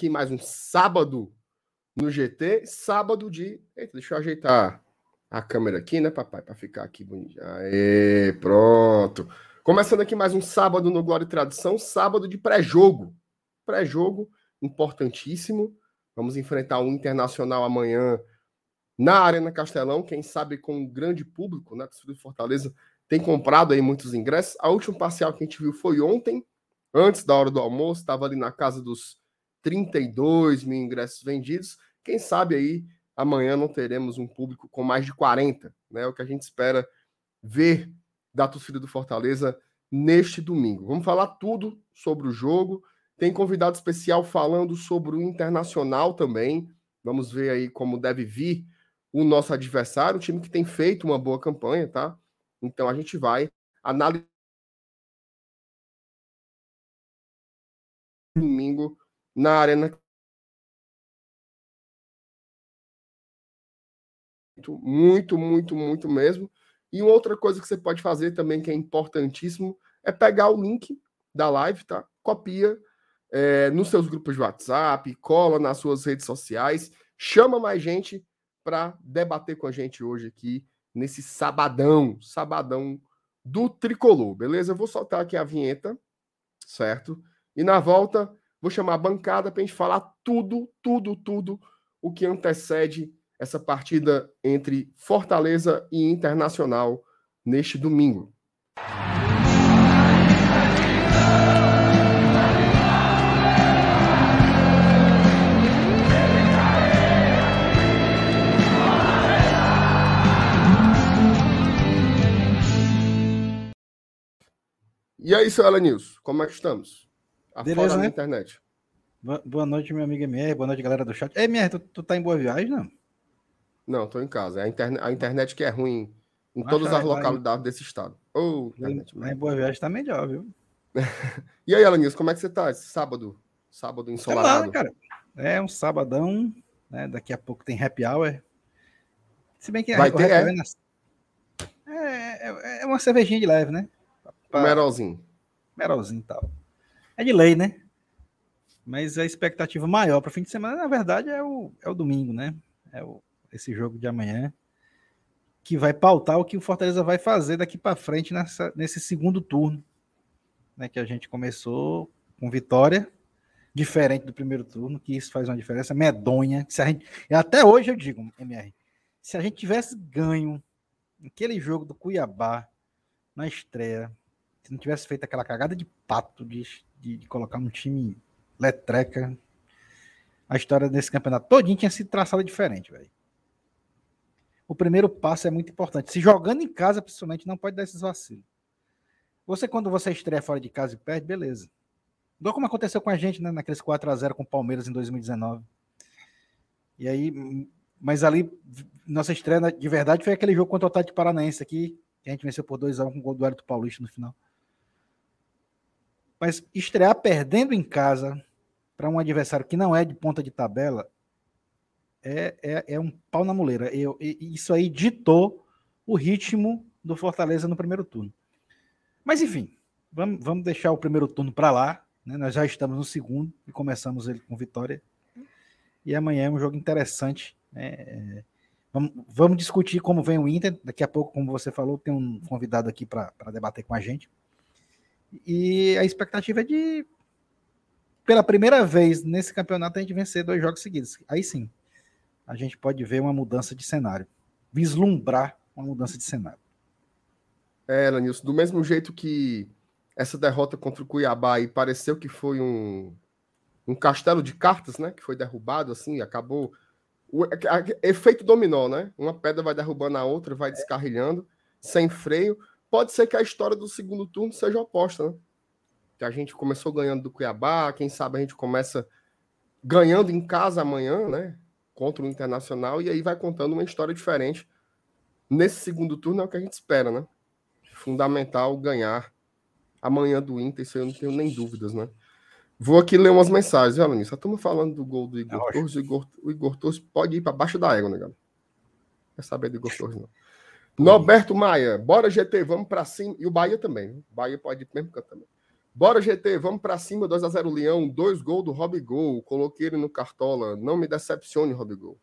aqui mais um sábado no GT. Sábado de. Eita, deixa eu ajeitar a câmera aqui, né, papai? Para ficar aqui bonito. Aê, pronto. Começando aqui mais um sábado no Glória e Tradição. Sábado de pré-jogo. Pré-jogo importantíssimo. Vamos enfrentar o Internacional amanhã na Arena Castelão. Quem sabe com um grande público, né? O Fortaleza tem comprado aí muitos ingressos. A última parcial que a gente viu foi ontem antes da hora do almoço, estava ali na casa dos 32 mil ingressos vendidos. Quem sabe aí amanhã não teremos um público com mais de 40, né? O que a gente espera ver da torcida do Fortaleza neste domingo. Vamos falar tudo sobre o jogo. Tem convidado especial falando sobre o Internacional também. Vamos ver aí como deve vir o nosso adversário, o time que tem feito uma boa campanha, tá? Então a gente vai analisar domingo na Arena. Muito, muito, muito mesmo. E uma outra coisa que você pode fazer também, que é importantíssimo, é pegar o link da live, tá? Copia é, nos seus grupos de WhatsApp, cola nas suas redes sociais, chama mais gente para debater com a gente hoje aqui nesse sabadão, sabadão do tricolor, beleza? Eu vou soltar aqui a vinheta, certo? E na volta, vou chamar a bancada para a gente falar tudo, tudo, tudo o que antecede essa partida entre Fortaleza e Internacional neste domingo. E aí, seu Elenilson, como é que estamos? Beleza, né? internet. Boa noite, meu amigo MR. Boa noite, galera do chat. É, MR, tu, tu tá em boa viagem, não? Não, tô em casa. É a, interne a internet que é ruim em Mas todas as localidades desse estado. Oh, internet, em boa viagem tá melhor, viu? e aí, Alanis, como é que você tá esse sábado? Sábado ensolarado? Tá cara. É um sabadão, né? Daqui a pouco tem happy hour. Se bem que Vai ter, é. É, é, é uma cervejinha de leve, né? Pra... Merolzinho. Merolzinho e tal é de lei, né? Mas a expectativa maior para o fim de semana, na verdade, é o, é o domingo, né? É o, esse jogo de amanhã que vai pautar o que o Fortaleza vai fazer daqui para frente nessa, nesse segundo turno, né? Que a gente começou com vitória, diferente do primeiro turno, que isso faz uma diferença medonha. Se a gente, até hoje eu digo, MR, se a gente tivesse ganho aquele jogo do Cuiabá na estreia, se não tivesse feito aquela cagada de pato de de, de colocar um time letreca, a história desse campeonato todinho tinha sido traçada diferente, velho. O primeiro passo é muito importante. Se jogando em casa, principalmente, não pode dar esses vacilos. Você, quando você estreia fora de casa e perde, beleza. Igual como aconteceu com a gente, né, naqueles 4 a 0 com o Palmeiras em 2019. E aí, mas ali, nossa estreia de verdade foi aquele jogo contra o Atlético Paranaense aqui, que a gente venceu por 2 a 1 com o gol do Hélio Paulista no final. Mas estrear perdendo em casa para um adversário que não é de ponta de tabela é, é, é um pau na muleira. Eu, isso aí ditou o ritmo do Fortaleza no primeiro turno. Mas enfim, vamos, vamos deixar o primeiro turno para lá. Né? Nós já estamos no segundo e começamos ele com vitória. E amanhã é um jogo interessante. Né? Vamos, vamos discutir como vem o Inter. Daqui a pouco, como você falou, tem um convidado aqui para debater com a gente. E a expectativa é de, pela primeira vez nesse campeonato, a gente vencer dois jogos seguidos. Aí sim, a gente pode ver uma mudança de cenário, vislumbrar uma mudança de cenário. É, Lanilson, do mesmo jeito que essa derrota contra o Cuiabá aí pareceu que foi um, um castelo de cartas, né? Que foi derrubado, assim, acabou. O, a, a, efeito dominó, né? Uma pedra vai derrubando a outra, vai descarrilhando, sem freio pode ser que a história do segundo turno seja oposta, né? Que a gente começou ganhando do Cuiabá, quem sabe a gente começa ganhando em casa amanhã, né? Contra o Internacional, e aí vai contando uma história diferente. Nesse segundo turno é o que a gente espera, né? Fundamental ganhar amanhã do Inter, isso eu não tenho nem dúvidas, né? Vou aqui ler umas mensagens, olha. A turma falando do gol do Igor é Torres, o Igor, o Igor Torres pode ir para baixo da égua, né, galera? Não quer saber do Igor Torres, não. Norberto Maia, bora GT, vamos para cima. E o Bahia também. O Bahia pode ir pro mesmo canto também. Bora, GT, vamos para cima, 2x0 Leão, dois gols do Rob Gol. Coloquei ele no Cartola. Não me decepcione, Rob Gol.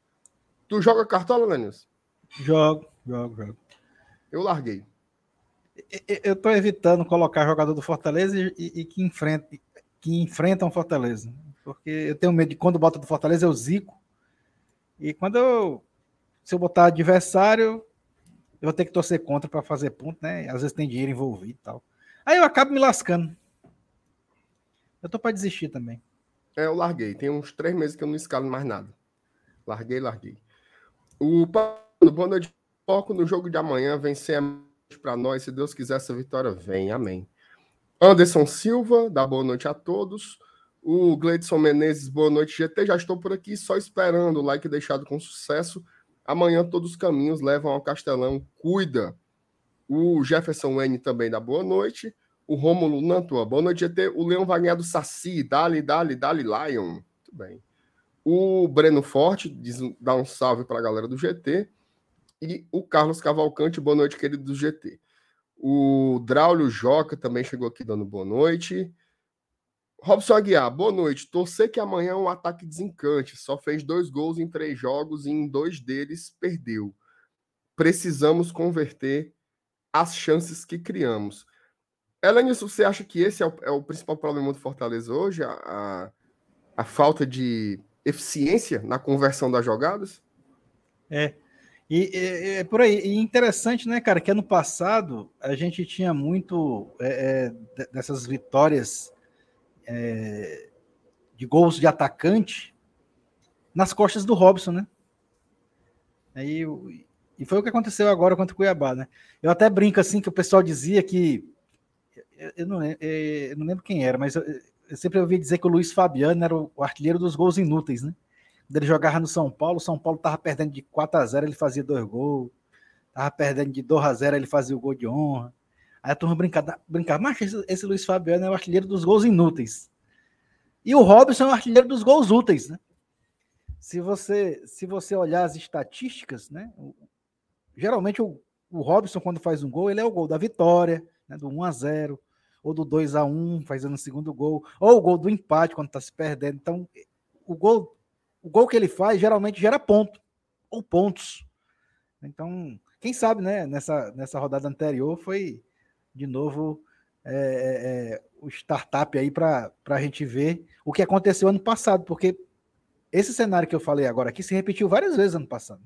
Tu joga Cartola, Lenils? Jogo, jogo, jogo. Eu larguei. Eu tô evitando colocar jogador do Fortaleza e, e, e que, enfrenta, que enfrentam Fortaleza. Porque eu tenho medo de quando bota do Fortaleza eu zico. E quando eu. Se eu botar adversário, eu vou ter que torcer contra para fazer ponto, né? Às vezes tem dinheiro envolvido e tal. Aí eu acabo me lascando. Eu tô para desistir também. É, eu larguei. Tem uns três meses que eu não escalo mais nada. Larguei, larguei. O boa noite. Foco no jogo de amanhã. Vencer para nós. Se Deus quiser, essa vitória vem. Amém. Anderson Silva, dá boa noite a todos. O Gleidson Menezes, boa noite, GT. Já estou por aqui, só esperando o like deixado com sucesso. Amanhã todos os caminhos levam ao Castelão. Cuida. O Jefferson N também dá boa noite o Rômulo Nantua. Boa noite, GT. O Leão vai ganhar do Saci. Dali, dali, dali, Lion. Muito bem. O Breno Forte diz, dá um salve para a galera do GT. E o Carlos Cavalcante, boa noite, querido do GT. O Draulio Joca também chegou aqui dando boa noite. Robson Aguiar, boa noite. Torcer que amanhã é um ataque desencante. Só fez dois gols em três jogos e em dois deles perdeu. Precisamos converter as chances que criamos. Elenilson, você acha que esse é o, é o, principal problema do Fortaleza hoje? A, a, a, falta de eficiência na conversão das jogadas? É. E é, por aí. E interessante, né, cara, que ano passado a gente tinha muito é, é, dessas vitórias é, de gols de atacante nas costas do Robson, né? Aí, e foi o que aconteceu agora contra o Cuiabá, né? Eu até brinco assim que o pessoal dizia que eu não, é, eu não lembro quem era, mas eu, eu, sempre ouvi dizer que o Luiz Fabiano era o, artilheiro dos gols inúteis, né? Quando ele jogava no São Paulo, o São Paulo tava perdendo de 4 a 0 ele fazia dois gols. Tava perdendo de 2 a 0 ele fazia o gol de honra. Aí a turma brincava, brincava mas esse, esse Luiz Fabiano é o artilheiro dos gols inúteis. E o Robson é o artilheiro dos gols úteis, né? Se você, se você olhar as estatísticas, né? Geralmente o, o Robson, quando faz um gol, ele é o gol da vitória, né, do 1 a 0 ou do 2 a 1 fazendo o segundo gol, ou o gol do empate quando está se perdendo. Então, o gol, o gol que ele faz geralmente gera ponto, ou pontos. Então, quem sabe, né, nessa, nessa rodada anterior foi de novo é, é, é o startup aí para a gente ver o que aconteceu ano passado, porque esse cenário que eu falei agora aqui se repetiu várias vezes ano passado.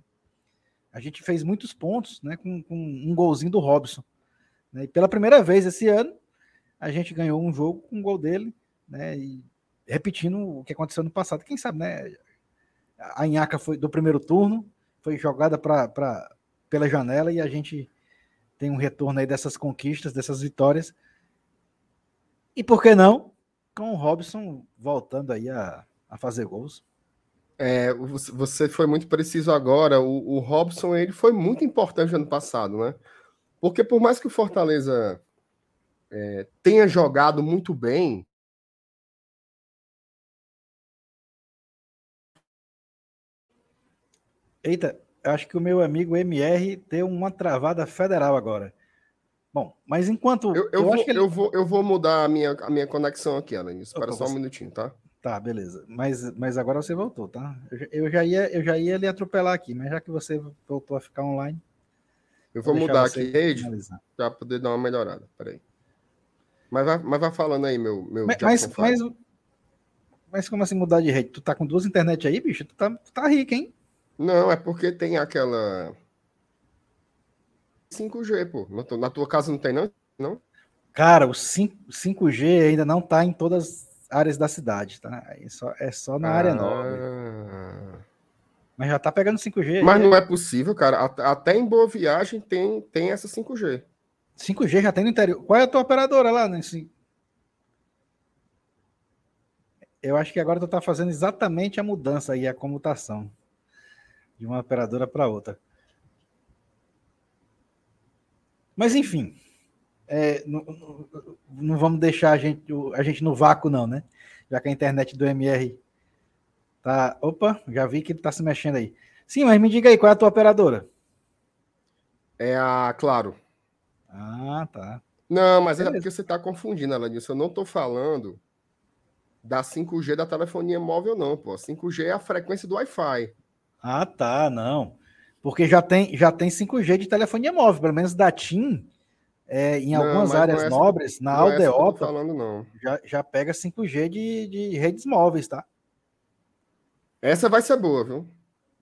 A gente fez muitos pontos né, com, com um golzinho do Robson. Né, e pela primeira vez esse ano, a gente ganhou um jogo com um gol dele, né? E repetindo o que aconteceu no passado. Quem sabe, né? A Inhaca foi do primeiro turno, foi jogada pra, pela janela e a gente tem um retorno aí dessas conquistas, dessas vitórias. E por que não? Com o Robson voltando aí a, a fazer gols. É, você foi muito preciso agora. O, o Robson ele foi muito importante ano passado, né? Porque por mais que o Fortaleza é, tenha jogado muito bem. Eita, acho que o meu amigo MR deu uma travada federal agora. Bom, mas enquanto. Eu, eu, eu vou, ele... eu, vou, eu vou mudar a minha, a minha conexão aqui, Alan. Espera só um minutinho, tá? Tá, beleza. Mas, mas agora você voltou, tá? Eu, eu, já ia, eu já ia lhe atropelar aqui, mas já que você voltou a ficar online. Eu vou mudar aqui, Rede, para poder dar uma melhorada. Peraí. Mas vai, mas vai falando aí, meu. meu mas, mas, mas, mas, como assim mudar de rede? Tu tá com duas internet aí, bicho? Tu tá, tu tá rico, hein? Não, é porque tem aquela. 5G, pô. Na tua casa não tem, não? não? Cara, o 5, 5G ainda não tá em todas as áreas da cidade, tá? É só, é só na ah. área nova. Mas já tá pegando 5G. Mas não é possível, cara. Até em Boa Viagem tem, tem essa 5G. 5G já tem no interior. Qual é a tua operadora lá nesse? Eu acho que agora tu tá fazendo exatamente a mudança aí, a comutação de uma operadora para outra. Mas enfim, é, não, não, vamos deixar a gente, a gente no vácuo, não, né? Já que a internet do MR tá. Opa, já vi que ele tá se mexendo aí. Sim, mas me diga aí, qual é a tua operadora? É a Claro. Ah, tá. Não, mas é Beleza. é porque você está confundindo, Alanilson. Eu não estou falando da 5G da telefonia móvel, não, pô. 5G é a frequência do Wi-Fi. Ah, tá, não. Porque já tem, já tem 5G de telefonia móvel, pelo menos da TIM, é, em não, algumas áreas nobres, na não aldeota, falando, não. Já, já pega 5G de, de redes móveis, tá? Essa vai ser boa, viu?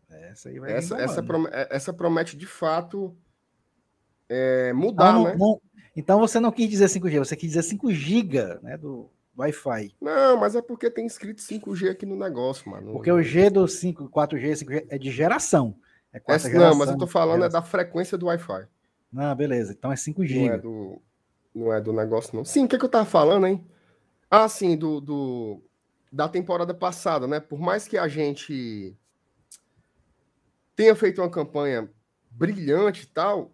Essa aí vai essa, essa, promete, é, essa promete de fato é, mudar, não, né? Então você não quis dizer 5G, você quis dizer 5 GB né, do Wi-Fi. Não, mas é porque tem escrito 5G aqui no negócio, mano. Porque o G do 5, 4G, 5G é de geração. É Essa, geração, não, mas eu tô falando é da frequência do Wi-Fi. Ah, beleza. Então é 5 GB. Não é do, não é do negócio, não. Sim, o que, é que eu tava falando, hein? Ah, sim, do, do, da temporada passada, né? Por mais que a gente tenha feito uma campanha brilhante e tal,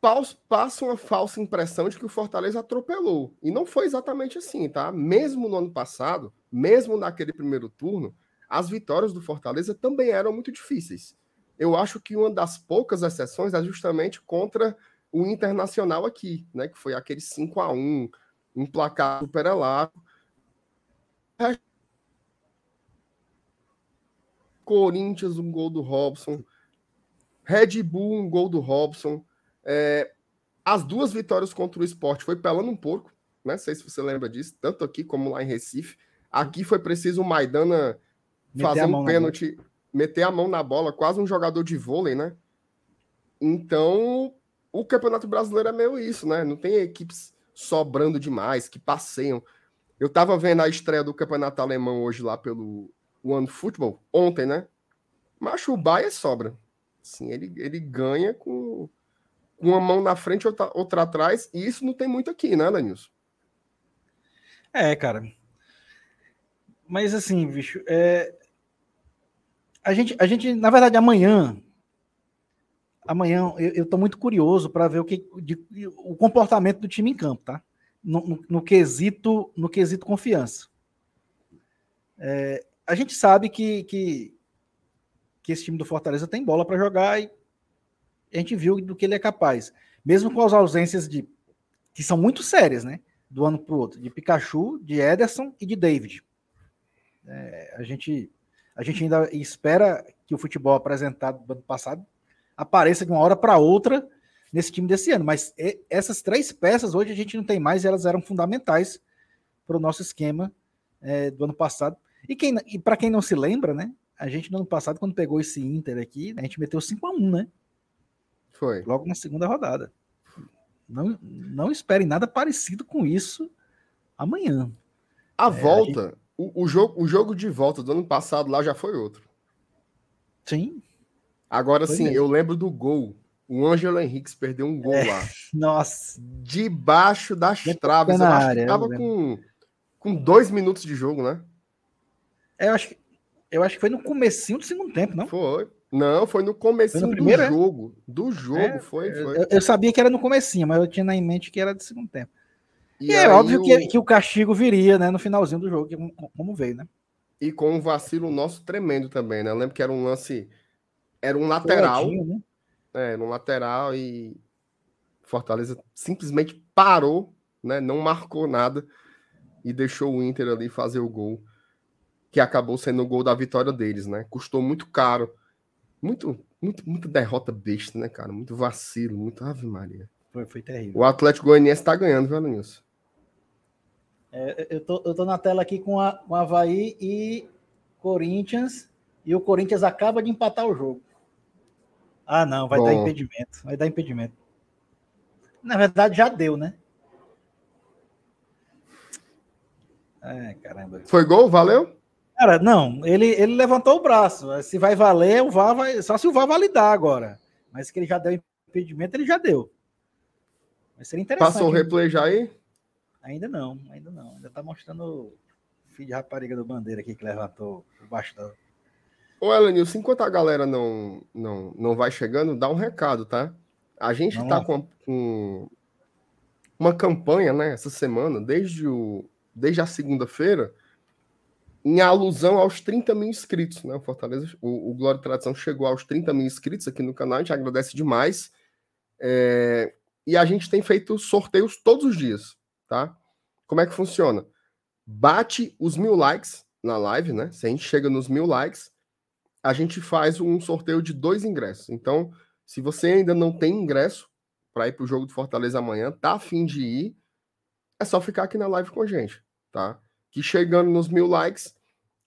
passa uma falsa impressão de que o Fortaleza atropelou. E não foi exatamente assim, tá? Mesmo no ano passado, mesmo naquele primeiro turno, as vitórias do Fortaleza também eram muito difíceis. Eu acho que uma das poucas exceções é justamente contra o Internacional aqui, né? Que foi aquele 5 a 1 um placar super elado. Corinthians, um gol do Robson. Red Bull, um gol do Robson. É, as duas vitórias contra o esporte foi pelando um porco, né? Não sei se você lembra disso, tanto aqui como lá em Recife. Aqui foi preciso o Maidana fazer um pênalti, meter a mão na bola, quase um jogador de vôlei, né? Então, o Campeonato Brasileiro é meio isso, né? Não tem equipes sobrando demais, que passeiam. Eu tava vendo a estreia do Campeonato Alemão hoje lá pelo One Football, ontem, né? Mas o Bayern sobra. Sim, ele, ele ganha com uma mão na frente e outra, outra atrás, e isso não tem muito aqui, né, Danilson? É, cara. Mas assim, bicho, é... a, gente, a gente, na verdade, amanhã, amanhã eu, tô muito curioso para ver o que de, o comportamento do time em campo, tá? No, no, no quesito, no quesito confiança. É, a gente sabe que, que, que esse time do Fortaleza tem bola para jogar e a gente viu do que ele é capaz. Mesmo com as ausências de que são muito sérias, né? Do ano para o outro, de Pikachu, de Ederson e de David. É, a, gente, a gente ainda espera que o futebol apresentado do ano passado apareça de uma hora para outra nesse time desse ano. Mas essas três peças hoje a gente não tem mais e elas eram fundamentais para o nosso esquema é, do ano passado. E, quem, e para quem não se lembra, né? A gente no ano passado, quando pegou esse Inter aqui, a gente meteu 5 a 1 né? Foi. Logo na segunda rodada. Não, não esperem nada parecido com isso amanhã. A é, volta, gente... o, o, jogo, o jogo de volta do ano passado lá já foi outro. Sim. Agora sim, eu lembro do gol. O Ângelo Henrique perdeu um gol é, lá. Nossa. Debaixo das traves. Eu acho que tava com, com dois minutos de jogo, né? É, eu acho que, eu acho que foi no comecinho do segundo tempo, não? Foi. Não, foi no começo do primeiro, é? jogo. É? Do jogo, é, foi, foi. Eu, eu, sabia que era no comecinho, mas eu tinha em mente que era do segundo tempo. E, e é óbvio o... que, que o castigo viria, né, no finalzinho do jogo, como veio, né? E com um vacilo nosso tremendo também, né? Eu lembro que era um lance. Era um lateral. Né? É, era um lateral e Fortaleza simplesmente parou, né? Não marcou nada e deixou o Inter ali fazer o gol, que acabou sendo o gol da vitória deles, né? Custou muito caro muito, muito, muita derrota besta, né, cara? Muito vacilo, muito Ave Maria. Foi, foi terrível. O Atlético Goianiense tá ganhando, viu, Nilson? É, eu, tô, eu tô na tela aqui com, a, com Havaí e Corinthians, e o Corinthians acaba de empatar o jogo. Ah, não, vai Bom. dar impedimento. Vai dar impedimento. Na verdade, já deu, né? É, caramba. Foi gol? Valeu? Cara, não, ele, ele levantou o braço. Se vai valer, o VAR vai. Só se o VAR validar agora. Mas que ele já deu impedimento, ele já deu. Mas seria interessante. Passou o replay já aí? Ainda não, ainda não. Ainda tá mostrando o filho de rapariga do Bandeira aqui que levantou o bastão. Ô, Elenilson, enquanto a galera não, não, não vai chegando, dá um recado, tá? A gente Vamos tá com, com, uma campanha, né, essa semana, desde, o, desde a segunda-feira, em alusão aos 30 mil inscritos, né? O Fortaleza, o, o Glória e Tradição chegou aos 30 mil inscritos aqui no canal, a gente agradece demais. É, e a gente tem feito sorteios todos os dias, tá? Como é que funciona? Bate os mil likes na live, né? Se a gente chega nos mil likes, a gente faz um sorteio de dois ingressos. Então, se você ainda não tem ingresso para ir para o jogo do Fortaleza amanhã, tá afim de ir, é só ficar aqui na live com a gente, tá? Que chegando nos mil likes,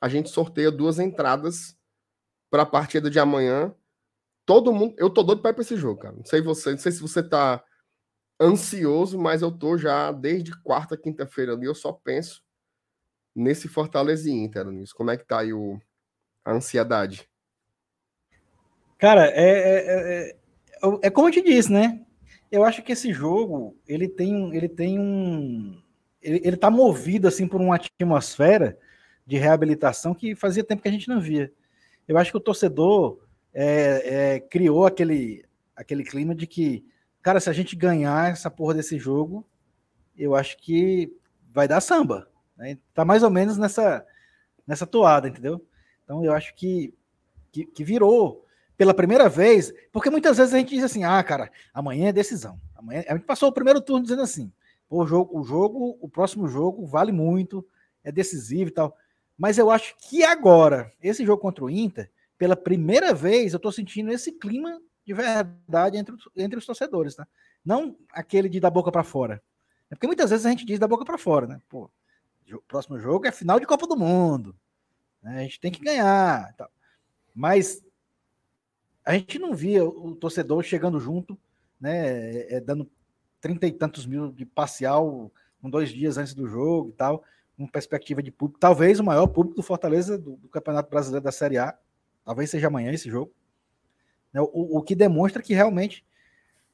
a gente sorteia duas entradas para a partida de amanhã. Todo mundo, eu tô doido para ir para esse jogo, cara. Não sei você, não sei se você tá ansioso, mas eu tô já desde quarta, quinta-feira ali, eu só penso nesse Fortaleza e Inter. Como é que tá aí o, a ansiedade? Cara, é, é, é, é, como eu te disse, né? Eu acho que esse jogo, ele tem, ele tem um... Ele, ele tá movido, assim, por uma atmosfera de reabilitação que fazia tempo que a gente não via. Eu acho que o torcedor é, é, criou aquele, aquele clima de que Cara, se a gente ganhar essa porra desse jogo, eu acho que vai dar samba. Né? Tá mais ou menos nessa, nessa toada, entendeu? Então eu acho que, que, que, virou pela primeira vez, porque muitas vezes a gente diz assim, ah, cara, amanhã é decisão. Amanhã, a gente passou o primeiro turno dizendo assim, o jogo, o jogo, o próximo jogo vale muito, é decisivo e tal. Mas eu acho que agora, esse jogo contra o Inter, pela primeira vez, eu tô sentindo esse clima de verdade entre, entre os torcedores, tá? Não aquele de da boca para fora. É porque muitas vezes a gente diz da boca para fora, né? Pô, próximo jogo é final de Copa do Mundo. Né? A gente tem que ganhar. Tá? Mas a gente não via o torcedor chegando junto, né? É, é, dando trinta e tantos mil de parcial com dois dias antes do jogo e tal, com perspectiva de público. Talvez o maior público do Fortaleza do, do Campeonato Brasileiro da Série A. Talvez seja amanhã esse jogo. Né? O, o que demonstra que realmente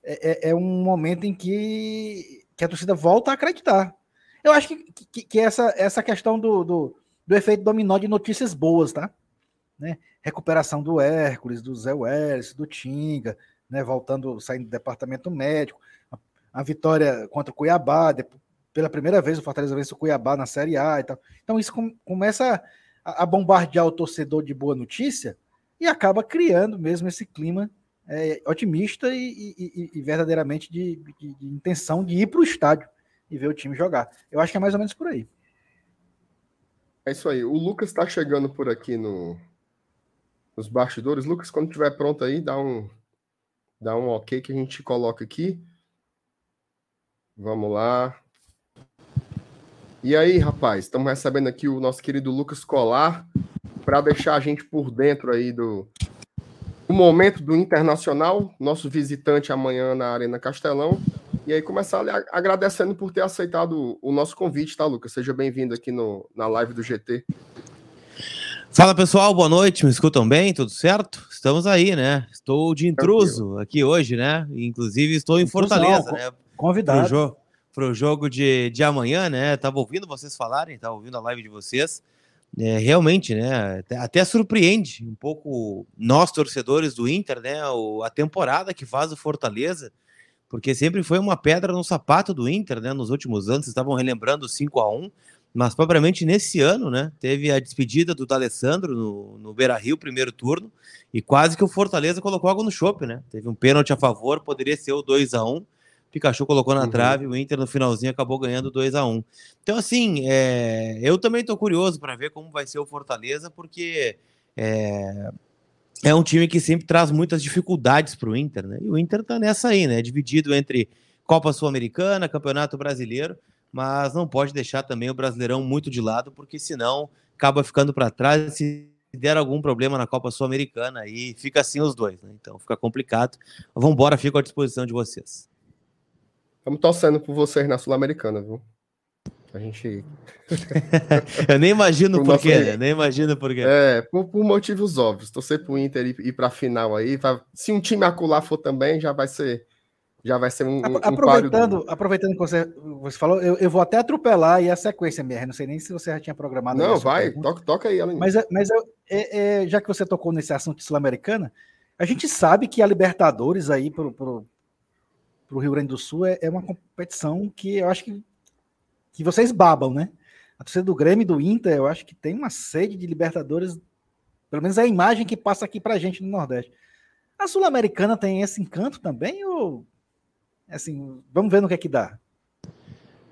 é, é, é, um momento em que, que a torcida volta a acreditar. Eu acho que, que, que essa, essa questão do, do, do, efeito dominó de notícias boas, tá? Né? Recuperação do Hércules, do Zé Welles, do Tinga, né? voltando, saindo do departamento médico, a, a vitória contra o Cuiabá, depois, pela primeira vez o Fortaleza vence o Cuiabá na Série A e tal. Então isso com, começa a, a bombardear o torcedor de boa notícia, e acaba criando mesmo esse clima é, otimista e, e, e verdadeiramente de, de, de, intenção de ir para o estádio e ver o time jogar. Eu acho que é mais ou menos por aí. É isso aí. O Lucas está chegando por aqui no, nos bastidores. Lucas, quando estiver pronto aí, dá um, dá um ok que a gente coloca aqui. Vamos lá. E aí, rapaz, estamos recebendo aqui o nosso querido Lucas Colar para deixar a gente por dentro aí do, do momento do Internacional, nosso visitante amanhã na Arena Castelão. E aí começar agradecendo por ter aceitado o nosso convite, tá, Lucas? Seja bem-vindo aqui no, na live do GT. Fala pessoal, boa noite, me escutam bem? Tudo certo? Estamos aí, né? Estou de intruso aqui hoje, né? Inclusive estou em Fortaleza, né? Convidado. Para o jogo de, de amanhã, né? Tava ouvindo vocês falarem, tava ouvindo a live de vocês. É, realmente, né, até, até, surpreende um pouco nós torcedores do Inter, né, o, a temporada que faz o Fortaleza, porque sempre foi uma pedra no sapato do Inter, né, nos últimos anos, estavam relembrando 5 a 1 mas propriamente nesse ano, né, teve a despedida do D'Alessandro no, no Beira-Rio, primeiro turno, e quase que o Fortaleza colocou água no chope, né, teve um pênalti a favor, poderia ser o 2 a 1 Pikachu colocou na uhum. trave, o Inter no finalzinho acabou ganhando 2 a 1 Então, assim, é, eu também estou curioso para ver como vai ser o Fortaleza, porque é, é um time que sempre traz muitas dificuldades para o Inter, né? E o Inter está nessa aí, né? Dividido entre Copa Sul-Americana, Campeonato Brasileiro, mas não pode deixar também o Brasileirão muito de lado, porque senão acaba ficando para trás. Se der algum problema na Copa Sul-Americana, aí fica assim os dois, né? Então fica complicado. Vamos embora, fico à disposição de vocês. Estamos torcendo por vocês na Sul-Americana, viu? A gente. eu nem imagino por, quê, né? Nem imagino por quê. É, por, por motivos óbvios. Torcer pro Inter ir, ir pra final aí. Pra... Se um time acular for também, já vai ser. Já vai ser um. um aproveitando, um aproveitando que você, você falou, eu, eu vou até atropelar aí a sequência, MR. Não sei nem se você já tinha programado. Não, vai, toca, toca aí, Alan. Mas, mas eu, é, é, já que você tocou nesse assunto sul-americana, a gente sabe que a Libertadores aí, pro, pro, para o Rio Grande do Sul é, é, uma competição que eu acho que, que vocês babam, né? A torcida do Grêmio e do Inter, eu acho que tem uma sede de Libertadores, pelo menos é a imagem que passa aqui para gente no Nordeste. A Sul-Americana tem esse encanto também ou, Assim, vamos ver no que é que dá.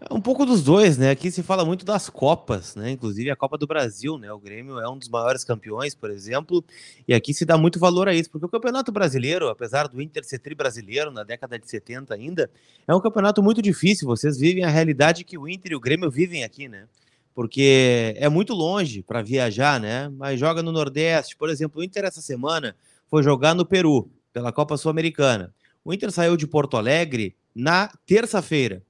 Um pouco dos dois, né? Aqui se fala muito das Copas, né? Inclusive a Copa do Brasil, né? O Grêmio é um dos maiores campeões, por exemplo, e aqui se dá muito valor a isso, porque o Campeonato Brasileiro, apesar do Inter ser tri brasileiro na década de 70 ainda, é um campeonato muito difícil. Vocês vivem a realidade que o Inter e o Grêmio vivem aqui, né? Porque é muito longe para viajar, né? Mas joga no Nordeste, por exemplo, o Inter essa semana foi jogar no Peru pela Copa Sul-Americana. O Inter saiu de Porto Alegre na terça-feira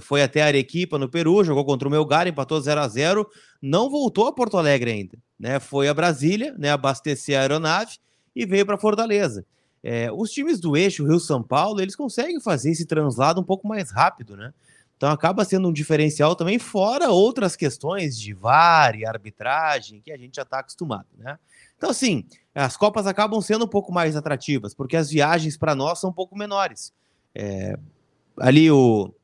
foi até Arequipa, no Peru, jogou contra o Melgar, empatou 0 a 0 não voltou a Porto Alegre ainda. Né, foi a Brasília, né, abastecer a aeronave e veio para Fortaleza. É, os times do eixo Rio-São Paulo, eles conseguem fazer esse translado um pouco mais rápido, né? Então acaba sendo um diferencial também, fora outras questões de VAR e arbitragem, que a gente já está acostumado, né? Então, assim, as Copas acabam sendo um pouco mais atrativas, porque as viagens para nós são um pouco menores. É, ali o,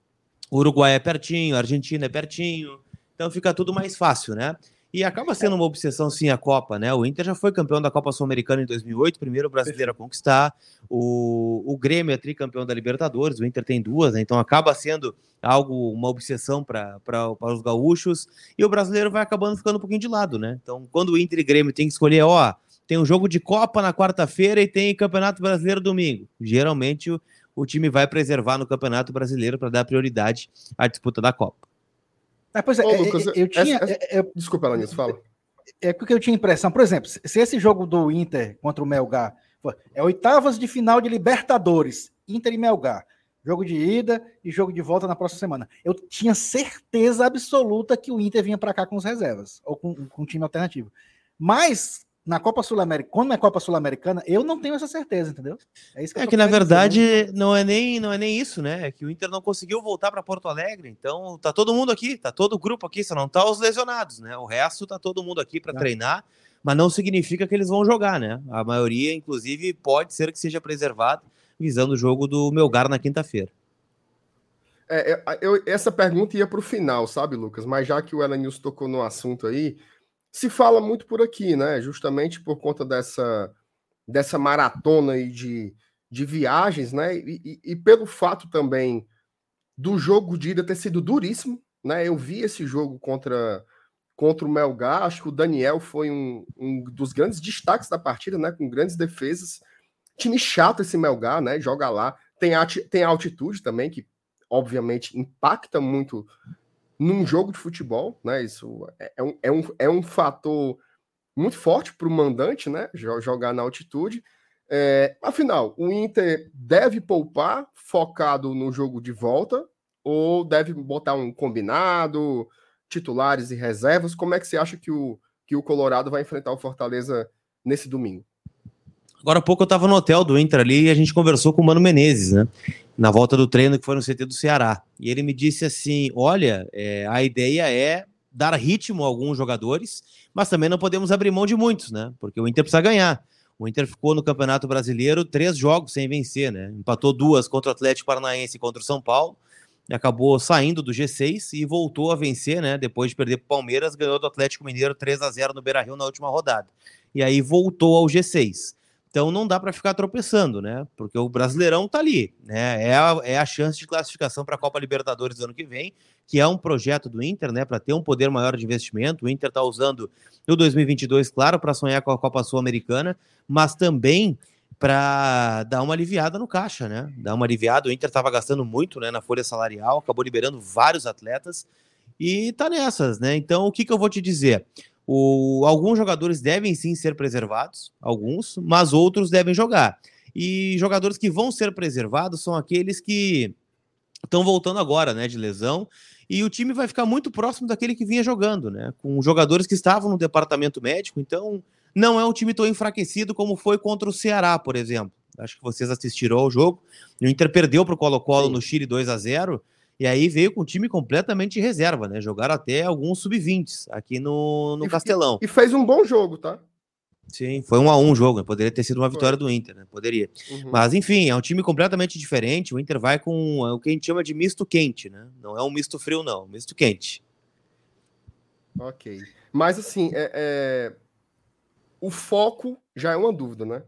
o Uruguai é pertinho, a Argentina é pertinho, então fica tudo mais fácil, né? E acaba sendo uma obsessão, sim, a Copa, né? O Inter já foi campeão da Copa Sul-Americana em 2008, primeiro brasileiro a conquistar. O, o Grêmio é tricampeão da Libertadores, o Inter tem duas, né? Então acaba sendo algo, uma obsessão para os gaúchos. E o brasileiro vai acabando ficando um pouquinho de lado, né? Então, quando o Inter e Grêmio tem que escolher, ó, tem um jogo de Copa na quarta-feira e tem Campeonato Brasileiro domingo. Geralmente o, time vai preservar no Campeonato Brasileiro para dar prioridade à disputa da Copa. Ah, pois é, Ô, é, Lucas, eu, eu tinha. Essa, essa... Eu, desculpa, Alanis, fala. É porque eu tinha impressão, por exemplo, se esse jogo do Inter contra o Melgar é oitavas de final de Libertadores, Inter e Melgar, jogo de ida e jogo de volta na próxima semana. Eu tinha certeza absoluta que o Inter vinha para cá com as reservas, ou com, com um time alternativo. Mas na Copa Sul-Americana, quando é Copa Sul-Americana, eu não tenho essa certeza, entendeu? É, isso que, é que na verdade dizer. não é nem não é nem isso, né? É que o Inter não conseguiu voltar para Porto Alegre, então tá todo mundo aqui, tá todo o grupo aqui, só não tá os lesionados, né? O resto tá todo mundo aqui para é. treinar, mas não significa que eles vão jogar, né? A maioria, inclusive, pode ser que seja preservado visando o jogo do Melgar na quinta-feira. É, é eu, essa pergunta ia para o final, sabe, Lucas? Mas já que o Elenils tocou no assunto aí, se fala muito por aqui, né? Justamente por conta dessa, dessa maratona aí de, de viagens, né? E, e, e, pelo fato também do jogo de ida ter sido duríssimo, né? Eu vi esse jogo contra, contra o Melgar, acho que o Daniel foi um, um dos grandes destaques da partida, né? Com grandes defesas. Time chato esse Melgar, né? Joga lá. Tem, tem altitude também, que obviamente impacta muito num jogo de futebol, né? Isso é, é um, é um, é um fator muito forte para o mandante, né? Jogar na altitude. É, afinal, o Inter deve poupar focado no jogo de volta ou deve botar um combinado, titulares e reservas? Como é que você acha que o, que o Colorado vai enfrentar o Fortaleza nesse domingo? Agora há pouco eu estava no hotel do Inter ali e a gente conversou com o Mano Menezes, né? Na volta do treino que foi no CT do Ceará. E ele me disse assim: olha, é, a ideia é dar ritmo a alguns jogadores, mas também não podemos abrir mão de muitos, né? Porque o Inter precisa ganhar. O Inter ficou no Campeonato Brasileiro três jogos sem vencer, né? Empatou duas contra o Atlético Paranaense e contra o São Paulo. Acabou saindo do G6 e voltou a vencer, né? Depois de perder para o Palmeiras, ganhou do Atlético Mineiro 3 a 0 no Beira Rio na última rodada. E aí voltou ao G6. Então não dá para ficar tropeçando, né? Porque o Brasileirão tá ali, né? É a, é a chance de classificação para a Copa Libertadores do ano que vem, que é um projeto do Inter, né? Para ter um poder maior de investimento. O Inter está usando o 2022, claro, para sonhar com a Copa Sul-Americana, mas também para dar uma aliviada no caixa, né? Dar uma aliviada. O Inter estava gastando muito, né? Na folha salarial, acabou liberando vários atletas e tá nessas, né? Então o que, que eu vou te dizer? O, alguns jogadores devem sim ser preservados, alguns, mas outros devem jogar. E jogadores que vão ser preservados são aqueles que estão voltando agora, né, de lesão, e o time vai ficar muito próximo daquele que vinha jogando, né, com jogadores que estavam no departamento médico, então não é um time tão enfraquecido como foi contra o Ceará, por exemplo. Acho que vocês assistiram ao jogo. O Inter perdeu para o Colo-Colo no Chile 2 a 0 e aí veio com o time completamente reserva, né? Jogaram até alguns sub-20 aqui no, no e, Castelão. E, fez um bom jogo, tá? Sim, foi um a um jogo, né? poderia ter sido uma vitória do Inter, né? Poderia. Uhum. Mas enfim, é um time completamente diferente. O Inter vai com é o que a gente chama de misto quente, né? Não é um misto frio, não, misto quente. Ok. Mas assim, é, é... o foco já é uma dúvida, né?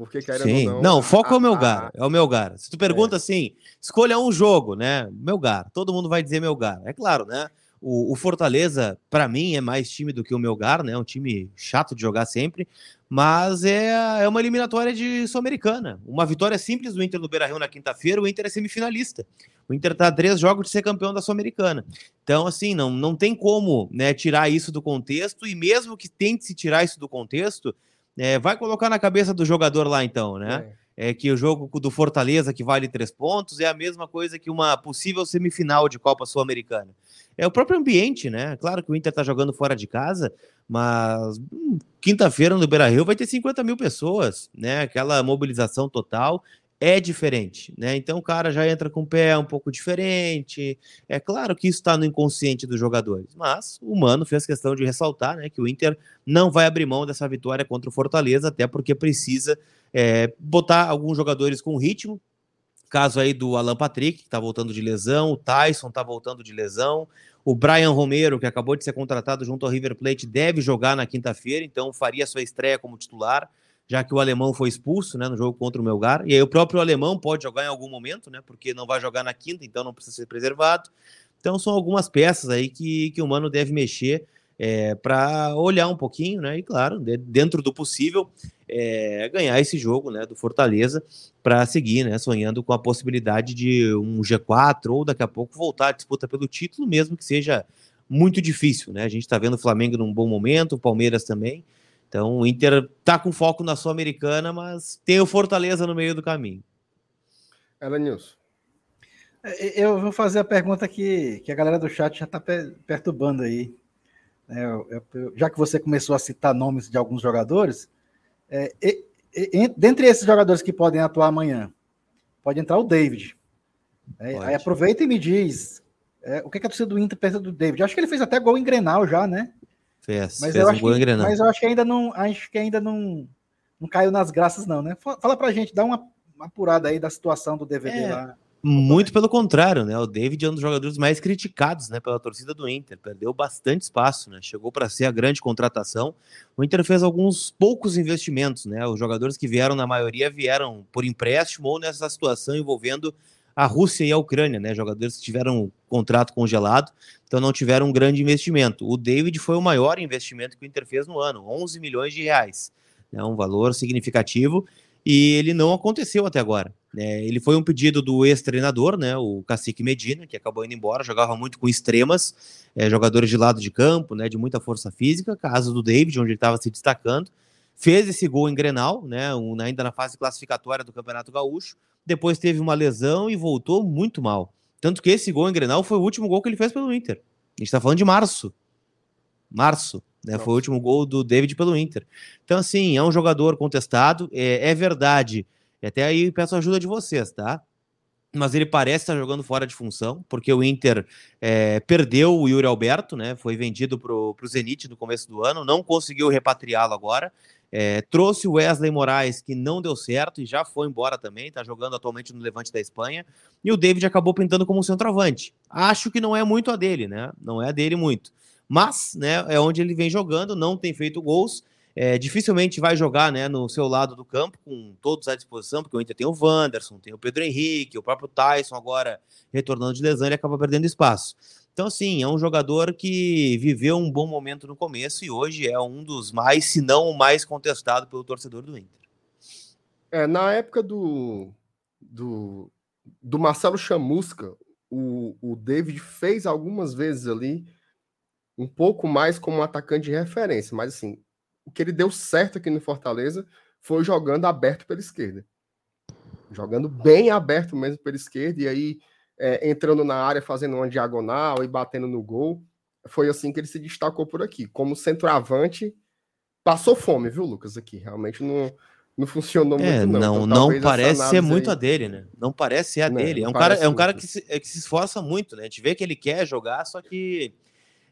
Porque Sim. Não, não, o foco a, é o Melgar. A... É o Melgar. Se tu pergunta é. assim, escolha um jogo, né? Melgar. Todo mundo vai dizer Melgar. É claro, né? O, o Fortaleza, para mim, é mais time do que o Melgar, né? É um time chato de jogar sempre, mas é, é uma eliminatória de Sul-Americana. Uma vitória simples do Inter no Beira-Rio na quinta-feira, o Inter é semifinalista. O Inter tá a três jogos de ser campeão da Sul-Americana. Então, assim, não, não tem como né, tirar isso do contexto, e mesmo que tente se tirar isso do contexto, é, vai colocar na cabeça do jogador lá, então, né? É é, que o jogo do Fortaleza, que vale três pontos, é a mesma coisa que uma possível semifinal de Copa Sul-Americana. É o próprio ambiente, né? Claro que o Inter está jogando fora de casa, mas hum, quinta-feira no Beira Rio vai ter 50 mil pessoas, né? Aquela mobilização total é diferente, né? Então o cara já entra com o pé um pouco diferente. É claro que isso está no inconsciente dos jogadores, mas o Mano fez questão de ressaltar, né, que o Inter não vai abrir mão dessa vitória contra o Fortaleza, até porque precisa é, botar alguns jogadores com ritmo. Caso aí do Alan Patrick, que está voltando de lesão, o Tyson está voltando de lesão, o Brian Romero, que acabou de ser contratado junto ao River Plate, deve jogar na quinta-feira, então faria sua estreia como titular, já que o alemão foi expulso né, no jogo contra o Melgar. E aí o próprio alemão pode jogar em algum momento, né? Porque não vai jogar na quinta, então não precisa ser preservado. Então são algumas peças aí que, que o Mano deve mexer é, para olhar um pouquinho, né? E claro, dentro do possível, é, ganhar esse jogo, né? Do Fortaleza para seguir, né? Sonhando com a possibilidade de um G4 ou daqui a pouco voltar à disputa pelo título, mesmo que seja muito difícil, né? A gente está vendo o Flamengo num bom momento, o Palmeiras também. Então o Inter tá com foco na Sul-Americana, mas tem o Fortaleza no meio do caminho. Ela Nilson. É, eu vou fazer a pergunta que, que a galera do chat já está perturbando aí. É, eu, eu, já que você começou a citar nomes de alguns jogadores, é, e, e, dentre esses jogadores que podem atuar amanhã, pode entrar o David. É, aí aproveita e me diz é, o que, é que a torcida do Inter pensa do David. Acho que ele fez até gol em Grenal já, né? Fez, mas fez eu um que. Mas eu acho que ainda não, acho que ainda não, não caiu nas graças, não, né? Fala pra gente, dá uma, uma apurada aí da situação do DVD é, lá. Muito pelo contrário, né? O David é um dos jogadores mais criticados, né, pela torcida do Inter. Perdeu bastante espaço, né? Chegou para ser a grande contratação. O Inter fez alguns poucos investimentos, né? Os jogadores que vieram na maioria vieram por empréstimo ou nessa situação envolvendo a Rússia e a Ucrânia, né? Jogadores que tiveram contrato congelado, então não tiveram um grande investimento. O David foi o maior investimento que o Inter fez no ano, 11 milhões de reais, né? Um valor significativo e ele não aconteceu até agora. É, ele foi um pedido do ex-treinador, né, o Cacique Medina, que acabou indo embora, jogava muito com extremas, é, jogadores de lado de campo, né, de muita força física, caso do David, onde ele estava se destacando, fez esse gol em Grenal, né, um, ainda na fase classificatória do Campeonato Gaúcho, depois teve uma lesão e voltou muito mal. Tanto que esse gol em Grenal foi o último gol que ele fez pelo Inter. A gente está falando de março. Março. Né, foi o último gol do David pelo Inter. Então, assim, é um jogador contestado. É, é verdade até aí peço ajuda de vocês, tá? Mas ele parece estar jogando fora de função, porque o Inter é, perdeu o Yuri Alberto, né? Foi vendido para o Zenit no começo do ano, não conseguiu repatriá-lo agora. É, trouxe o Wesley Moraes, que não deu certo e já foi embora também, está jogando atualmente no Levante da Espanha. E o David acabou pintando como centroavante. Acho que não é muito a dele, né? Não é a dele muito. Mas, né, é onde ele vem jogando, não tem feito gols é, dificilmente vai jogar né, no seu lado do campo, com todos à disposição, porque o Inter tem o Wanderson, tem o Pedro Henrique, o próprio Tyson agora retornando de lesão, ele acaba perdendo espaço. Então, assim, é um jogador que viveu um bom momento no começo e hoje é um dos mais, se não o mais contestado pelo torcedor do Inter. É, na época do, do, do Marcelo Chamusca, o, o David fez algumas vezes ali um pouco mais como um atacante de referência, mas assim, o que ele deu certo aqui no Fortaleza foi jogando aberto pela esquerda. Jogando bem aberto mesmo pela esquerda, e aí é, entrando na área, fazendo uma diagonal e batendo no gol. Foi assim que ele se destacou por aqui. Como centroavante, passou fome, viu, Lucas? Aqui. Realmente não, não funcionou é, muito, não. Não, então, não parece ser muito aí... a dele, né? Não parece ser a não, dele. É um cara, é um cara que se, é, que se esforça muito, né? A gente vê que ele quer jogar, só que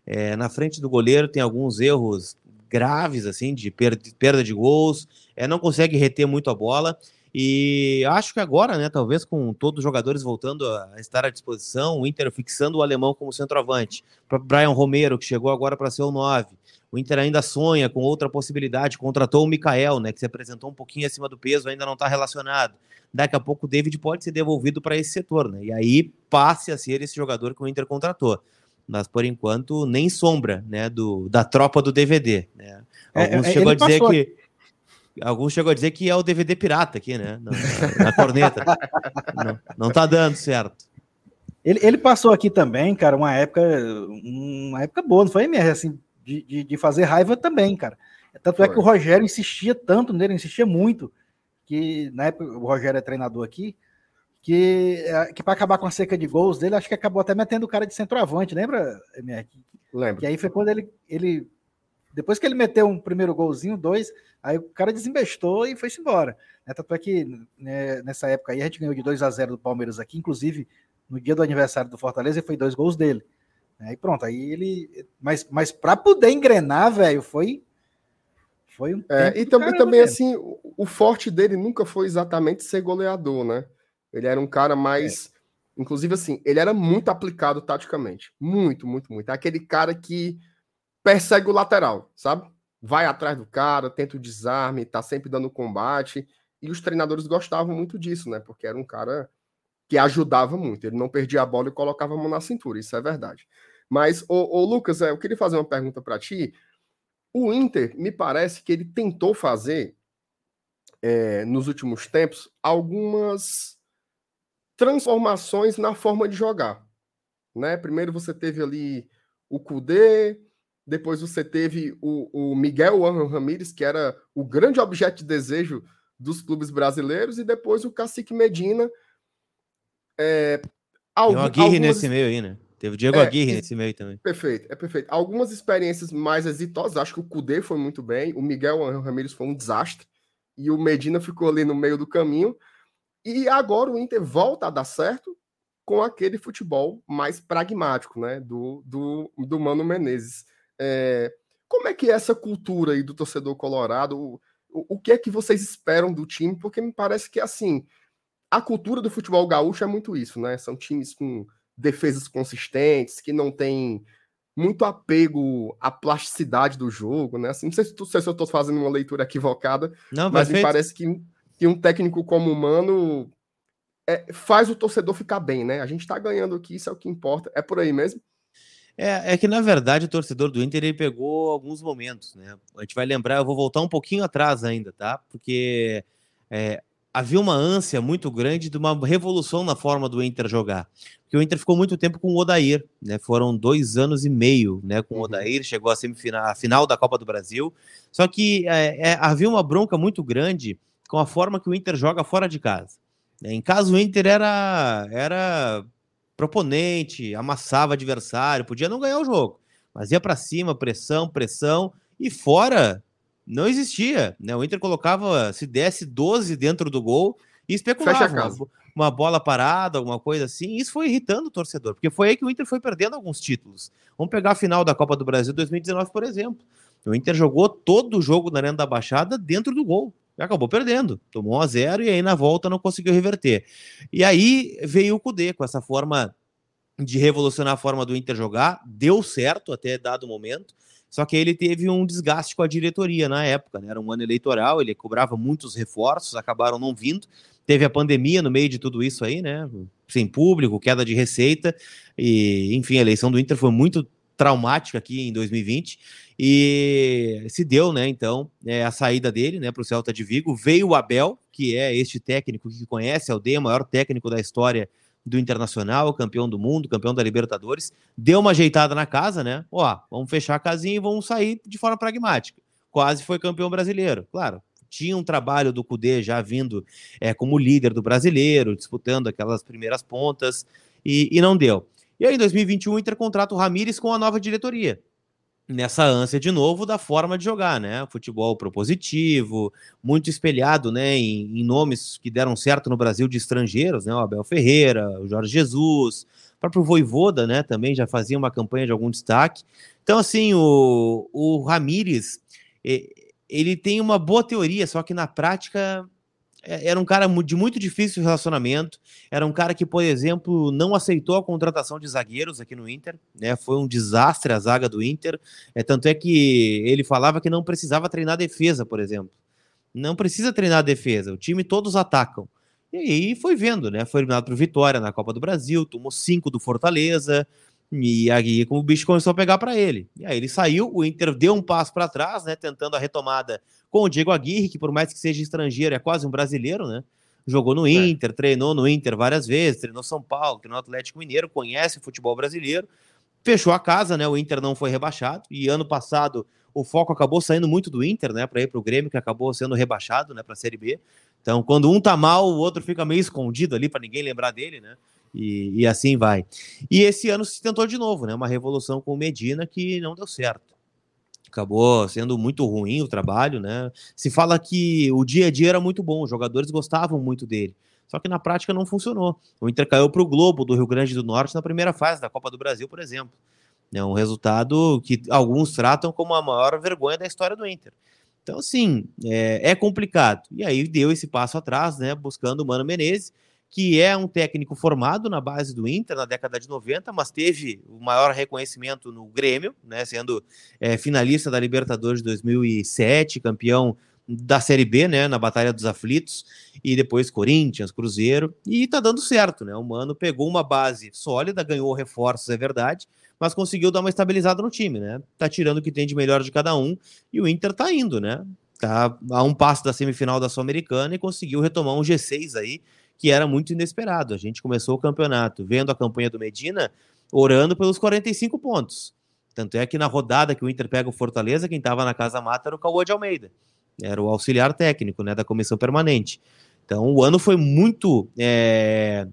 é, na frente do goleiro tem alguns erros graves, assim, de perda de gols, é, não consegue reter muito a bola. E acho que agora, né, talvez com todos os jogadores voltando a estar à disposição, o Inter fixando o alemão como centroavante, para Brian Romero, que chegou agora para ser o 9. O Inter ainda sonha com outra possibilidade, contratou o Mikael, né, que se apresentou um pouquinho acima do peso, ainda não está relacionado. Daqui a pouco o David pode ser devolvido para esse setor, né? E aí passe a ser esse jogador que o Inter contratou. Mas por enquanto nem sombra, né, do, da tropa do DVD, né? É, Alguns é, chegou a dizer que Alguns chegou a dizer que é o DVD pirata aqui, né? Na, na corneta. não, não tá dando certo. Ele, ele passou aqui também, cara, uma época, uma época boa, não foi mesmo, assim, de, de, de, fazer raiva também, cara. Tanto foi. é que o Rogério insistia tanto nele, insistia muito, que na época o Rogério é treinador aqui, que, é, que para acabar com a seca de gols dele, acho que acabou até metendo o cara de centroavante, lembra, MR? Lembro. Que aí foi quando ele, ele depois que ele meteu um primeiro golzinho, dois, aí o cara desembestou e foi-se embora. Né? Tanto é que né, nessa época aí a gente ganhou de 2 a 0 do Palmeiras aqui, inclusive no dia do aniversário do Fortaleza foi dois gols dele. Aí pronto, aí ele. Mas, mas para poder engrenar, velho, foi. Foi um. É, e também, também assim, o, o, forte dele nunca foi exatamente ser goleador, né? Ele era um cara mais. É. Inclusive, assim, ele era muito aplicado taticamente. Muito, muito, muito. Aquele cara que persegue o lateral, sabe? Vai atrás do cara, tenta o desarme, tá sempre dando combate. E os treinadores gostavam muito disso, né? Porque era um cara que ajudava muito. Ele não perdia a bola e colocava a mão na cintura, isso é verdade. Mas, ô Lucas, é, eu queria fazer uma pergunta para ti. O Inter, me parece que ele tentou fazer, é, nos últimos tempos, algumas transformações na forma de jogar. Né? Primeiro você teve ali o Kudê, depois você teve o, o Miguel Ramírez, que era o grande objeto de desejo dos clubes brasileiros, e depois o Cacique Medina. É, algum, Tem o Aguirre algumas... nesse meio aí, né? Teve o Diego é, Aguirre nesse meio também. Perfeito, é perfeito. Algumas experiências mais exitosas, acho que o Cudê foi muito bem, o Miguel Ramírez foi um desastre, e o Medina ficou ali no meio do caminho. E agora o Inter volta a dar certo com aquele futebol mais pragmático, né? Do, do, do Mano Menezes. É, como é que é essa cultura aí do torcedor colorado? O, o, o, que é que vocês esperam do time? Porque me parece que, assim, a cultura do futebol gaúcho é muito isso, né? São times com defesas consistentes, que não tem muito apego à plasticidade do jogo, né? Assim, não sei se, se eu estou fazendo uma leitura equivocada, não, mas me parece que, que um técnico como o Mano é, faz o torcedor ficar bem, né? A gente está ganhando aqui, isso é o que importa. É por aí mesmo? É, é que na verdade o torcedor do Inter ele pegou alguns momentos, né? A gente vai lembrar, eu vou voltar um pouquinho atrás ainda, tá? Porque é, havia uma ânsia muito grande de uma revolução na forma do Inter jogar. Porque o Inter ficou muito tempo com o Odair, né? Foram dois anos e meio, né? Com o uhum. Odair, chegou à semifinal, à final da Copa do Brasil. Só que é, é, havia uma bronca muito grande com a forma que o Inter joga fora de casa. Em casa, o Inter era, era proponente, amassava adversário, podia não ganhar o jogo, mas ia para cima, pressão, pressão, e fora não existia. Né? O Inter colocava, se desse 12 dentro do gol e especulava uma, uma, bola parada, alguma coisa assim. Isso foi irritando o torcedor, porque foi aí que o Inter foi perdendo alguns títulos. Vamos pegar a final da Copa do Brasil 2019, por exemplo. O Inter jogou todo o jogo na Arena da Baixada dentro do gol. E acabou perdendo. Tomou 1 a 0 e aí na volta não conseguiu reverter. E aí veio o Cudê com essa forma de revolucionar a forma do Inter jogar. Deu certo até dado momento. Só que ele teve um desgaste com a diretoria na época, né? Era um ano eleitoral, ele cobrava muitos reforços, acabaram não vindo. Teve a pandemia no meio de tudo isso aí, né? Sem público, queda de receita. E, enfim, a eleição do Inter foi muito traumática aqui em 2020 e se deu, né? Então, é, a saída dele, né, para o Celta de Vigo. Veio o Abel, que é este técnico que conhece a aldeia, maior técnico da história do Internacional, campeão do mundo, campeão da Libertadores. Deu uma ajeitada na casa, né? Ó, vamos fechar a casinha e vamos sair de forma pragmática. Quase foi campeão brasileiro, claro. Tinha um trabalho do Cudê já vindo é, como líder do brasileiro, disputando aquelas primeiras pontas, e, e não deu. E aí, em 2021, o Inter contrata o Ramires com a nova diretoria nessa ânsia de novo da forma de jogar, né? Futebol propositivo, muito espelhado, né, em, em, nomes que deram certo no Brasil de estrangeiros, né? O Abel Ferreira, o Jorge Jesus, o próprio Voivoda, né, também já fazia uma campanha de algum destaque. Então, assim, o, o Ramires, ele tem uma boa teoria, só que na prática era um cara de muito difícil relacionamento, era um cara que, por exemplo, não aceitou a contratação de zagueiros aqui no Inter, né? Foi um desastre a zaga do Inter. É, tanto é que ele falava que não precisava treinar defesa, por exemplo. Não precisa treinar defesa, o time todos atacam. E aí foi vendo, né? Foi eliminado por Vitória na Copa do Brasil, tomou cinco do Fortaleza, e aí o bicho começou a pegar para ele. E aí ele saiu, o Inter deu um passo para trás, né? Tentando a retomada com o Diego Aguirre, que por mais que seja estrangeiro, é quase um brasileiro, né? Jogou no é. Inter, é. treinou no Inter várias vezes, treinou São Paulo, treinou Atlético Mineiro, conhece o futebol brasileiro, fechou a casa, né? O Inter não foi rebaixado, e ano passado o foco acabou saindo muito do Inter, né? Para ir para o Grêmio, que acabou sendo rebaixado, né? Para a Série B. Então, quando um tá mal, o outro fica meio escondido ali para ninguém lembrar dele, né? E, e, assim vai. E esse ano se tentou de novo, né? Uma revolução com o Medina que não deu certo. Acabou sendo muito ruim o trabalho, né? Se fala que o dia a dia era muito bom, os jogadores gostavam muito dele. Só que na prática não funcionou. O Inter caiu para o Globo do Rio Grande do Norte na primeira fase da Copa do Brasil, por exemplo. É um resultado que alguns tratam como a maior vergonha da história do Inter. Então, assim, é, é complicado. E aí deu esse passo atrás, né? Buscando o Mano Menezes que é um técnico formado na base do Inter na década de 90, mas teve o maior reconhecimento no Grêmio, né, sendo é, finalista da Libertadores de 2007, campeão da Série B, né, na Batalha dos Aflitos, e depois Corinthians, Cruzeiro, e tá dando certo, né? O Mano pegou uma base sólida, ganhou reforços, é verdade, mas conseguiu dar uma estabilizada no time, né? Tá tirando o que tem de melhor de cada um, e o Inter tá indo, né? Tá a um passo da semifinal da Sul-Americana e conseguiu retomar um G6 aí, que era muito inesperado. A gente começou o campeonato vendo a campanha do Medina, orando pelos 45 pontos. Tanto é que na rodada que o Inter pega o Fortaleza, quem estava na casa mata era o Cauã de Almeida. Era o auxiliar técnico né, da comissão permanente. Então o ano foi muito é,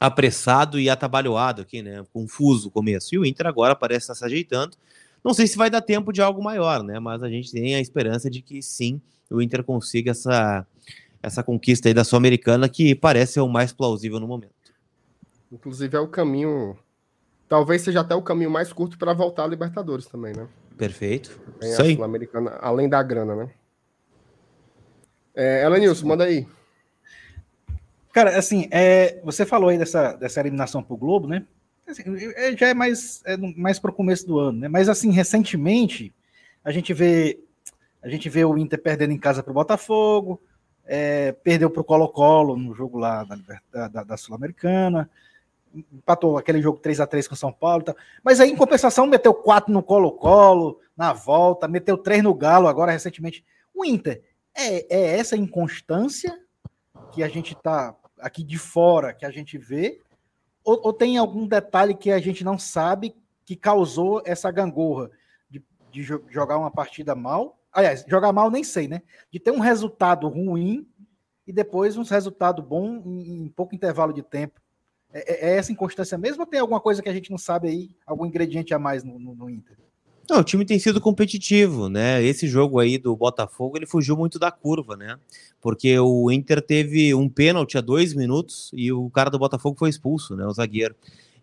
apressado e atabalhoado aqui, né? Confuso o começo. E o Inter agora parece estar se ajeitando. Não sei se vai dar tempo de algo maior, né? Mas a gente tem a esperança de que sim, o Inter consiga essa, essa conquista aí da Sul-Americana, que parece ser o mais plausível no momento. Inclusive é o caminho. Talvez seja até o caminho mais curto para voltar à Libertadores também, né? Perfeito. Tem a Sul-Americana, além da grana, né? É, Elenilson, manda aí. Cara, assim, é, você falou aí dessa, dessa eliminação pro Globo, né? Assim, é, já é mais, é mais para o começo do ano, né? Mas assim, recentemente, a gente vê a gente vê o Inter perdendo em casa para o Botafogo, é, perdeu para o Colo-Colo no jogo lá da, da, da Sul-Americana, empatou aquele jogo 3 a 3 com São Paulo. Tá. Mas aí, em compensação, meteu 4 no Colo-Colo, na volta, meteu 3 no Galo, agora recentemente. O Inter, é, é essa inconstância que a gente está aqui de fora, que a gente vê, ou, ou, tem algum detalhe que a gente não sabe que causou essa gangorra de, de jogar uma partida mal Aliás, jogar mal nem sei, né? De ter um resultado ruim e depois um resultado bom em, pouco intervalo de tempo. É, é, é, essa inconstância mesmo ou tem alguma coisa que a gente não sabe aí, algum ingrediente a mais no, no, no, Inter? Não, o time tem sido competitivo, né? Esse jogo aí do Botafogo, ele fugiu muito da curva, né? Porque o Inter teve um pênalti a dois minutos e o cara do Botafogo foi expulso, né? O zagueiro.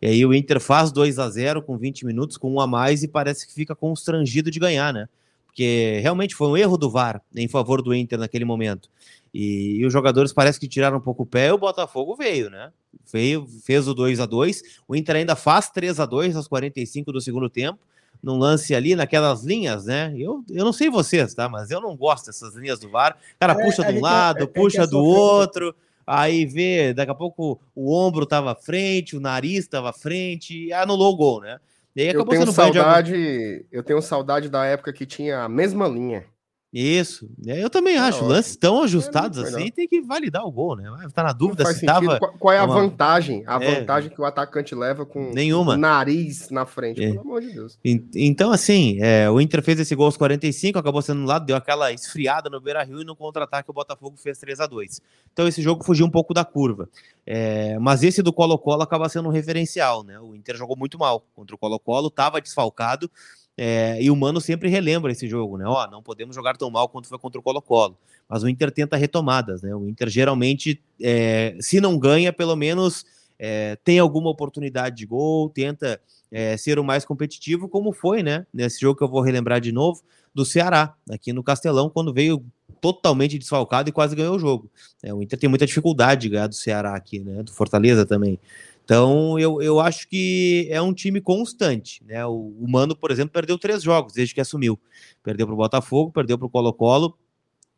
E aí o Inter faz 2 a 0 com 20 minutos, com um a mais, e parece que fica constrangido de ganhar, né? Porque realmente foi um erro do VAR em favor do Inter naquele momento. E, e os jogadores parece que tiraram um pouco o pé, o Botafogo veio, né? Veio, fez o 2 a 2 o Inter ainda faz 3 a 2 aos 45 do segundo tempo, num lance ali, naquelas linhas, né? Eu, eu não sei vocês, tá? Mas eu não gosto dessas linhas do VAR. cara é, puxa de um lado, é, é puxa do outro, aí vê, daqui a pouco o ombro estava à frente, o nariz estava à frente, e anulou o gol, né? E aí eu tenho saudade, eu tenho saudade da época que tinha a mesma linha. Isso, é, eu também acho. É, Lances tão ajustados é, assim, tem que validar o gol, né? Tá na dúvida se tava. Qual, é a uma... vantagem? A é, vantagem que o atacante leva com nenhuma. o nariz na frente, é. pelo amor de Deus. Então, assim, é, o Inter fez esse gol aos 45, acabou sendo no lado, deu aquela esfriada no Beira Rio e no contra-ataque o Botafogo fez 3 a 2 Então, esse jogo fugiu um pouco da curva. É, mas esse do Colo-Colo acaba sendo um referencial, né? O Inter jogou muito mal contra o Colo-Colo, estava desfalcado é, e o Mano sempre relembra esse jogo, né? Ó, não podemos jogar tão mal quanto foi contra o Colo-Colo. Mas o Inter tenta retomadas, né? O Inter geralmente, é, se não ganha, pelo menos é, tem alguma oportunidade de gol, tenta é, ser o mais competitivo, como foi, né? Nesse jogo que eu vou relembrar de novo, do Ceará, aqui no Castelão, quando veio totalmente desfalcado e quase ganhou o jogo. É, o Inter tem muita dificuldade de ganhar do Ceará aqui, né? Do Fortaleza também. Então, eu, eu acho que é um time constante, né? O, o Mano, por exemplo, perdeu três jogos desde que assumiu. Perdeu para o Botafogo, perdeu para o Colo-Colo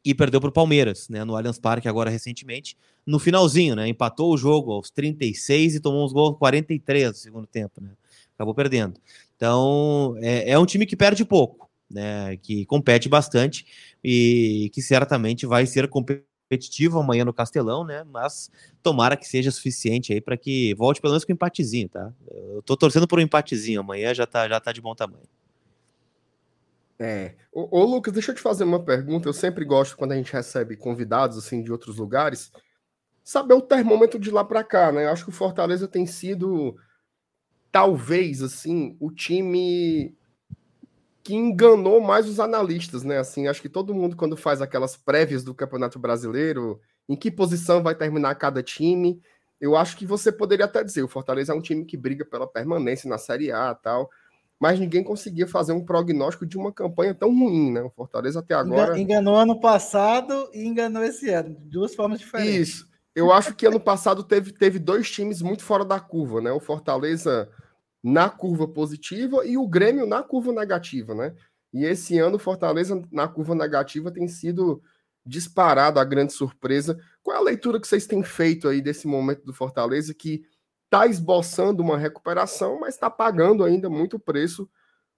e perdeu para o Palmeiras, né? No Allianz Parque agora recentemente, no finalzinho, né? Empatou o jogo aos 36 e tomou uns gols 43 no segundo tempo, né? Acabou perdendo. Então, é, é um time que perde pouco, né? Que compete bastante e que certamente vai ser competitivo amanhã no Castelão, né? Mas tomara que seja suficiente aí para que volte pelo menos com um empatezinho, tá? Eu tô torcendo por um empatezinho amanhã, já tá, já tá de bom tamanho. É. Ô, ô, Lucas, deixa eu te fazer uma pergunta. Eu sempre gosto quando a gente recebe convidados assim de outros lugares, saber o termômetro de lá para cá, né? Eu acho que o Fortaleza tem sido talvez assim o time que enganou mais os analistas, né? Assim, acho que todo mundo quando faz aquelas prévias do Campeonato Brasileiro, em que posição vai terminar cada time, eu acho que você poderia até dizer, o Fortaleza é um time que briga pela permanência na Série A, tal, mas ninguém conseguia fazer um prognóstico de uma campanha tão ruim, né? O Fortaleza até agora enganou ano passado e enganou esse ano, de duas formas diferentes. Isso. Eu acho que ano passado teve, teve dois times muito fora da curva, né? O Fortaleza na curva positiva e o Grêmio na curva negativa, né? E esse ano o Fortaleza na curva negativa tem sido disparado a grande surpresa. Qual é a leitura que vocês têm feito aí desse momento do Fortaleza que está esboçando uma recuperação, mas está pagando ainda muito preço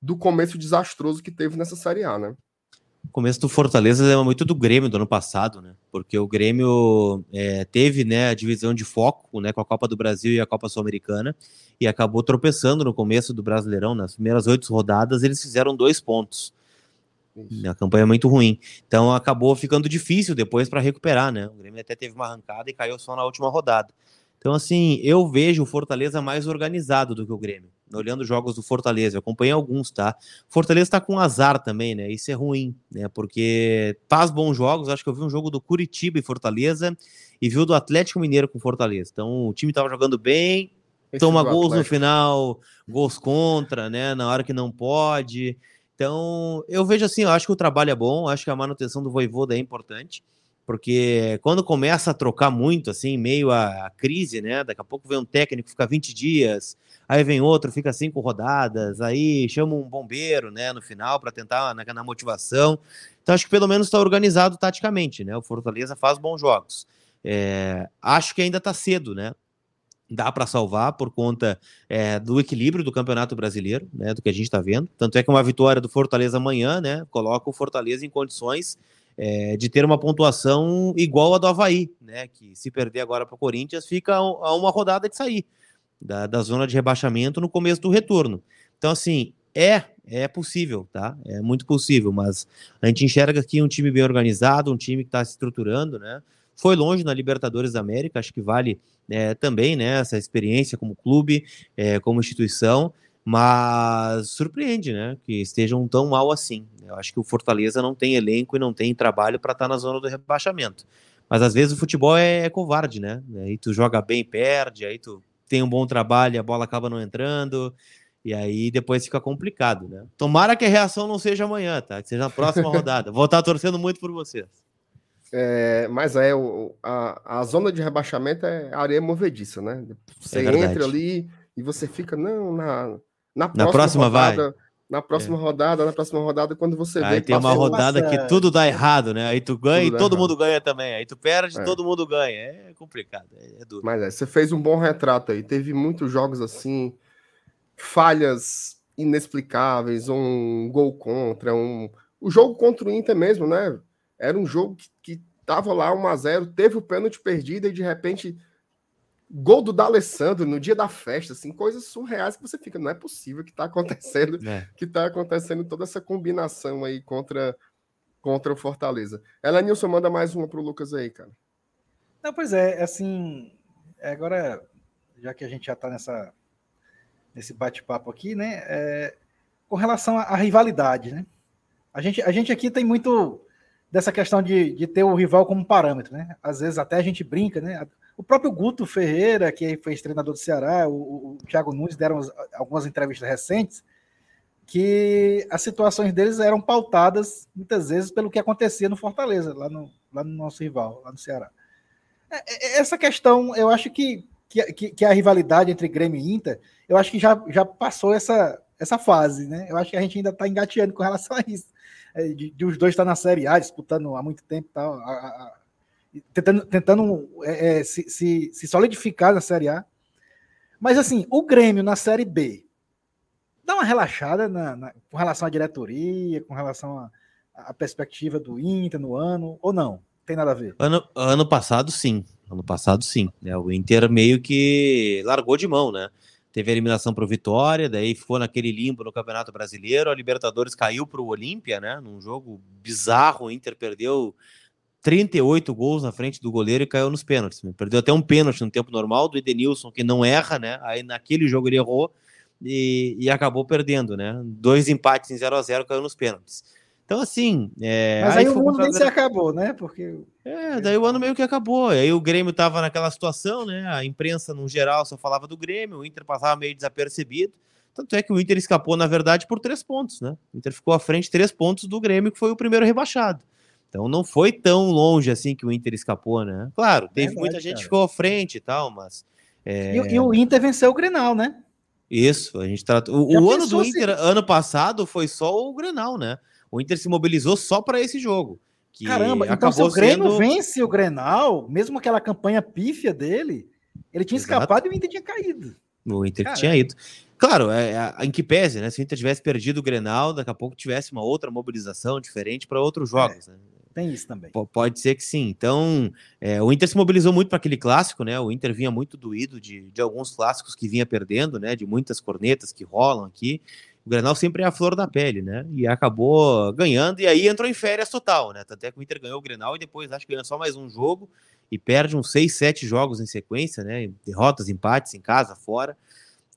do começo desastroso que teve nessa Série A, né? O começo do Fortaleza lembra muito do Grêmio do ano passado, né? Porque o Grêmio é, teve né, a divisão de foco né, com a Copa do Brasil e a Copa Sul-Americana e acabou tropeçando no começo do Brasileirão. Nas primeiras oito rodadas, eles fizeram dois pontos. A campanha é muito ruim. Então acabou ficando difícil depois para recuperar, né? O Grêmio até teve uma arrancada e caiu só na última rodada. Então, assim, eu vejo o Fortaleza mais organizado do que o Grêmio. Olhando os jogos do Fortaleza, eu acompanhei alguns, tá? Fortaleza tá com azar também, né? Isso é ruim, né? Porque faz bons jogos. Acho que eu vi um jogo do Curitiba e Fortaleza e vi o do Atlético Mineiro com Fortaleza. Então, o time tava jogando bem, Esse toma gols Atlético. no final, gols contra, né? Na hora que não pode. Então, eu vejo assim, eu acho que o trabalho é bom, acho que a manutenção do Voivoda é importante porque quando começa a trocar muito, assim, meio a, crise, né? Daqui a pouco vem um técnico, fica 20 dias, aí vem outro, fica cinco rodadas, aí chama um bombeiro, né, no final, para tentar na, na, motivação. Então, acho que pelo menos está organizado taticamente, né? O Fortaleza faz bons jogos. É, acho que ainda está cedo, né? Dá para salvar por conta é, do equilíbrio do Campeonato Brasileiro, né? Do que a gente está vendo. Tanto é que uma vitória do Fortaleza amanhã, né? Coloca o Fortaleza em condições é, de ter uma pontuação igual a do Havaí, né? Que se perder agora para o Corinthians, fica a uma rodada de sair da, da zona de rebaixamento no começo do retorno. Então, assim, é, é possível, tá? É muito possível, mas a gente enxerga aqui um time bem organizado, um time que está se estruturando, né? Foi longe na Libertadores da América, acho que vale é, também né, essa experiência como clube, é, como instituição, mas surpreende, né? Que estejam tão mal assim. Eu acho que o Fortaleza não tem elenco e não tem trabalho para estar tá na zona do rebaixamento. Mas às vezes o futebol é, é covarde, né? Aí tu joga bem, perde, aí tu tem um bom trabalho, a bola acaba não entrando, e aí depois fica complicado, né? Tomara que a reação não seja amanhã, tá? Que seja na próxima rodada. Vou estar torcendo muito por vocês. É, mas é, o, a, a zona de rebaixamento é areia movediça, né? Você é entra ali e você fica, não, na, na próxima, na próxima rodada, vai. Na próxima é. rodada, na próxima rodada, quando você aí vê. Aí tem uma rodada que tudo dá errado, né? Aí tu ganha tudo e todo errado. mundo ganha também. Aí tu perde e é. todo mundo ganha. É complicado, é, é duro. Mas é, você fez um bom retrato aí. Teve muitos jogos assim, falhas inexplicáveis, um gol contra, um. O jogo contra o Inter mesmo, né? Era um jogo que, que tava lá 1 a 0 teve o pênalti perdido e de repente Gol do D'Alessandro no dia da festa, assim, coisas surreais que você fica, não é possível que está acontecendo, é. que está acontecendo toda essa combinação aí contra contra o Fortaleza. Ela Nilson manda mais uma pro Lucas aí, cara. Não, pois é, assim, agora já que a gente já está nessa nesse bate-papo aqui, né, é, com relação à rivalidade, né? A gente, a gente aqui tem muito dessa questão de, de ter o rival como parâmetro, né? Às vezes até a gente brinca, né? O próprio Guto Ferreira, que foi treinador do Ceará, o, o Thiago Nunes deram algumas entrevistas recentes, que as situações deles eram pautadas muitas vezes pelo que acontecia no Fortaleza, lá no, lá no nosso rival, lá no Ceará. É, é, essa questão, eu acho que, que, que, a rivalidade entre Grêmio e Inter, eu acho que já, já passou essa, essa fase, né? Eu acho que a gente ainda está engateando com relação a isso. É, de, de, os dois estar tá na Série A, disputando há muito tempo tal, tentando, tentando é, é, se, se, se solidificar na Série A. Mas assim, o Grêmio na Série B dá uma relaxada na, na, com relação à diretoria, com relação à perspectiva do Inter no ano, ou não? Tem nada a ver? Ano, ano passado, sim. Ano passado, sim. É, o Inter meio que largou de mão, né? Teve a eliminação para o Vitória, daí ficou naquele limbo no Campeonato Brasileiro. A Libertadores caiu para o Olímpia, né? Num jogo bizarro, o Inter perdeu 38 gols na frente do goleiro e caiu nos pênaltis. Perdeu até um pênalti no tempo normal do Edenilson, que não erra, né? Aí naquele jogo ele errou e, e acabou perdendo, né? Dois empates em 0 a 0 caiu nos pênaltis. Então, assim. É, Mas aí, aí o mundo nem se acabou, né? Porque. É, daí o ano meio que acabou. Aí o Grêmio tava naquela situação, né? A imprensa, no geral, só falava do Grêmio, o Inter passava meio desapercebido. Tanto é que o Inter escapou, na verdade, por três pontos, né? O Inter ficou à frente três pontos do Grêmio, que foi o primeiro rebaixado. Então não foi tão longe assim que o Inter escapou, né? Claro, teve verdade, muita gente que ficou à frente e tal, mas. É... E, e, o Inter venceu o Grenal, né? Isso, a gente trata. O, o ano do Inter, se... ano passado, foi só o Grenal, né? O Inter se mobilizou só para esse jogo. Caramba, então se o Grêmio sendo... vence o Grenal, mesmo aquela campanha pífia dele, ele tinha Exato. escapado e o Inter tinha caído. O Inter tinha ido. Claro, é, é, em que pese, né? Se o Inter tivesse perdido o Grenal, daqui a pouco tivesse uma outra mobilização diferente para outros jogos. É. Né? Tem isso também. P pode ser que sim. Então, é, o Inter se mobilizou muito para aquele clássico, né? O Inter vinha muito doído de, de alguns clássicos que vinha perdendo, né? De muitas cornetas que rolam aqui. O Grenal sempre é a flor da pele, né? E acabou ganhando, e aí entrou em férias total, né? Tanto é que o Inter ganhou o Grenal e depois acho que ganhou só mais um jogo e perde uns seis, sete jogos em sequência, né? Derrotas, empates em casa, fora.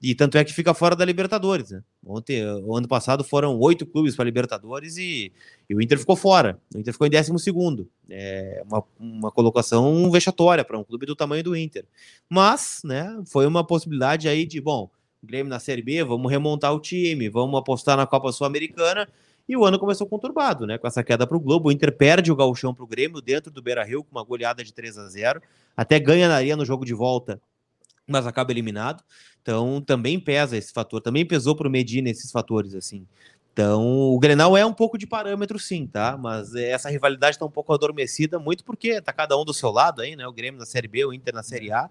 E tanto é que fica fora da Libertadores, né? Ontem, o ano passado foram oito clubes para Libertadores e, e, o Inter ficou fora. O Inter ficou em décimo segundo. É uma, uma colocação vexatória para um clube do tamanho do Inter. Mas, né, foi uma possibilidade aí de, bom, Grêmio na Série B, vamos remontar o time, vamos apostar na Copa Sul-Americana. E o ano começou conturbado, né? Com essa queda para o Globo. O Inter perde o gauchão para o Grêmio dentro do Beira Rio com uma goleada de 3 a 0 Até ganha na areia no jogo de volta mas acaba eliminado. Então também pesa esse fator, também pesou para o Medina esses fatores assim. Então o Grenal é um pouco de parâmetro, sim, tá? Mas essa rivalidade está um pouco adormecida, muito porque tá cada um do seu lado aí, né? O Grêmio na Série B, o Inter na Série A.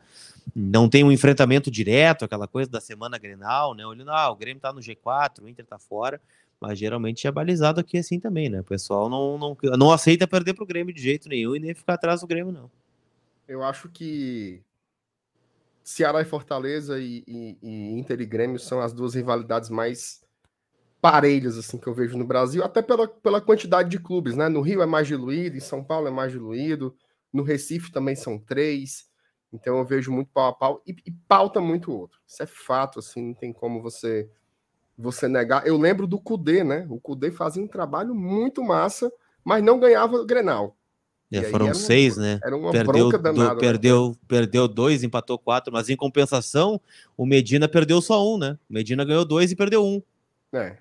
Não tem um enfrentamento direto, aquela coisa da semana Grenal, né? Olhando, ah, o Grêmio tá no G4, o Inter tá fora. Mas geralmente é balizado aqui assim também, né? O pessoal não, não, não aceita perder para o Grêmio de jeito nenhum e nem ficar atrás do Grêmio, não. Eu acho que Ceará e Fortaleza e, e, e, Inter e Grêmio são as duas rivalidades mais parelhas assim que eu vejo no Brasil, até pela, pela quantidade de clubes, né? No Rio é mais diluído, em São Paulo é mais diluído, no Recife também são três, então eu vejo muito pau a pau e, e pauta muito outro. Isso é fato, assim, não tem como você você negar. Eu lembro do Cudê, né? O Cudê fazia um trabalho muito massa, mas não ganhava Grenal. É, foram seis, né? Era uma perdeu, danada, do, né? perdeu, né? perdeu dois, empatou quatro, mas em compensação, o Medina perdeu só um, né? O Medina ganhou dois e perdeu um. É.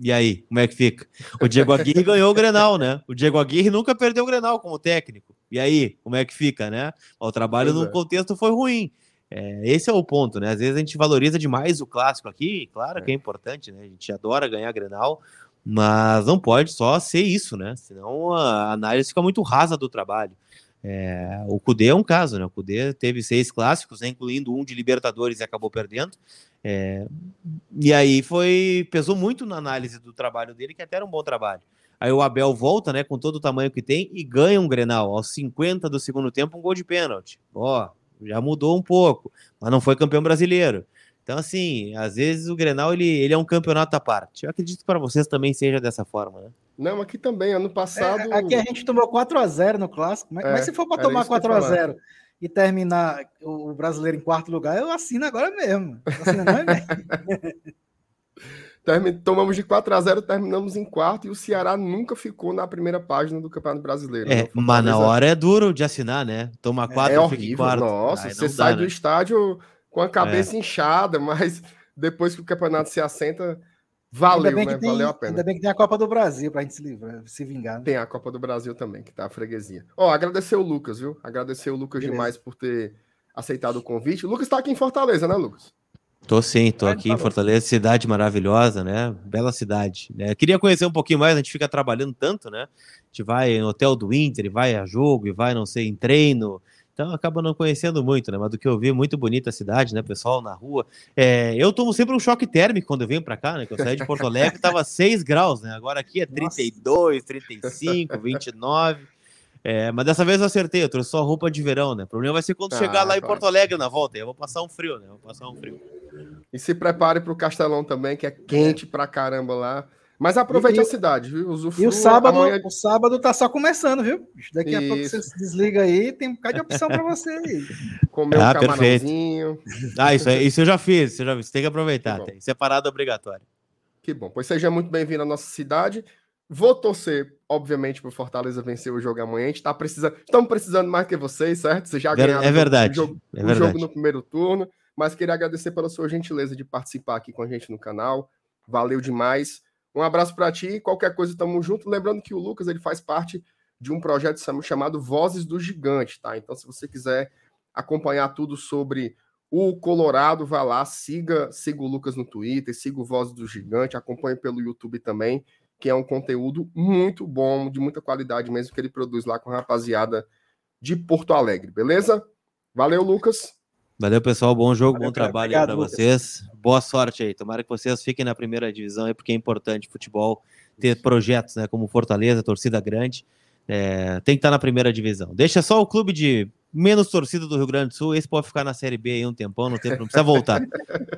E aí, como é que fica? O Diego Aguirre ganhou o Grenal, né? O Diego Aguirre nunca perdeu o Grenal como técnico. E aí, como é que fica, né? O trabalho pois no é. contexto foi ruim. É, esse é o ponto, né? Às vezes a gente valoriza demais o clássico aqui, claro é. que é importante, né? A gente adora ganhar Grenal, mas não pode só ser isso, né? Senão a análise fica muito rasa do trabalho. É, o Cudê é um caso, né? O Cudê teve seis clássicos, né, incluindo um de Libertadores e acabou perdendo. É, e aí foi pesou muito na análise do trabalho dele, que até era um bom trabalho. Aí o Abel volta, né, com todo o tamanho que tem e ganha um Grenal aos 50 do segundo tempo, um gol de pênalti. Ó, já mudou um pouco, mas não foi campeão brasileiro. Então, assim, às vezes o Grenal ele, ele é um campeonato à parte. Eu acredito que para vocês também seja dessa forma, né? Não, aqui também, ano passado. É, aqui a gente tomou 4x0 no clássico, mas, é, mas se for para tomar 4x0 e terminar o brasileiro em quarto lugar, eu assino agora mesmo. Assino, não é Tomamos de 4 a 0 terminamos em quarto e o Ceará nunca ficou na primeira página do Campeonato Brasileiro. É, mas na hora é duro de assinar, né? Toma 4 é, é horrível, Nossa, Ai, você sai dá, do né? estádio com a cabeça é. inchada, mas depois que o campeonato se assenta, Valeu, né? Tem, Valeu a pena. Ainda bem que tem a Copa do Brasil pra gente se livrar, se vingar. Né? Tem a Copa do Brasil também, que tá a freguesia. Ó, agradecer o Lucas, viu? Agradecer o Lucas Beleza. demais por ter aceitado o convite. O Lucas tá aqui em Fortaleza, né, Lucas? Tô sim, tô aqui em Fortaleza, cidade maravilhosa, né? Bela cidade. Né? Queria conhecer um pouquinho mais, a gente fica trabalhando tanto, né? A gente vai no hotel do Inter, e vai a jogo, e vai, não sei, em treino, então acaba não conhecendo muito, né? Mas do que eu vi, muito bonita a cidade, né? Pessoal na rua. É, eu tomo sempre um choque térmico quando eu venho para cá, né? Que eu saí de Porto Alegre, tava 6 graus, né? Agora aqui é 32, Nossa. 35, 29. É, mas dessa vez eu acertei, eu trouxe só roupa de verão, né? O problema vai ser quando ah, chegar lá em Porto Alegre na volta. Eu vou passar um frio, né? vou passar um frio. E se prepare para o Castelão também, que é quente pra caramba lá. Mas aproveite e, a cidade, viu? e o sábado, amanhã... o sábado tá só começando, viu? Daqui Isso. a pouco você se desliga aí, tem um bocado de opção para você aí. Comer ah, um camarãozinho. Perfeito. Ah, isso, é, isso eu já fiz, eu já fiz. Tem que aproveitar, que tem. Separado obrigatório. Que bom. Pois seja muito bem-vindo à nossa cidade. Vou torcer, obviamente, para o Fortaleza vencer o jogo amanhã. A gente tá precisando, estamos precisando mais que vocês, certo? Vocês já ganharam é verdade. O, jogo, é o verdade. jogo no primeiro turno, mas queria agradecer pela sua gentileza de participar aqui com a gente no canal. Valeu demais. Um abraço para ti, qualquer coisa tamo junto. Lembrando que o Lucas ele faz parte de um projeto chamado Vozes do Gigante, tá? Então, se você quiser acompanhar tudo sobre o Colorado, vá lá, siga, siga o Lucas no Twitter, siga o Vozes do Gigante, acompanhe pelo YouTube também, que é um conteúdo muito bom, de muita qualidade mesmo, que ele produz lá com a rapaziada de Porto Alegre, beleza? Valeu, Lucas. Valeu, pessoal. Bom jogo, Valeu, bom trabalho para vocês. Boa sorte aí. Tomara que vocês fiquem na primeira divisão aí, porque é importante futebol ter projetos, né? Como Fortaleza, torcida grande. É, tem que estar na primeira divisão. Deixa só o clube de menos torcida do Rio Grande do Sul. Esse pode ficar na Série B aí um tempão, não, tem, não precisa voltar. Não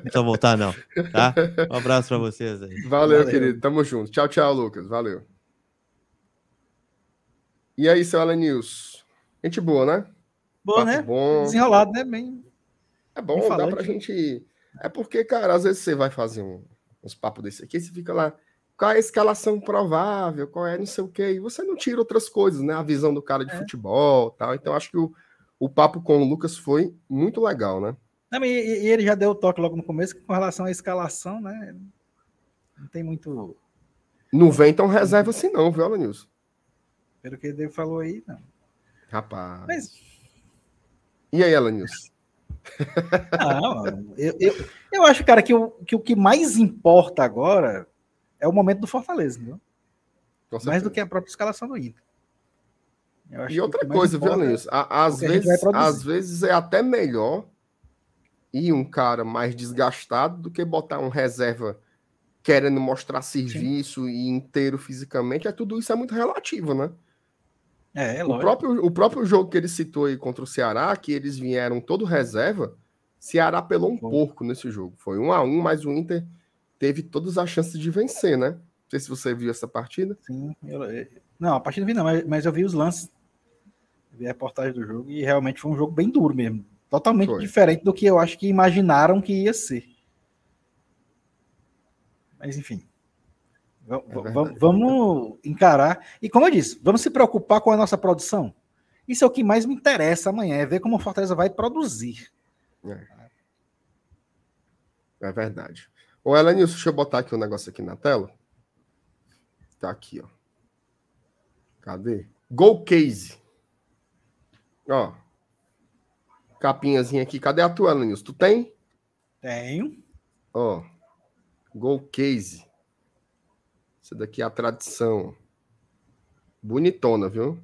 precisa voltar, não. Tá? Um abraço para vocês aí. Valeu, Valeu, querido. Tamo junto. Tchau, tchau, Lucas. Valeu. E aí, seu Alan News? Gente boa, né? Boa, Papo né? Bom. Desenrolado, né? Bem é bom, dá pra gente. É porque, cara, às vezes você vai fazer um, uns papos desse aqui, você fica lá. Qual é a escalação provável? Qual é não sei o quê? E você não tira outras coisas, né? A visão do cara de é. futebol tal. Então, acho que o, o papo com o Lucas foi muito legal, né? Não, e, e, ele já deu o toque logo no começo com relação à escalação, né? Não tem muito. Não vem tão reserva assim, não, viu, Alanilson? Pelo que ele falou aí, não. Rapaz. Mas... E aí, Alanilson? Não, eu, eu, eu, acho, cara, que o, que o que mais importa agora é o momento do Fortaleza, entendeu? Mais do que a própria escalação do Inter. E outra coisa, viu, Alenilson? Às vezes, às vezes é até melhor ir um cara mais desgastado do que botar um reserva querendo mostrar serviço Sim. e inteiro fisicamente. É tudo isso é muito relativo, né? É, é o, próprio, o próprio jogo que ele citou aí contra o Ceará, que eles vieram todo reserva, Ceará pelou um Bom. porco nesse jogo. Foi um a um, mas o Inter teve todas as chances de vencer, né? Não sei se você viu essa partida. Sim, eu, não, a partida não vi não, mas, mas eu vi os lances, vi a reportagem do jogo e realmente foi um jogo bem duro mesmo. Totalmente foi. diferente do que eu acho que imaginaram que ia ser. Mas enfim. É vamos encarar. E como eu disse, vamos se preocupar com a nossa produção. Isso é o que mais me interessa amanhã, é ver como a Fortaleza vai produzir. É, é verdade. Ô, Elenilson, deixa eu botar aqui um negócio aqui na tela. Tá aqui, ó. Cadê? Go Case. Ó. Capinhazinha aqui. Cadê a tua, Elenilson? Tu tem? Tenho. Ó. Go Case. Essa daqui é a tradição. Bonitona, viu?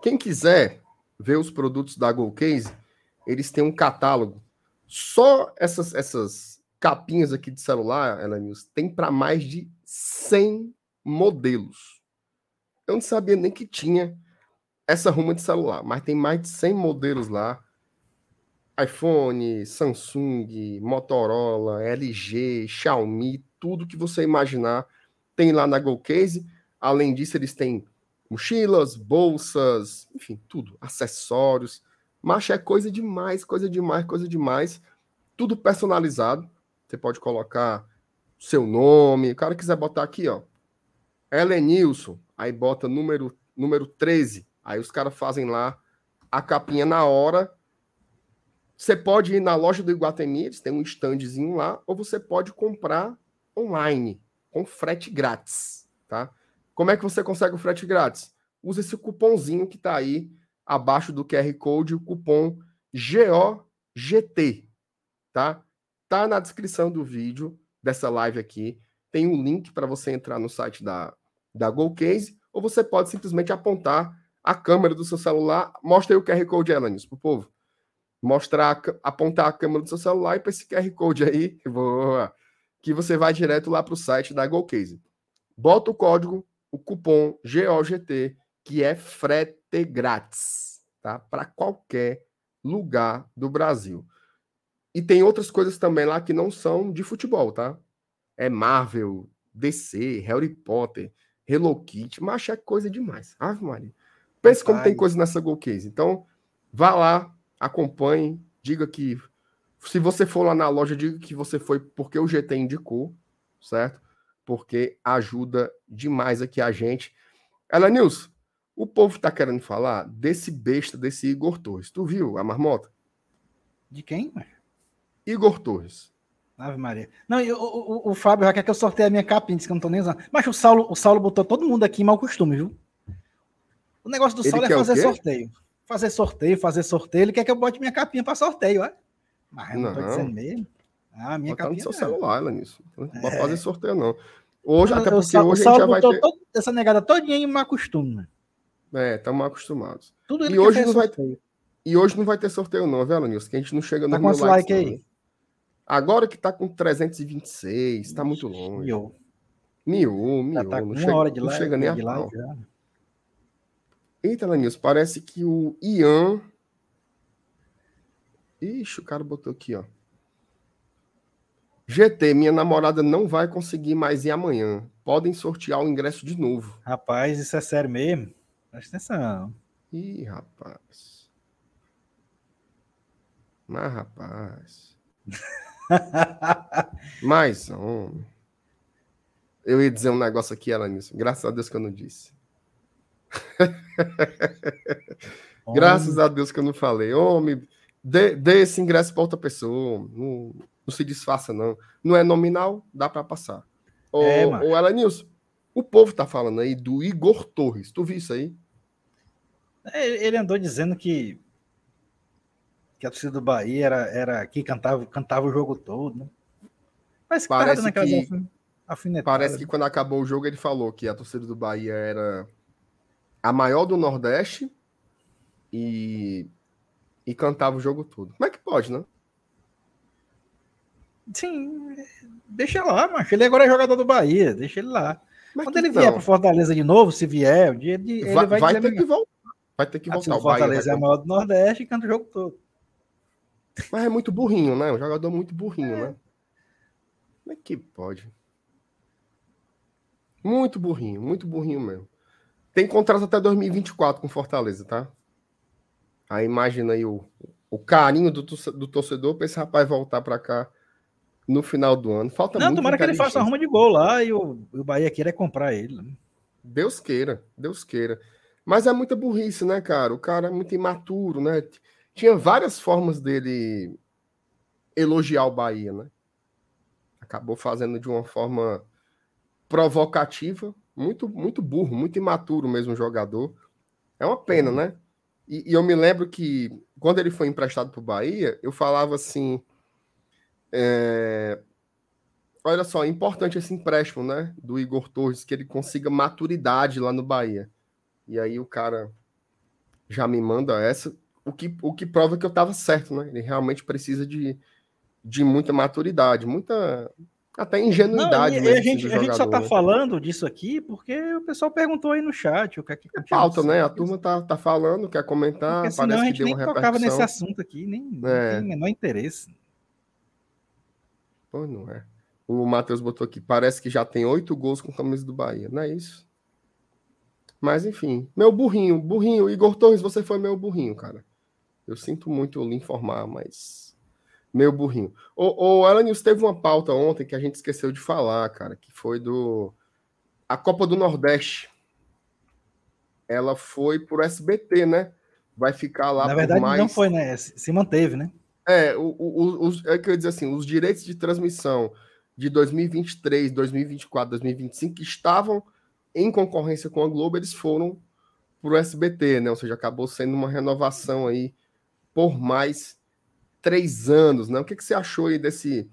Quem quiser ver os produtos da Go Case, eles têm um catálogo. Só essas, essas capinhas aqui de celular, Elanius, tem para mais de 100 modelos. Eu não sabia nem que tinha essa ruma de celular, mas tem mais de 100 modelos lá. iPhone, Samsung, Motorola, LG, Xiaomi, tudo que você imaginar tem lá na GoCase. Além disso, eles têm mochilas, bolsas, enfim, tudo, acessórios. Mas é coisa demais, coisa demais, coisa demais. Tudo personalizado. Você pode colocar seu nome. O cara quiser botar aqui, ó. Helenilson, aí bota número, número 13. Aí os caras fazem lá a capinha na hora. Você pode ir na loja do Iguatemi, eles têm um standzinho lá, ou você pode comprar online, com frete grátis, tá? Como é que você consegue o frete grátis? Usa esse cupomzinho que está aí abaixo do QR Code, o cupom GOGT, tá? Tá na descrição do vídeo dessa live aqui. Tem um link para você entrar no site da, da GoCase, ou você pode simplesmente apontar a câmera do seu celular. Mostra aí o QR Code, Elanis, pro povo. Mostrar, apontar a câmera do seu celular e para esse QR Code aí, boa, que você vai direto lá para o site da GoCase. Bota o código, o cupom GOGT, que é frete grátis, tá? Para qualquer lugar do Brasil. E tem outras coisas também lá que não são de futebol, tá? É Marvel, DC, Harry Potter, Hello Kitty, mas é coisa demais. Ave Maria. Pense como tem coisa nessa Go Case. Então, vá lá, acompanhe, diga que se você for lá na loja, diga que você foi porque o GT indicou, certo? Porque ajuda demais aqui a gente. Ela News, o povo tá querendo falar desse besta, desse Igor Torres. Tu viu a marmota? De quem? Igor Torres. Ave Maria. Não, eu, o, o, Fábio já quer que eu sorteie a minha capinha, disse que eu não tô nem usando. Mas o Saulo, o Saulo botou todo mundo aqui em mau costume, viu? O negócio do Ele Saulo é fazer sorteio. Fazer sorteio, fazer sorteio. Ele quer que eu bote minha capinha para sorteio, é? Mas eu não, não tô dizendo mesmo. Ah, minha Botar capinha. no seu celular, ela nisso. Não pode é. fazer sorteio, não. Hoje, até porque o hoje a gente já vai ter... essa negada todinha em mau costume. É, estamos acostumados. Tudo e hoje não vai ter. E hoje não vai ter sorteio, não, velho, Nilson? Que a gente não chega no tá com like aí. Agora que tá com 326, tá muito longe. Mil. Mil, mil. Tá não, chega, hora de não chega nem a pau. Eita, Lanils, parece que o Ian. Ixi, o cara botou aqui, ó. GT, minha namorada não vai conseguir mais ir amanhã. Podem sortear o ingresso de novo. Rapaz, isso é sério mesmo? Presta atenção. Ih, rapaz. Mas, rapaz. Mais homem. Eu ia dizer um negócio aqui, Alanis. Graças a Deus que eu não disse. Graças a Deus que eu não falei. Homem, dê, dê esse ingresso para outra pessoa. Não, não, se disfarça, não. Não é nominal, dá para passar. Ô, é, ô Elenilson, o povo tá falando aí do Igor Torres. Tu viu isso aí? É, ele andou dizendo que que a torcida do Bahia era, era que cantava, cantava o jogo todo, né? Mas parece que, parece que quando acabou o jogo ele falou que a torcida do Bahia era a maior do Nordeste e, e cantava o jogo todo. Como é que pode, né? Sim, deixa lá, macho. Ele agora é jogador do Bahia, deixa ele lá. Mas Quando ele vier para Fortaleza de novo, se vier, ele, ele vai, vai, vai ter que voltar. Vai ter que voltar. o Fortaleza é a maior do Nordeste e canta o jogo todo. Mas é muito burrinho, né? Um jogador muito burrinho, é. né? Como é que pode? Muito burrinho, muito burrinho mesmo. Tem contrato até 2024 com Fortaleza, tá? Aí imagina aí o, o carinho do, do torcedor para esse rapaz voltar para cá no final do ano. Falta Não, tomara que ele faça uma de gol lá e o, o Bahia queira comprar ele. Né? Deus queira, Deus queira. Mas é muita burrice, né, cara? O cara é muito imaturo, né? Tinha várias formas dele elogiar o Bahia, né? Acabou fazendo de uma forma provocativa, muito, muito burro, muito imaturo mesmo jogador. É uma pena, né? E, e eu me lembro que quando ele foi emprestado para o Bahia, eu falava assim: é... olha só, é importante esse empréstimo, né? Do Igor Torres, que ele consiga maturidade lá no Bahia. E aí o cara já me manda essa o que, o que prova que eu estava certo, né? Ele realmente precisa de, de muita maturidade, muita até ingenuidade. Não, mesmo, a, gente, a gente só está né? falando disso aqui porque o pessoal perguntou aí no chat o que é que é pauta, né? A turma tá, tá falando, quer comentar, porque parece a gente que deu nem uma tocava nesse assunto aqui, nem, é. tem menor interesse. Pô, não é. O Matheus botou aqui, parece que já tem oito gols com camisa do Bahia, não é isso? Mas enfim, meu burrinho, burrinho, Igor Torres, você foi meu burrinho, cara. Eu sinto muito lhe informar, mas meio burrinho. O, o Alan News teve uma pauta ontem que a gente esqueceu de falar, cara, que foi do a Copa do Nordeste. Ela foi por SBT, né? Vai ficar lá Na verdade, mais... não foi, né? Se manteve, né? É, o, o, os, é que eu ia dizer assim, os direitos de transmissão de 2023, 2024, 2025 que estavam em concorrência com a Globo, eles foram para o SBT, né? Ou seja, acabou sendo uma renovação aí por mais três anos, né? O que, que você achou aí desse,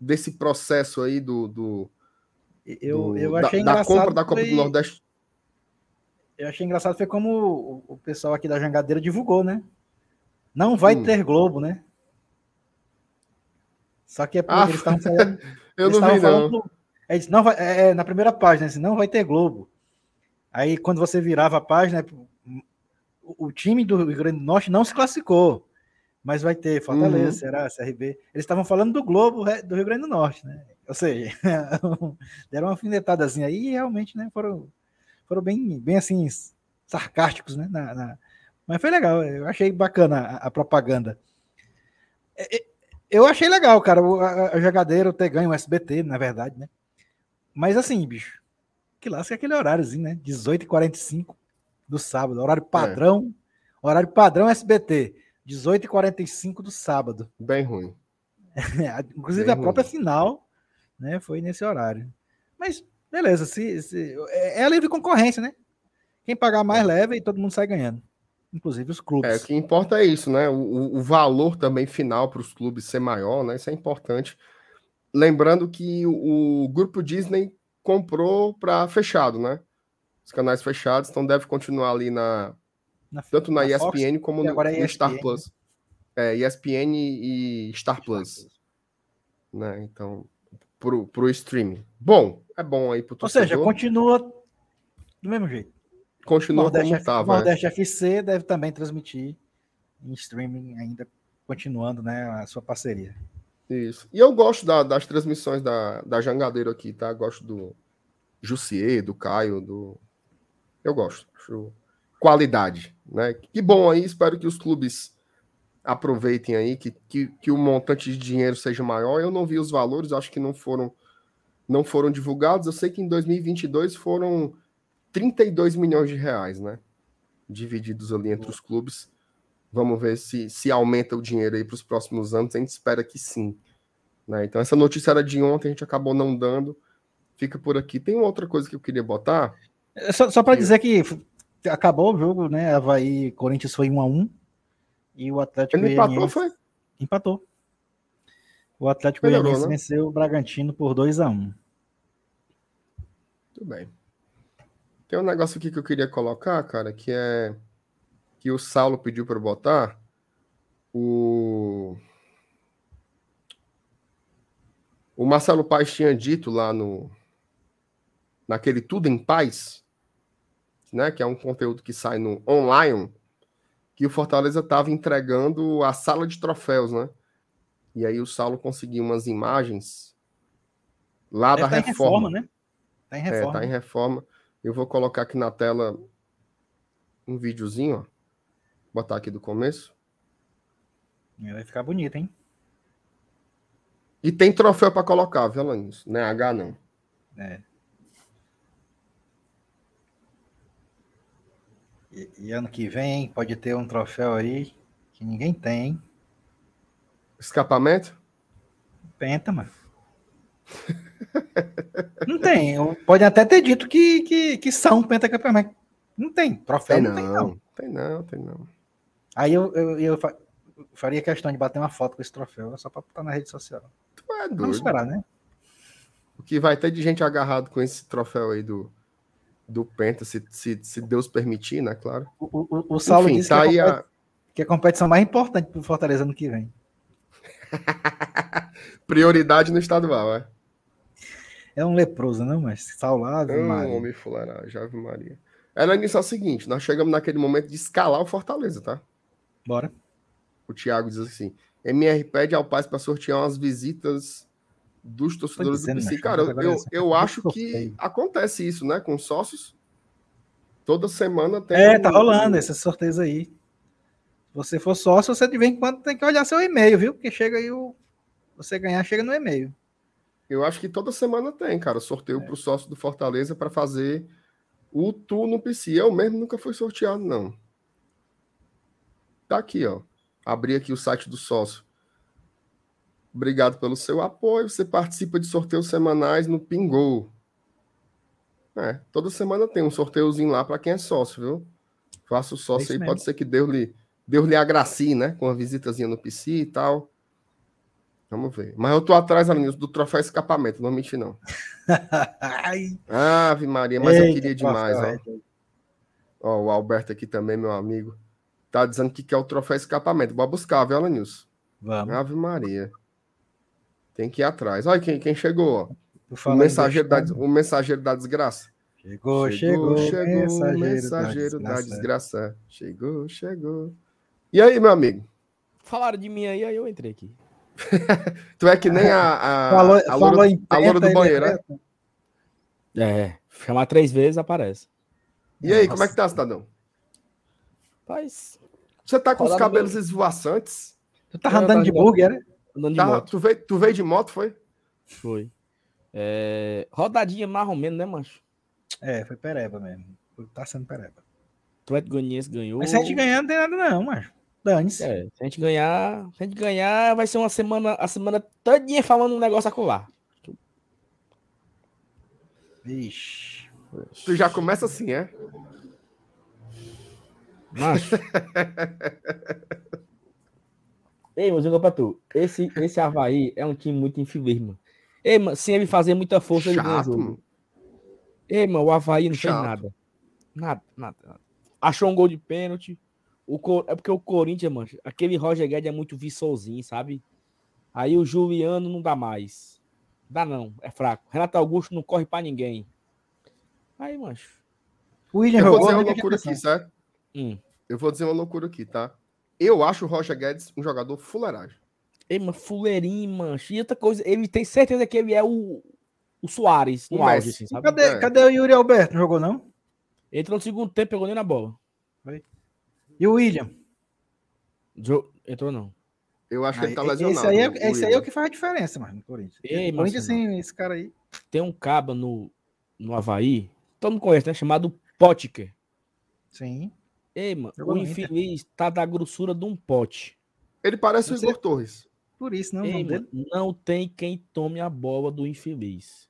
desse processo aí do, do, eu, eu achei da, engraçado. da compra da Copa foi... do Nordeste? Eu achei engraçado foi como o, pessoal aqui da Jangadeira divulgou, né? Não vai Hum. ter Globo, né? Só que é porque Ah, eles estavam falando. Eu não vi, falando não. é, não vai, é, é, na primeira página, assim, não vai ter Globo. Aí, quando você virava a página, o, o time do Rio Grande do Norte não se classificou, mas vai ter Fortaleza, Uhum. Ceará, CRB. Eles estavam falando do Globo do Rio Grande do Norte, né? Ou seja, deram uma alfinetadazinha aí e realmente, né, foram, foram bem, bem assim, sarcásticos, né? na- na- Mas foi legal, eu achei bacana a, a propaganda. É, é, Eu achei legal, cara, o- a, a jogadeira ter ganho o SBT, na verdade, né? Mas assim, bicho, que lasca aquele horáriozinho, né? 18h45 do sábado, horário padrão, horário padrão SBT, 18h45 do sábado. Bem ruim. Inclusive Bem a própria ruim. final, né, foi nesse horário. Mas beleza, se, se- é, é a livre concorrência, né? Quem pagar mais leva e todo mundo sai ganhando. Inclusive os clubes. É, o que importa é isso, né? O, o- o valor também final para os clubes ser maior, né? Isso é importante. Lembrando que o, o grupo Disney comprou para fechado, né? Os canais fechados, então deve continuar ali na Na- tanto na, Fox, ESPN como e no, é no Star ESPN, Plus. É, ESPN e Star Plus, né? Então, pro, pro streaming. Bom, é bom aí pro Ou seja, torcedor. continua do mesmo jeito. continua Nordeste, como estava. é. Nordeste FC deve também transmitir em streaming ainda continuando, né, a sua parceria. Isso. E eu gosto da- das transmissões da, da Jangadeiro aqui, tá? Gosto do Jussier, do Caio, do. Eu gosto. Acho qualidade, né? Que bom aí, espero que os clubes aproveitem aí, que, que, que o montante de dinheiro seja maior. Eu não vi os valores, acho que não foram não foram divulgados. Eu sei que em 2022 foram 32 milhões de reais, né? Divididos ali entre os clubes. Vamos ver se, se aumenta o dinheiro aí para os próximos anos. A gente espera que sim. Né? Então, essa notícia era de ontem, a gente acabou não dando. Fica por aqui. Tem outra coisa que eu queria botar. É Só, só para dizer que acabou o jogo, né? Havaí Corinthians foi 1 a 1 e o Atlético Ele empatou, Goianiense foi? empatou. O Atlético Melhorou, Goianiense né? venceu o Bragantino por 2 a 1 Tudo bem. Tem um negócio aqui que eu queria colocar, cara, que é que o Saulo pediu para botar. O o Marcelo Paes tinha dito lá no naquele Tudo em Paz, né, que é um conteúdo que sai no online, que o Fortaleza estava entregando a sala de troféus, né? E aí o Saulo conseguiu umas imagens lá Deve da tá em reforma. reforma, né? Tá em É, reforma. tá em reforma. Eu vou colocar aqui na tela um videozinho, ó. Botar aqui do começo. Vai ficar bonito, hein? E tem troféu para colocar, viu, Alanis? Não é H, não. É. E, e ano que vem pode ter um troféu aí que ninguém tem, hein? Escapamento? Penta, mano. Não tem. Pode até ter dito que, que, que são pentacampeonato. Não tem. Troféu Tem não, tem, não. não. Tem não, tem não. Aí eu, eu, eu fa- faria questão de bater uma foto com esse troféu, só pra botar na rede social. Tu é Vamos doido. esperar, né? O que vai ter de gente agarrado com esse troféu aí do, do Penta, se, se, se Deus permitir, né? Claro. O, o, o Saulo Enfim, disse tá que, é a, a que é a competição mais importante pro Fortaleza ano que vem. prioridade no estadual, é. É um leproso, não? Mas Saulo, Ave Hum, Maria. homem fuleiragem, Ave Maria. Ela é o seguinte, nós chegamos naquele momento de escalar o Fortaleza, tá? Bora. O Thiago diz assim: MR pede ao Paz para sortear umas visitas dos torcedores dizendo, do PC. Cara, eu, agora eu, essa- eu acho que acontece isso, né? Com sócios. Toda semana tem. É, tá um- rolando esses sorteios aí. Se você for sócio, você de vez em quando tem que olhar seu e-mail, viu? Porque chega aí o. Você ganhar, chega no e-mail. Eu acho que toda semana tem, cara, sorteio É. para o sócio do Fortaleza para fazer o Tu no PC. Eu mesmo nunca fui sorteado, não. Tá aqui, ó. Abri aqui o site do sócio. Obrigado pelo seu apoio. Você participa de sorteios semanais no Pingou. É, toda semana tem um sorteiozinho lá para quem é sócio, viu? Faça o sócio é aí, mesmo. pode ser que Deus lhe, Deus lhe agracie, né? Com uma visitazinha no PC e tal. Vamos ver. Mas eu tô atrás, Alinhos, do troféu escapamento, não mente não. Ave Maria, mas Eita, eu queria demais, ó. ó. O Alberto aqui também, meu amigo. Tá dizendo que quer o troféu escapamento. Bora buscar, viu, Alanils? Vamos. Ave Maria. Tem que ir atrás. Olha quem, quem chegou, ó. O mensageiro, da, o mensageiro da desgraça. Chegou, chegou, chegou, mensageiro, mensageiro da, desgraça. da desgraça. Chegou, chegou. E aí, meu amigo? Falaram de mim aí, aí eu entrei aqui. tu é que nem a, a, falou, a, loura, falou a loura do banheiro, né? É, chamar três vezes aparece. E aí, Nossa. como é que tá, cidadão? Paz. Você tá com os cabelos meu... esvoaçantes? Tu tá andando de burger, né? Andando de tá, moto. Tu veio, tu veio de moto, foi? Foi. É... Rodadinha mais ou menos, né, mancho? É, foi pereba mesmo. Tá sendo pereba. Atlético Goianiense ganhou. Mas se a gente ganhar, não tem nada não, macho. Dane-se. É, se a gente ganhar, se a gente ganhar, vai ser uma semana, a semana todinha falando um negócio acular. Vixe. Tu já começa assim, é? Macho. Ei, mas eu pra tu. Esse, esse Havaí é um time muito infeliz, mano. Ei, mano, sem ele fazer muita força, Chato, ele ganha jogo. Ei, mano, o Havaí não Chato. fez nada. Nada, nada, nada. Achou um gol de pênalti. O Cor... É porque o Corinthians, mano, aquele Roger Guedes é muito viçosinho, sabe? Aí o Juliano não dá mais. Dá não, é fraco. Renato Augusto não corre para ninguém. Aí, macho. O William Eu vou dizer uma loucura aqui, certo? Hum. Eu vou dizer uma loucura aqui, tá? Eu acho o Roger Guedes um jogador fuleiragem. Ei, mano, fuleirinho, mancho. E outra coisa, ele tem certeza que ele é o, o Soares no auge, assim, sabe? Cadê, é. cadê o Yuri Alberto? Não jogou, não? Entrou no segundo tempo, pegou nem na bola. E o William? Jo... Entrou não. Eu acho que ele tá lesionado. Esse aí é, esse aí é o que faz a diferença, mano, no Corinthians. Ei, o Corinthians, assim, esse cara aí. Tem um caba no, no Havaí, todo mundo conhece, né? Chamado Potker. Sim. Ei, mano, o infeliz tá da grossura de um pote. Ele parece o Igor Torres. Por isso, não. Ei, mano, não tem quem tome a bola do infeliz.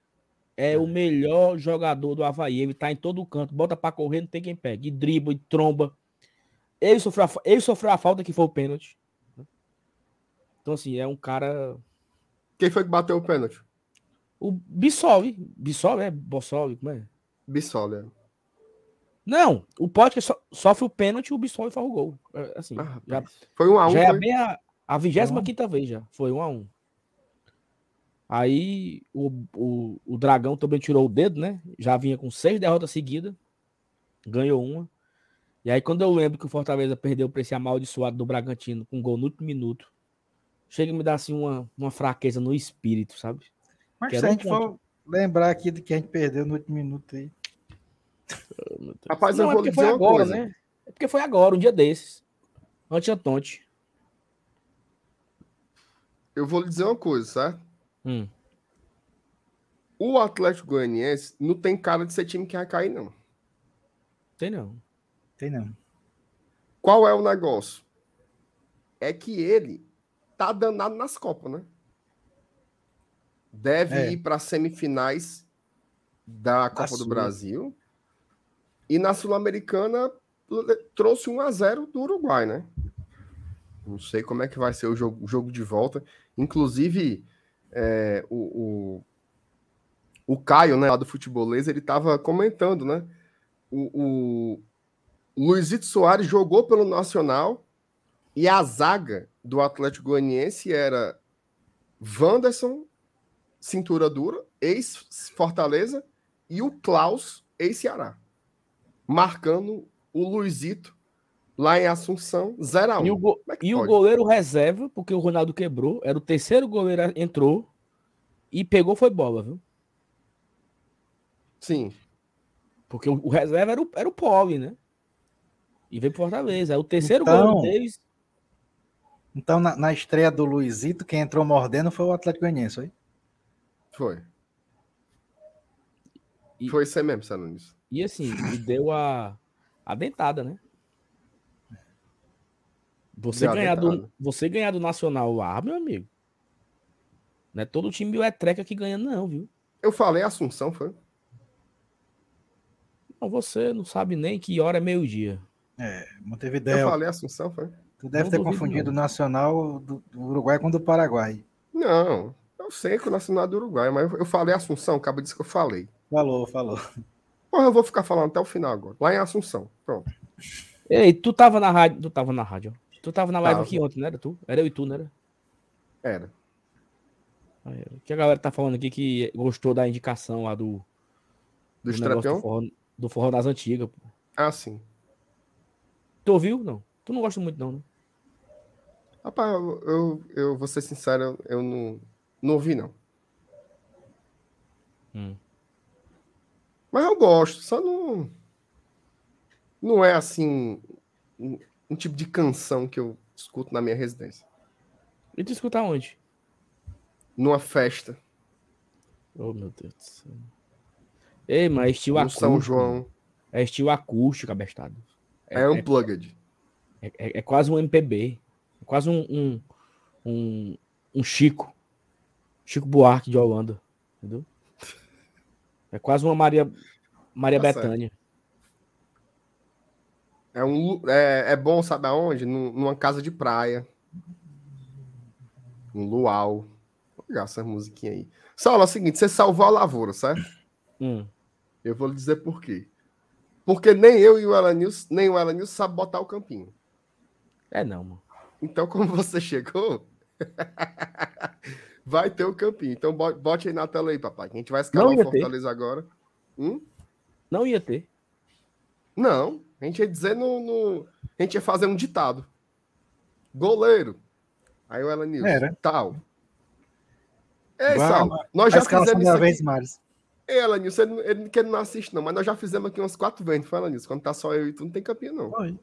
É, é, o melhor jogador do Havaí. Ele tá em todo canto. Bota pra correr, não tem quem pegue. E dribla, e tromba. Ele sofreu, a, ele sofreu a falta que foi o pênalti. Então, assim, é um cara. Quem foi que bateu o pênalti? O Bissol. Bissol, é? Bossol, como é? Bissol, é. Não, o Pote so, sofre o pênalti e o Bissol faz o gol. É, assim, ah, já, foi um a um. Já foi? é bem a, a 25 vez já. Foi um a um. Aí o, o, o Dragão também tirou o dedo, né? Já vinha com seis derrotas seguidas. Ganhou uma. E aí, quando eu lembro que o Fortaleza perdeu para esse amaldiçoado do Bragantino com um gol no último minuto, chega a me dar assim uma, uma fraqueza no espírito, sabe? Mas se a gente for lembrar aqui do que a gente perdeu no último minuto aí. Oh, Rapaz, Não, eu é vou dizer foi agora, coisa. né? É porque foi agora, um dia desses. Antes da Tonte. Eu vou lhe dizer uma coisa, certo? Hum. O Atlético Goianiense não tem cara de ser time que vai cair, não. Tem não. Tem não. Qual é o negócio? É que ele tá danado nas Copas, né? Deve é. ir para semifinais da Copa do Sul. Brasil. E na Sul-Americana trouxe 1 a 0 do Uruguai, né? Não sei como é que vai ser o jogo, o jogo de volta. Inclusive, é, o, o, o, Caio, né, lá do Futebolês, ele estava comentando, né? O, o, Luizito Soares jogou pelo Nacional e a zaga do Atlético Goianiense era Wanderson, cintura dura, ex-Fortaleza, e o Klaus, ex-Ceará. Marcando o Luizito lá em Assunção, 0x1. E, o, go é e o goleiro reserva, porque o Ronaldo quebrou, era o terceiro goleiro, entrou e pegou foi bola, viu? Sim. Porque o, o reserva era o, era o Poli, né? E veio pro Fortaleza. É o terceiro então, gol deles. Então, na, na, estreia do Luizito, quem entrou mordendo foi o Atlético Goianiense, foi? Foi. E, foi isso aí mesmo. E assim, e deu a, a dentada, né? Você ganhar, do, você ganhar do Nacional lá, meu amigo. Não é todo time biotreca que ganha, não, viu? Eu falei Assunção, foi? Não, você não sabe nem que hora é meio-dia. É, Eu Montevideo. falei Assunção, foi? Tu deve Não ter confundido o. Nacional do, do Uruguai com o do Paraguai. Não, eu sei que o Nacional é do Uruguai, mas eu falei Assunção, acaba disso que eu falei. Falou, falou. Porra, eu vou ficar falando até o final agora. Lá em Assunção. Pronto. Ei, tu tava na rádio. Tu tava na rádio. Tu tava na live Tava. aqui ontem, não era tu? Era eu e tu, não era? Era. Que a galera tá falando aqui que gostou da indicação lá do, Do do do forró, do forró das antigas. pô. Ah, sim. Tu ouviu? Não. Tu não gosta muito, não, né? Rapaz, eu, eu, eu vou ser sincero, eu, eu não, não ouvi, não. Hum. Mas eu gosto, só não. Não é assim. Um, um tipo de canção que eu escuto na minha residência. E tu escuta onde? Numa festa, Oh, meu Deus do céu. Ei, mas é estilo no acústico. São João. É estilo acústico, abestado. É, é, unplugged. é, é- é quase um MPB. É quase um, um, um, um Chico. Chico Buarque de Holanda. Entendeu? É quase uma Maria, Maria Tá certo. Bethânia. É, um, é, é bom, sabe aonde? Num- Numa casa de praia. Um luau. Legal essa musiquinha aí. Saulo, é o seguinte: você salvou a lavoura, certo? Hum. Eu vou lhe dizer por quê. Porque nem eu e o Elanils, nem o Elanils sabe botar o campinho. É não, mano. Então, como você chegou, vai ter o campinho. Então, bo- bote aí na tela aí, papai. que A gente vai escalar o ia ter. Fortaleza agora. Hum? Não ia ter. Não, a gente ia dizer no, no- A gente ia fazer um ditado. Goleiro. Aí o Elanils, Era. tal. Ei, Vai, Saulo, nós já fizemos isso vez. Maris. Ei, Elanils, ele, ele, que ele não assiste, não, mas nós já fizemos aqui umas quatro vezes, não foi, Elanils? Quando tá só eu e tu, não tem campinho, não. Foi.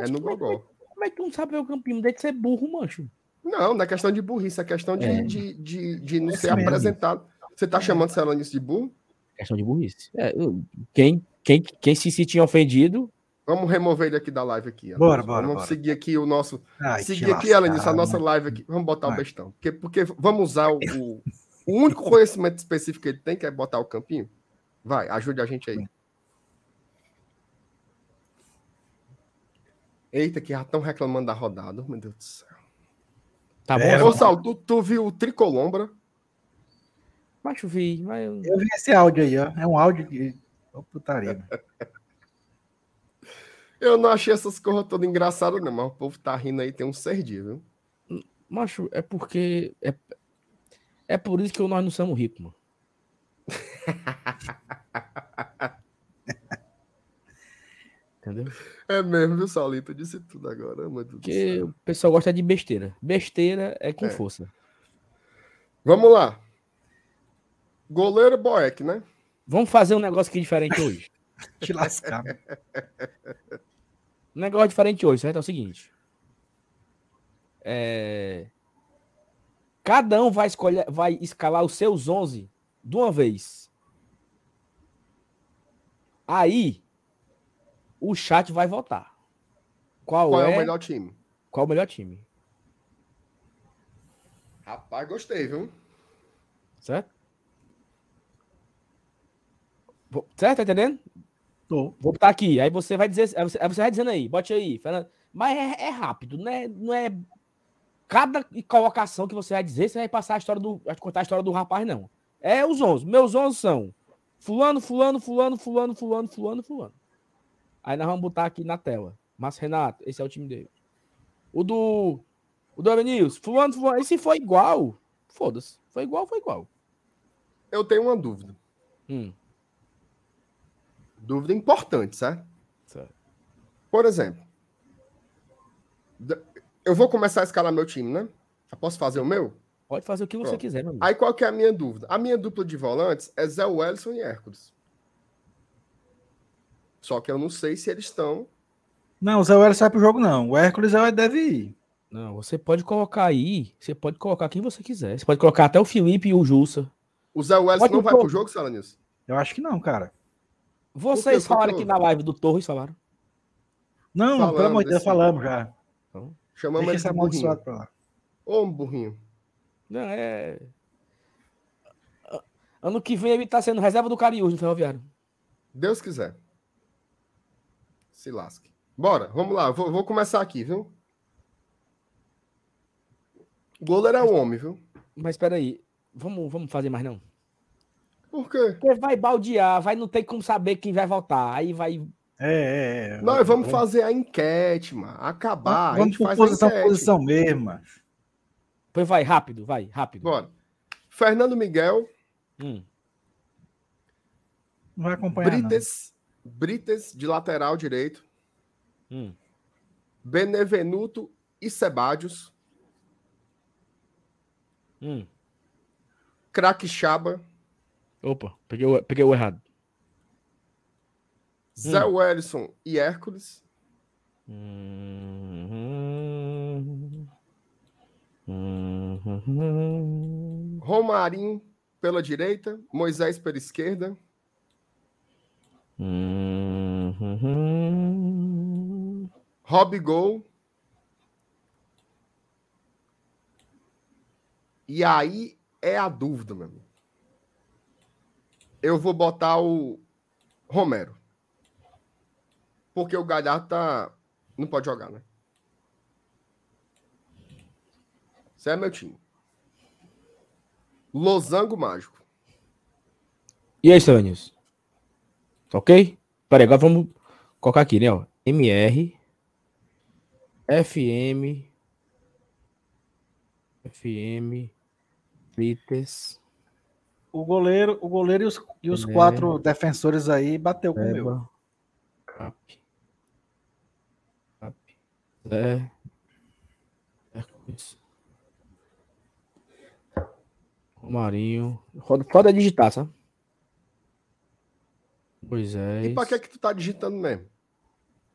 É no Gogó. Como é que tu não sabe ver o campinho? Deve ser burro, mancho. Não, não é questão de burrice, é questão de, É. de, de, de não É ser mesmo. apresentado. Você tá chamando Elanils de burro? Questão de burrice. É, quem, quem, quem se sentia ofendido, Vamos remover ele aqui da live aqui. Bora, bora, Vamos bora. seguir aqui o nosso. Ai, seguir aqui, Elanils, a nossa né? live aqui. Vamos botar o Vai. bestão. Porque, porque vamos usar o, o, o único conhecimento específico que ele tem, que é botar o campinho. Vai, ajude a gente aí. Eita, que já estão reclamando da rodada. Meu Deus do céu. Tá bom? É? Ô, Saulo, tu, tu viu o Tricolombra? Macho, vi, mas eu- Eu vi esse áudio aí, ó. É um áudio de. Ô, putaria. Eu não achei essas coisas todas engraçadas, não, mas o povo tá rindo aí tem seis dias, viu? Macho, é porque. É, é por isso que nós não somos ricos, mano. Entendeu? É mesmo, viu, Saulito? Eu disse tudo agora, do Porque o pessoal gosta de besteira. Besteira é com É. força. Vamos lá. Goleiro Boeck, né? Vamos fazer um negócio aqui diferente hoje. Te lascar. Um negócio diferente hoje, certo? É o seguinte. É... Cada um vai escolher, vai escalar os seus 11 de uma vez. Aí, o chat vai votar. Qual, Qual é, é o melhor time? qual o melhor time, Rapaz, gostei, viu? certo? Certo, tá entendendo? Tô. Vou botar aqui, aí você vai dizer, aí você, aí você vai dizendo aí, bote aí, Fernando. Mas é, é rápido, não é, não é cada colocação que você vai dizer, você vai passar a história do, vai contar a história do rapaz não. É os 11. Meus 11 são fulano, fulano, fulano, fulano, fulano, fulano, fulano. Aí nós vamos botar aqui na tela. Márcio Renato, esse é o time dele. O do o do Evanilson, fulano, fulano, e se for igual, foda-se. Foi igual, foi igual. Eu tenho uma dúvida. Hum, Dúvida importante, certo? certo. Por exemplo, eu vou começar a escalar meu time, né? Eu posso fazer o meu? Pode fazer o que você Pronto. quiser, meu amigo. Aí qual que é a minha dúvida? A minha dupla de volantes é Zé Wellison e Hércules. Só que eu não sei se eles estão. Não, o Zé Welles sai pro jogo, não. O Hércules é- deve ir. Não, você pode colocar aí, você pode colocar quem você quiser. Você pode colocar até o Felipe e o Jussa. O Zé Pode não vai pro jogo, Salanis? Eu acho que não, cara. Vocês falaram aqui na live do Torres, falaram? Não, Falamos pelo amor de Deus, falamos já. Chamamos Deixa ele esse amaldiçoado pra lá. Ô, burrinho. Não, é. Ano que vem ele tá sendo reserva do Cariús no Ferroviário. Deus quiser. Se lasque. Bora, vamos lá. Vou, vou começar aqui, viu? O goleiro é o homem, viu? Mas espera aí, vamos, vamos fazer mais não? Por quê? Porque vai baldear, vai não ter como saber quem vai votar. Aí vai. É, é, é. Nós vamos fazer a enquete, mano. Acabar. a Vamos gente por faz posição a por enquete. posição mesmo, mano. Pois vai, rápido, vai, rápido. Bora. Fernando Miguel, Hum. Não vai acompanhar, não. Brites, de lateral direito, Hum. Benevenuto e Sebadios, Hum. Craque Chaba, Opa, peguei o, peguei o errado. Zé Wellison e Hércules, Hum. Hum. Romarinho pela direita, Moisés pela esquerda, Hum. Rob Gol. E aí é a dúvida, meu amigo. Eu vou botar o Romero. Porque o Galhardo tá... não pode jogar, né? Esse é meu time. Losango Mágico. E aí, Sânios? Ok? Peraí, agora vamos colocar aqui, né? Ó. MR FM FM Brites O goleiro, o goleiro e os, e os quatro defensores aí bateu com o meu. Cap Cap Zé Romarinho Roda, pode digitar, sabe? Moisés E pra que que tu tá digitando mesmo?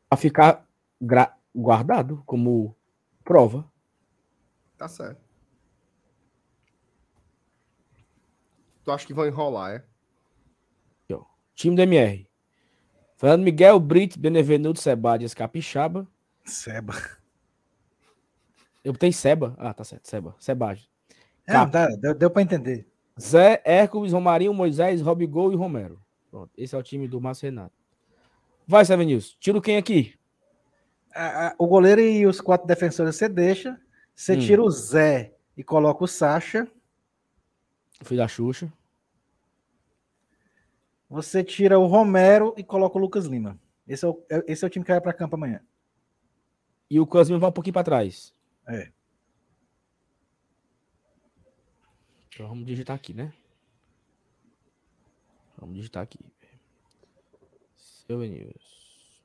Pra ficar gra- guardado como prova. Tá certo. Tu acha que vão enrolar, é? Time do MR. Fernando Miguel, Brito, Benevenuto, Sebadias, Capixaba. Seba. Eu botei Seba. Ah, tá certo. Seba. Sebadias. É, Cap. dá- deu, deu pra entender. Zé, Hércules, Romarinho, Moisés, Robigol e Romero. Pronto. Esse é o time do Márcio Renato. Vai, Seven News. Tiro quem aqui? A- a- o goleiro e os quatro defensores você deixa. Você Hum. tira o Zé e coloca o Sacha. Filho da Xuxa. Você tira o Romero e coloca o Lucas Lima. Esse é o, é- esse é o time que vai para campo amanhã. E o Cosme vai um pouquinho pra trás. É. Então vamos digitar aqui, né? Vamos digitar aqui. Seven News.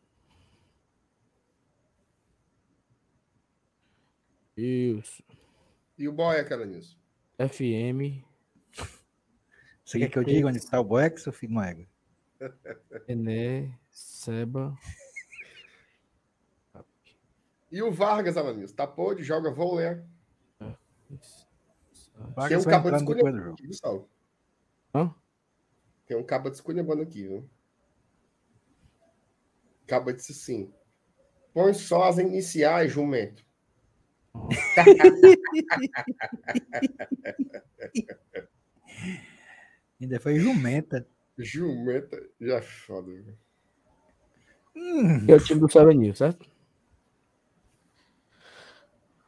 Isso. E o boy é aquela nisso? FM, Você quer que eu diga onde está o Boex, seu filho de uma égua? Ené, Seba. E o Vargas, Alanis? Tá pôde, joga vôlei. Tem Vargas um vai cabo de entrando depois do escolha? Hã? Tem um cabo de escolha aqui, viu? Cabo disse sim. Põe só as iniciais, jumento. Ainda foi jumenta. Jumenta, já é foda. Hum, É o time do News, certo?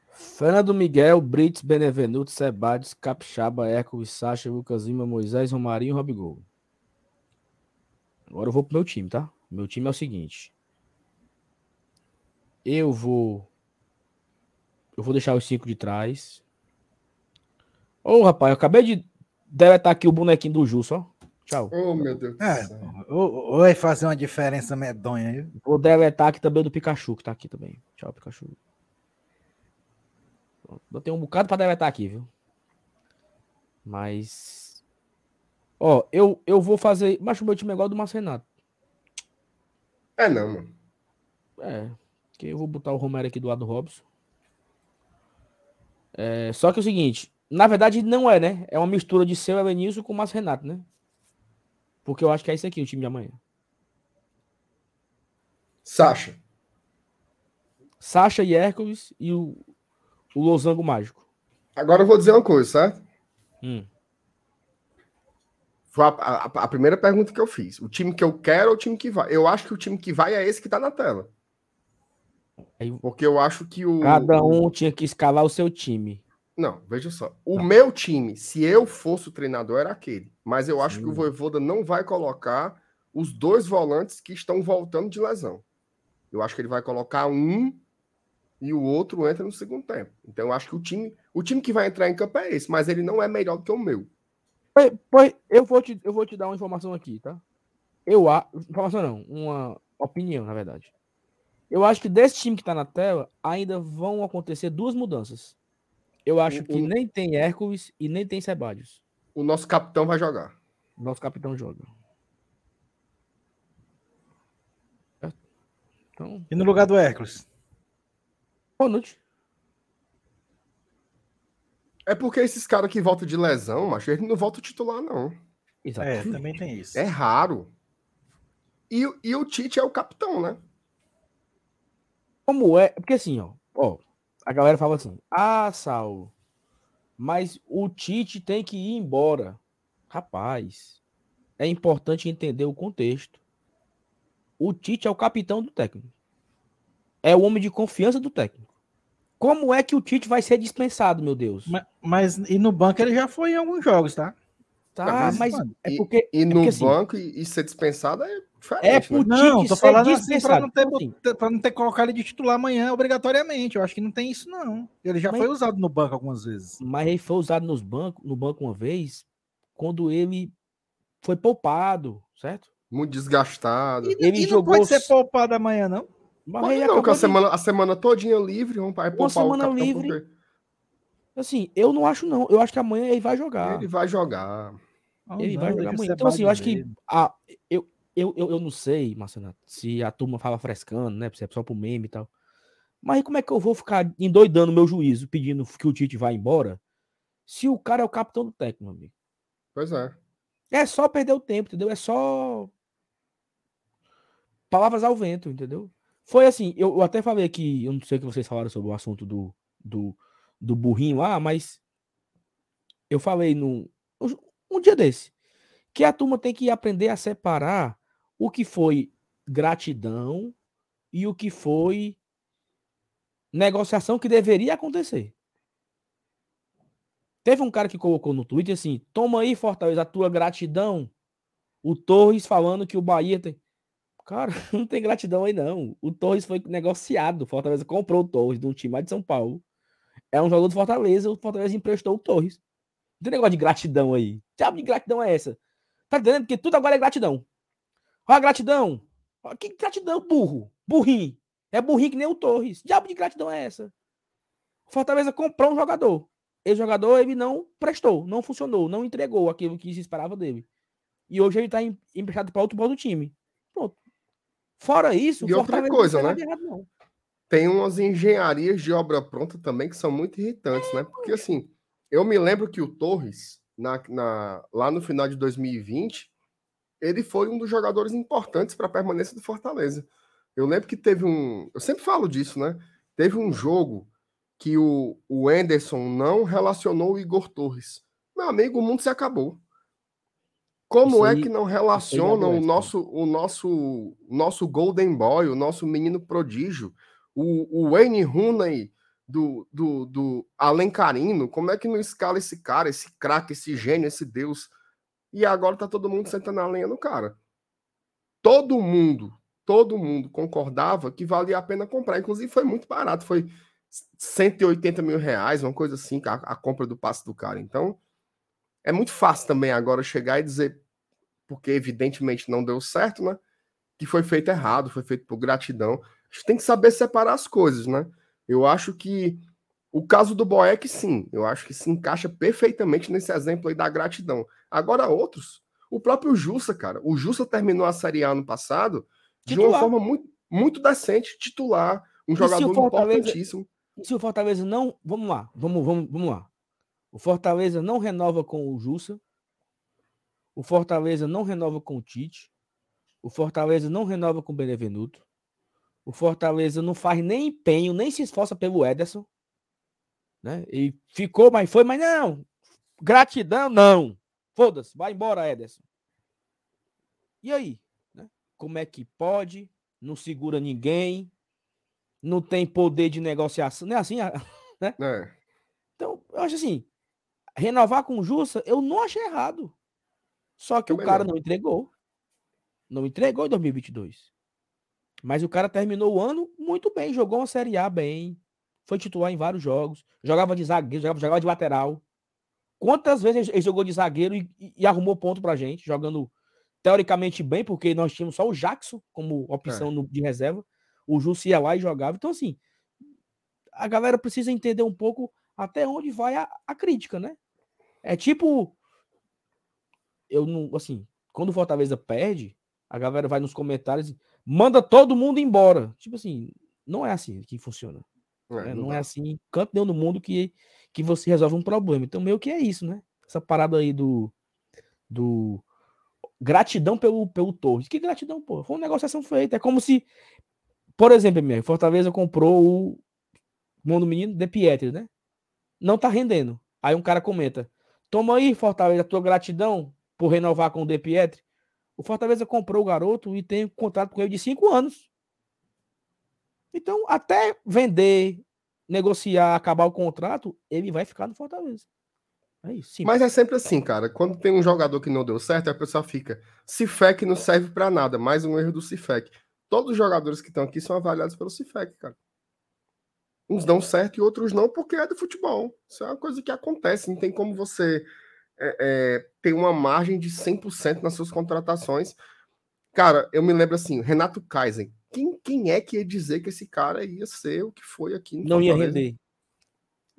Fernando Miguel, Brits, Benevenuto, Sebades, Capixaba, Hércules, Sacha, Lucas Lima, Moisés, Romarinho e Robigol. Agora eu vou pro meu time, tá? Meu time é o seguinte. Eu vou. Eu vou deixar os cinco de trás. Ô, rapaz, eu acabei de deletar aqui o bonequinho do Ju, só. Tchau. Oh, meu Deus é, céu. ou, ou vai fazer uma diferença medonha aí. Vou deletar aqui também o do Pikachu, que tá aqui também. Tchau, Pikachu. Eu tenho um bocado pra deletar aqui, viu? Mas. Ó, eu, eu vou fazer. Mas o meu time é igual ao do Márcio Renato. É não, mano. É. Que eu vou botar o Romero aqui do lado do Robson. É, só que é o seguinte. Na verdade, não é, né? É uma mistura de seu Elenilson com o Márcio Renato, né? Porque eu acho que é isso aqui, o time de amanhã. Sacha. Sacha e Hércules e o, o Losango Mágico. Agora eu vou dizer uma coisa, certo? Hum. Foi a, a- a primeira pergunta que eu fiz. O time que eu quero ou o time que vai? Eu acho que o time que vai é esse que tá na tela. Porque eu acho que o. Cada o- um tinha que escalar o seu time. Não, veja só. O meu time, se eu fosse o treinador, era aquele. Mas eu acho que o Sim. Voivoda não vai colocar os dois volantes que estão voltando de lesão. Eu acho que ele vai colocar um e o outro entra no segundo tempo. Então eu acho que o time, o time que vai entrar em campo é esse, mas ele não é melhor do que o meu. Pois, pois, eu, vou te, eu vou te dar uma informação aqui, tá? Eu acho. Informação não, uma opinião, na verdade. Eu acho que desse time que tá na tela, ainda vão acontecer duas mudanças. Eu acho O- que o- nem tem Hércules e nem tem Sebadios. O nosso capitão vai jogar. Nosso capitão joga. Então, E no lugar do Hércules? boa noite. É porque esses caras que voltam de lesão, macho, eles não voltam titular, não. Exato. É, também tem isso. É raro. E, o- e o Tite é o capitão, né? Como é? Porque assim, ó, ó, a galera fala assim: "Ah, Saulo, mas o Tite tem que ir embora". Rapaz, é importante entender o contexto. O Tite é o capitão do técnico. É o homem de confiança do técnico. Como é que o Tite vai ser dispensado, meu Deus? Ma- Mas, e no banco ele já foi em alguns jogos, tá? Tá, mas, mas é e- porque E é no porque, assim, banco e, e ser dispensado é diferente. é né? pro Não, Tite tô ser falando assim pra dispensado. não, ter, Então, assim, pra não ter que colocar ele de titular amanhã obrigatoriamente. Eu acho que não tem isso, não. Ele já Mas- foi usado no banco algumas vezes. mas ele foi usado nos bancos, no banco uma vez, quando ele foi poupado, certo? Muito desgastado. E, Ele e não jogou pode ser poupado amanhã, não? Mas não, acabou a de- semana, a semana todinha livre, vamos para poupar o semana livre. Assim, eu não acho não. Eu acho que amanhã ele vai jogar. ele vai jogar. Não, Ele não, vai deixa jogar amanhã. Então, assim, eu acho que. A, eu, eu, eu, eu não sei, Marcenato, se a turma fala frescando, né? Se é só pro meme e tal. Mas como é que eu vou ficar endoidando meu juízo pedindo que o Tite vá embora se o cara é o capitão do técnico, meu amigo? Pois é. É só perder o tempo, entendeu? É só. Palavras ao vento, entendeu? Foi assim, eu, até falei aqui, eu não sei o que vocês falaram sobre o assunto do, do, do burrinho lá, mas eu falei num, um dia desse que a turma tem que aprender a separar o que foi gratidão e o que foi negociação que deveria acontecer. Teve um cara que colocou no Twitter assim: toma aí, Fortaleza, a tua gratidão. O Torres falando que o Bahia tem. Cara, não tem gratidão aí, não. O Torres foi negociado. Fortaleza comprou o Torres de um time lá de São Paulo. É um jogador do Fortaleza, o Fortaleza emprestou o Torres. Não tem negócio de gratidão aí. Que diabo de gratidão é essa? Tá entendendo? Porque tudo agora é gratidão. Ó, gratidão. Ó, que gratidão, burro. Burrinho. É burrinho que nem o Torres. Diabo de gratidão é essa? O Fortaleza comprou um jogador. Esse jogador ele não prestou, não funcionou, não entregou aquilo que se esperava dele. E hoje ele tá em- emprestado para outro ponto do time. Pronto. Fora isso, E outra coisa, não né? errado. Tem umas engenharias de obra pronta também que são muito irritantes, né? Porque assim, eu me lembro que o Torres, na, na- lá no final de 2020, ele foi um dos jogadores importantes para a permanência do Fortaleza. Eu lembro que teve um. Eu sempre falo disso, né? Teve um jogo que o, o Anderson não relacionou o Igor Torres. Meu amigo, o mundo se acabou. Como é que não aí relaciona o né? nosso, o nosso, nosso Golden Boy, o nosso menino prodígio, o, o Wayne Rooney do, do, do Alencarino? Como é que não escala esse cara, esse craque, esse gênio, esse deus? E agora tá todo mundo sentando a lenha no cara. Todo mundo, todo mundo concordava que valia a pena comprar. Inclusive foi muito barato, foi 180 mil reais, uma coisa assim, a, a compra do passe do cara. Então, é muito fácil também agora chegar e dizer, porque evidentemente não deu certo, né? Que foi feito errado, foi feito por gratidão. A gente tem que saber separar as coisas, né? Eu acho que o caso do Boeck, sim, eu acho que se encaixa perfeitamente nesse exemplo aí da gratidão. Agora, outros, o próprio Jussa, cara, o Jussa terminou a Série A no passado de uma Titular. forma muito, muito decente, titular, um o jogador importantíssimo. E se o Fortaleza não. Vamos lá, vamos, vamos, vamos lá. O Fortaleza não renova com o Jussa. O Fortaleza não renova com o Tite. O Fortaleza não renova com o Benevenuto. O Fortaleza não faz nem empenho, nem se esforça pelo Ederson. Né? E ficou, mas foi, mas não. Gratidão, não. Foda-se, vai embora, Ederson. E aí? Né? Como é que pode? Não segura ninguém, não tem poder de negociação. Não é assim? Né? É. Então, eu acho assim, renovar com o Jussa, eu não achei errado. Só que Também o cara não. não entregou. Não entregou em 2022. Mas o cara terminou o ano muito bem, jogou uma Série A bem, foi titular em vários jogos, jogava de zagueiro, jogava, jogava de lateral. Quantas vezes ele jogou de zagueiro e, e- e arrumou ponto pra gente, jogando teoricamente bem, porque nós tínhamos só o Jackson como opção no- de reserva. O Jussa ia lá e jogava. Então, assim, a galera precisa entender um pouco até onde vai a, a crítica, né? É tipo. Eu não. Assim, quando o Fortaleza perde, a galera vai nos comentários e manda todo mundo embora. Tipo assim, não é assim que funciona. É, né? não Não é assim, canto nenhum no mundo que, que você resolve um problema. Então, meio que é isso, né? Essa parada aí do. do gratidão pelo, pelo Torres. Que gratidão, pô? Foi uma negociação feita. É como se, por exemplo, MR, Fortaleza comprou o Mundo Menino De Pietri, né? Não tá rendendo. Aí um cara comenta: Toma aí, Fortaleza, tua gratidão por renovar com o De Pietri. O Fortaleza comprou o garoto e tem um contrato com ele de cinco anos. Então, até vender, negociar, acabar o contrato, ele vai ficar no Fortaleza. É isso. simples. Mas é sempre assim, cara. Quando tem um jogador que não deu certo, a pessoa fica. Cifec não serve pra nada. Mais um erro do Cifec. Todos os jogadores que estão aqui são avaliados pelo Cifec, cara. Uns dão certo e outros não, porque é do futebol. Isso é uma coisa que acontece. Não tem como você é, é, ter uma margem de 100% nas suas contratações. Cara, eu me lembro assim, Renato Kaiser. Quem, quem é que ia dizer que esse cara ia ser o que foi aqui no não ia render.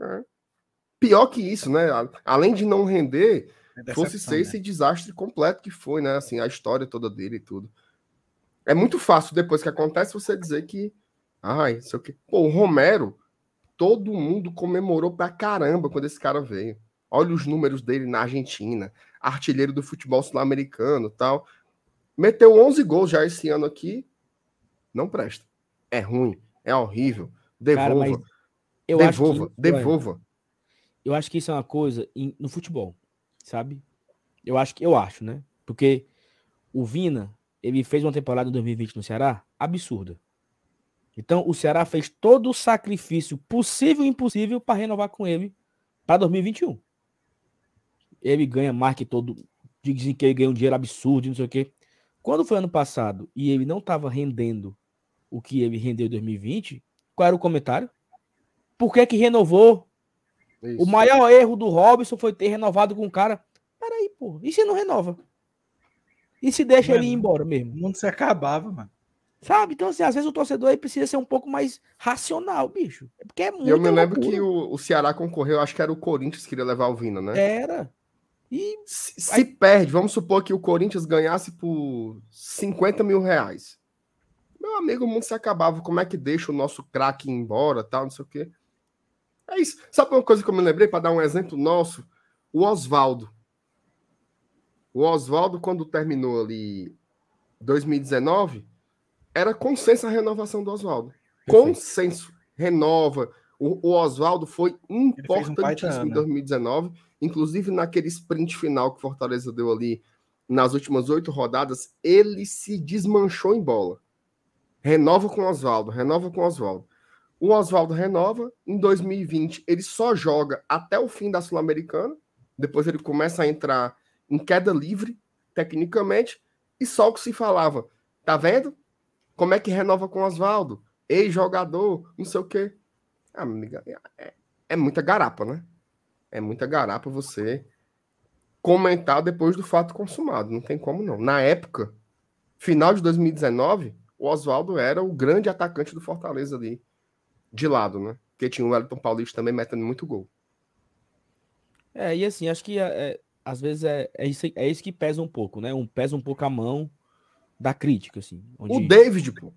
É. Pior que isso, né? Além de não render, É fosse ser né? esse desastre completo que foi, né? Assim, a história toda dele e tudo. É muito fácil depois que acontece você dizer que. Ai, sei o quê. Pô, o Romero, todo mundo comemorou pra caramba quando esse cara veio. Olha os números dele na Argentina, artilheiro do futebol sul-americano tal. Meteu 11 gols já esse ano aqui. Não presta. É ruim, é horrível. Cara, Devolva, mas eu acho que devolva, isso é- devolva. eu acho que isso é uma coisa em- no futebol, sabe? Eu acho que eu acho, né? Porque o Vina, ele fez uma temporada em 2020 no Ceará absurda. Então, o Ceará fez todo o sacrifício possível e impossível para renovar com ele para 2021. Ele ganha mais que todo. Dizem que ele ganha um dinheiro absurdo, e não sei o quê. Quando foi ano passado e ele não estava rendendo o que ele rendeu em 2020, qual era o comentário? Por que que renovou? O Isso. maior erro do Robson foi ter renovado com o cara. Peraí, pô. E se não renova? E se deixa ele ir Mano. embora mesmo? O mundo se acabava, mano. Sabe? Então, assim, às vezes o torcedor aí precisa ser um pouco mais racional, bicho. É Porque é muito. Eu me lembro que o, o Ceará concorreu, acho que era o Corinthians que queria levar o Vina, né? Era. E Se, se perde, vamos supor que o Corinthians ganhasse por 50 mil reais. Meu amigo, o mundo se acabava. Como é que deixa o nosso craque embora, tal, não sei o quê. É isso. Sabe uma coisa que eu me lembrei, para dar um exemplo nosso? O Oswaldo. O Oswaldo, quando terminou ali 2019, era consenso a renovação do Oswaldo. Consenso. Renova. O, o Oswaldo foi um importantíssimo ano, em né? 2019. Inclusive, naquele sprint final que Fortaleza deu ali nas últimas oito rodadas, ele se desmanchou em bola. Renova com o Oswaldo, renova com o Oswaldo. O Oswaldo renova. Em 2020, ele só joga até o fim da Sul-Americana. Depois ele começa a entrar em queda livre, tecnicamente. E só o que se falava. Tá vendo? Como é que renova com o Oswaldo? Ex-jogador, não sei o quê. Ah, amiga, é, é muita garapa, né? É muita garapa você comentar depois do fato consumado. Não tem como não. Na época, final de 2019, o Oswaldo era o grande atacante do Fortaleza ali, de lado, né? Porque tinha o Wellington Paulista também metendo muito gol. É, e assim, acho que é, é, às vezes é, é, isso, é isso que pesa um pouco, né? Um, pesa um pouco a mão da crítica, assim. O onde- David, pô.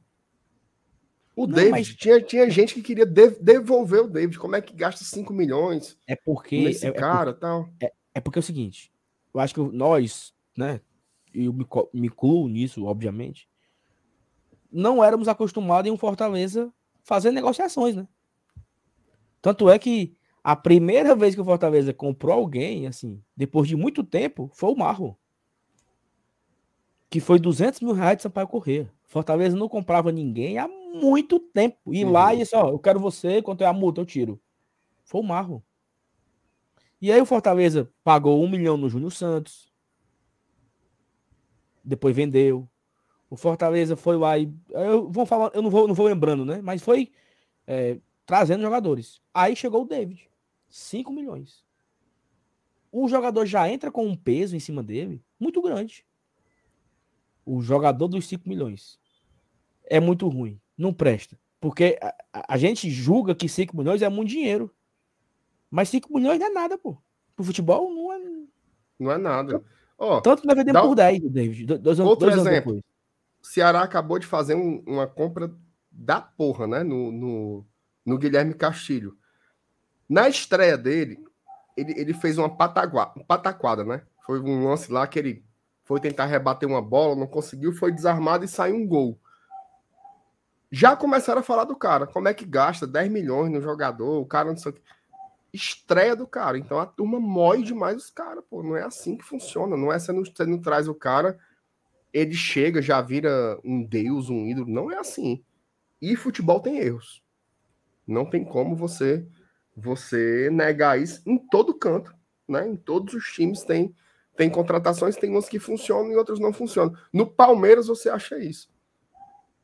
O Não, David, mas- tinha, tinha gente que queria de- devolver o David. Como é que gasta 5 milhões É porque. nesse é, é cara e tal? É porque é o seguinte, eu acho que nós, né, e eu me, me incluo nisso, obviamente, não éramos acostumados em um Fortaleza fazer negociações, né? Tanto é que A primeira vez que o Fortaleza comprou alguém, assim, depois de muito tempo, foi o Marro. Que foi 200 mil reais de Sampaio Corrêa. Fortaleza não comprava ninguém há muito tempo. E uhum. lá e disse, ó, eu quero você, quanto é a multa, eu tiro. Foi o Marro. E aí o Fortaleza pagou um milhão no Júnior Santos. Depois vendeu. O Fortaleza foi lá e. Eu vou falar, eu não vou, não vou lembrando, né? Mas foi é, trazendo jogadores. Aí chegou o David. 5 milhões. O jogador já entra com um peso em cima dele muito grande. O jogador dos 5 milhões. É muito ruim. Não presta. Porque a, a gente julga que 5 milhões é muito dinheiro. Mas 5 milhões não é nada, pô. Pro futebol não é. Não é nada. Oh, Tanto nós vendemos por 10, David. Dois, outro dois exemplo. Anos Ceará acabou de fazer um, uma compra da porra, né? No, no, no, Guilherme Castilho. Na estreia dele, ele, ele fez uma patagua, pataquada, né? Foi um lance lá que ele foi tentar rebater uma bola, não conseguiu, foi desarmado e saiu um gol. Já começaram a falar do cara, como é que gasta 10 milhões no jogador, o cara não sei o que. Estreia do cara. Então a turma mói demais os caras, pô. Não é assim que funciona. Não é você não, você não traz o cara, ele chega, já vira um deus, um ídolo. Não é assim. E futebol tem erros. Não tem como você você negar isso em todo canto, né? Em todos os times tem tem contratações, tem umas que funcionam e outras não funcionam. No Palmeiras você acha isso.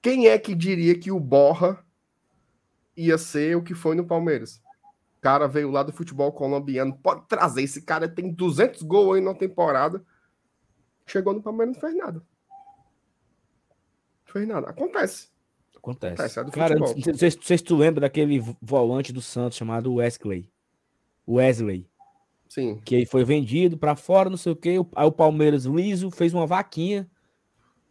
Quem é que diria que o Borra ia ser o que foi no Palmeiras? O cara veio lá do futebol colombiano, pode trazer. Esse cara tem 200 gols aí na temporada. Chegou no Palmeiras não fez nada. Não fez nada. Acontece. Acontece. Acontece é cara, não sei, não sei se tu lembra daquele volante do Santos chamado Wesley. Wesley. Sim. Que foi vendido para fora, não sei o quê. Aí o Palmeiras liso fez uma vaquinha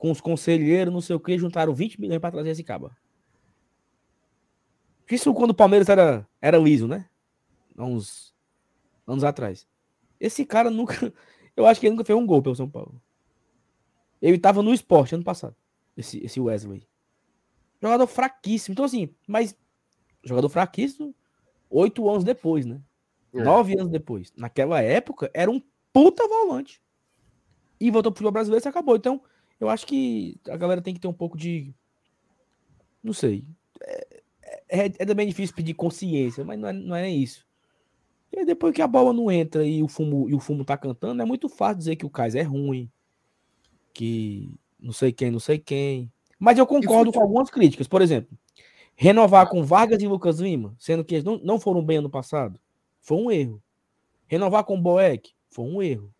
com os conselheiros, não sei o que, juntaram 20 milhões para trazer esse caba. Isso quando o Palmeiras era, era liso, né? Há uns anos atrás. Esse cara nunca. Eu acho que ele nunca fez um gol pelo São Paulo. Ele estava no esporte ano passado. Esse, esse Wesley. Jogador fraquíssimo. Então, assim, mas. Jogador fraquíssimo oito anos depois, né? É. Nove anos depois. Naquela época, era um puta volante. E voltou pro futebol brasileiro e acabou. Então, eu acho que a galera tem que ter um pouco de. Não sei. É, é, é também difícil pedir consciência, mas não é, não é isso. E depois que a bola não entra e o fumo, e o fumo tá cantando, é muito fácil dizer que o Kais é ruim. Que não sei quem, não sei quem. Mas eu concordo com algumas críticas. Por exemplo, renovar com Vargas e Lucas Lima, sendo que eles não, não foram bem ano passado, foi um erro. Renovar com Boeck, foi um erro.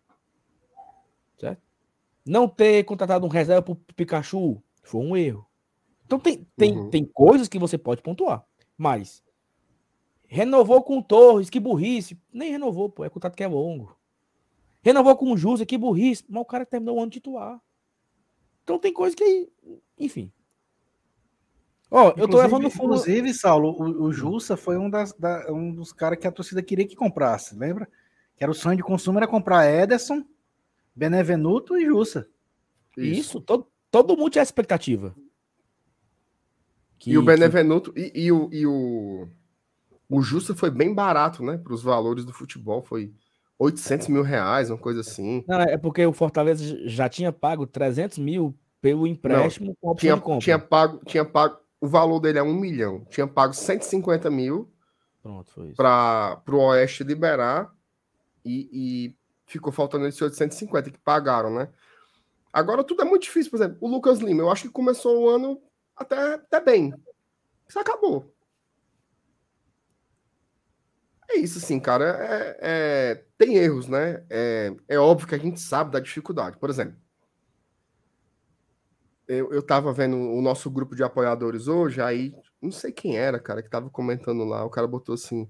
Não ter contratado um reserva pro Pikachu foi um erro. Então tem, tem, uhum. tem coisas que você pode pontuar. Mas renovou com Torres, que burrice. Nem renovou, pô. É contrato que é longo. Renovou com o Jusa, que burrice. Mas o cara terminou o ano titular. Então tem coisa que. Enfim. Ó, oh, eu tô levando fundo. Inclusive, Saulo, o, o Jussa foi um, das, da, um dos caras que a torcida queria que comprasse, lembra? Que era o sonho de consumo era comprar Ederson, Benevenuto e Jussa. Isso, Isso todo, todo mundo tinha expectativa. Que, e o Benevenuto que... e, e, o, e o, o Justa foi bem barato, né? Para os valores do futebol. Foi 800 mil reais, uma coisa assim. Não, é porque o Fortaleza já tinha pago 300 mil pelo empréstimo Não, com opção tinha, de compra. Tinha pago, tinha pago, o valor dele é um milhão. Tinha pago 150 mil para o Oeste liberar e, e ficou faltando esses 850 que pagaram, né? Agora tudo é muito difícil, por exemplo, o Lucas Lima, eu acho que começou o ano até, até bem. Isso acabou. É isso, assim, cara. É, é, tem erros, né? É, é óbvio que a gente sabe da dificuldade. Por exemplo, eu, eu tava vendo o nosso grupo de apoiadores hoje, aí não sei quem era, cara, que tava comentando lá. O cara botou assim: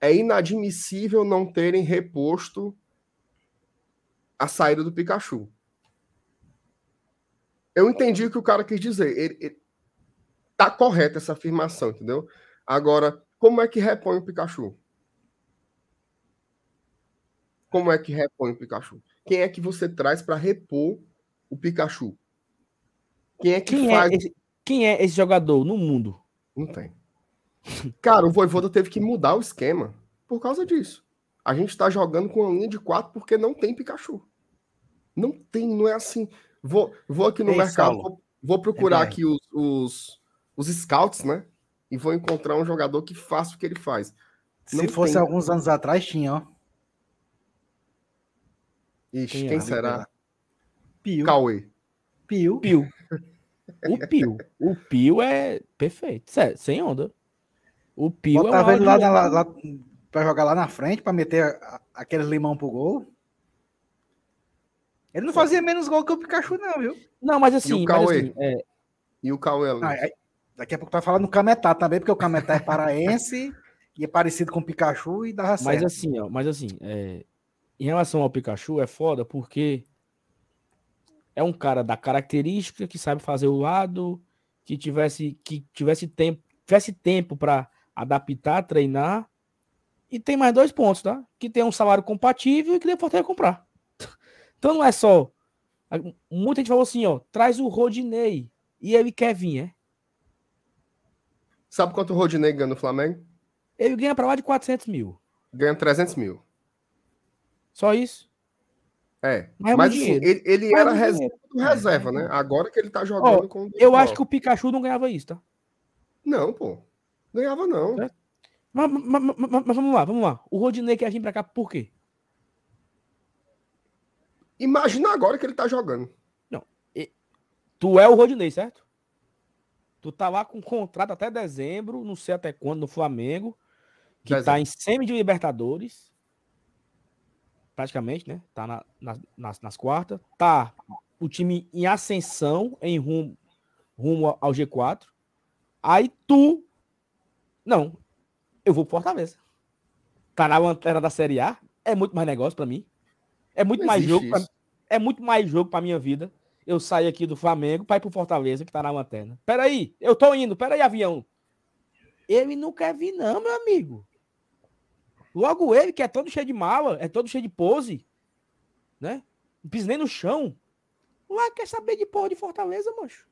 é inadmissível não terem reposto a saída do Pikachu. Eu entendi o que o cara quis dizer. Ele, ele, tá correta essa afirmação, entendeu? Agora, como é que repõe o Pikachu? Como é que repõe o Pikachu? Quem é que você traz para repor o Pikachu? Quem é que quem é faz. É esse, quem é esse jogador no mundo? Não tem. Cara, o Voivoda teve que mudar o esquema. por causa disso. A gente está jogando com uma linha de quatro porque não tem Pikachu. Não tem, não é assim. Vou, vou aqui no Ei, mercado, vou, vou procurar É, aqui os, os, os scouts, né? E vou encontrar um jogador que faça o que ele faz. Se Não fosse tem. alguns anos atrás, tinha, ó. Ixi, Quem quem é? será? Pio. Cauê. Pio. Pio. O Pio. O Pio é perfeito. Sério, sem onda. O Pio Botava é ele um lá, na- lá, pra jogar lá na frente, pra meter a- aquele limão pro gol. Ele não fazia menos gol que o Pikachu, não, viu? Não, mas assim, E o mas Cauê? assim, é, E o Cauê. Ah, aí- daqui a pouco tá falando do Cametá também, porque o Cametá é paraense e é parecido com o Pikachu e dava mas certo. assim, ó, mas assim, é, em relação ao Pikachu é foda porque é um cara da característica que sabe fazer o lado, que tivesse que tivesse tempo, tivesse tempo para adaptar, treinar. E tem mais dois pontos, tá? Que tem um salário compatível e que deu Fortaleza comprar. Então não é só. Muita gente falou assim, ó, traz o Rodinei e ele quer vir, é? Sabe quanto o Rodinei ganha no Flamengo? Ele ganha pra lá de 400 mil. Ganha 300 mil. Só isso. É. Mas é Mas, assim, ele, ele é era reserva, reserva, né? Agora que ele tá jogando com. o Eu acho que o Pikachu não ganhava isso, tá? Não, pô. Ganhava, não. É. Mas, mas- mas- mas- vamos lá, vamos lá. O Rodinei quer vir pra cá por quê? Imagina agora que ele tá jogando. Tu é o Rodinei, certo? Tu tá lá com contrato até dezembro, não sei até quando, no Flamengo, que tá Dezembro. em semi de Libertadores. Praticamente, né? Tá na- na- nas, nas quartas. Tá o time em ascensão, em rumo, rumo ao G4. Aí tu. Não, eu vou pro Fortaleza. Tá na lanterna da Série A. É muito mais negócio pra mim. É muito Não mais jogo. Pra, é muito mais jogo pra minha vida. Eu sair aqui do Flamengo pra ir pro Fortaleza, que tá na lanterna. Peraí, eu tô indo, peraí, avião. Ele não quer vir, não, meu amigo. Logo ele, que é todo cheio de mala, é todo cheio de pose, né? Não pisa nem no chão. Lá quer saber de porra de Fortaleza, mancho.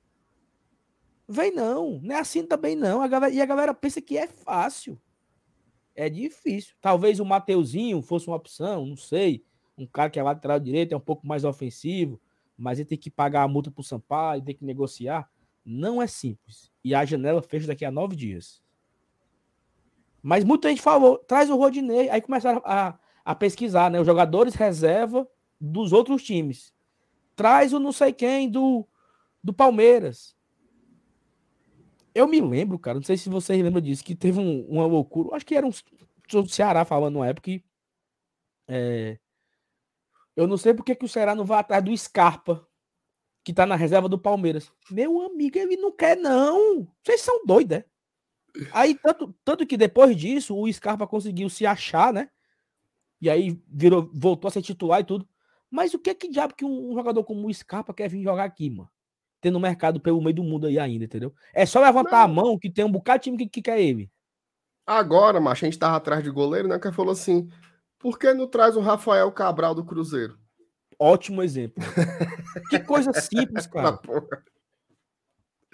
Vem não, não é assim também não. A galera, e a galera pensa que é fácil. É difícil. Talvez o Mateuzinho fosse uma opção, não sei. Um cara que é lateral direito, é um pouco mais ofensivo, mas ele tem que pagar a multa pro Sampaio, tem que negociar. Não é simples. E a janela fecha daqui a nove dias. Mas muita gente falou, traz o Rodinei. Aí começaram a, a pesquisar, né? Os jogadores reserva dos outros times. Traz o não sei quem do, do Palmeiras. Eu me lembro, cara, não sei se vocês lembram disso, que teve um- uma loucura. Acho que era um do Ceará falando uma época que. é, eu não sei porque que o Ceará não vai atrás do Scarpa, que tá na reserva do Palmeiras. Meu amigo, ele não quer, não. Vocês são doidos, é? Aí, tanto, tanto que depois disso, o Scarpa conseguiu se achar, né? E aí virou, voltou a ser titular e tudo. Mas o que que diabo que um, um jogador como o Scarpa quer vir jogar aqui, mano? Tendo mercado pelo meio do mundo aí ainda, entendeu? É só levantar a mão que tem um bocado de time que, que quer ele. Agora, macho, a gente tava atrás de goleiro, né? Que falou assim: por que não traz o Rafael Cabral do Cruzeiro? Ótimo exemplo. que coisa simples, cara.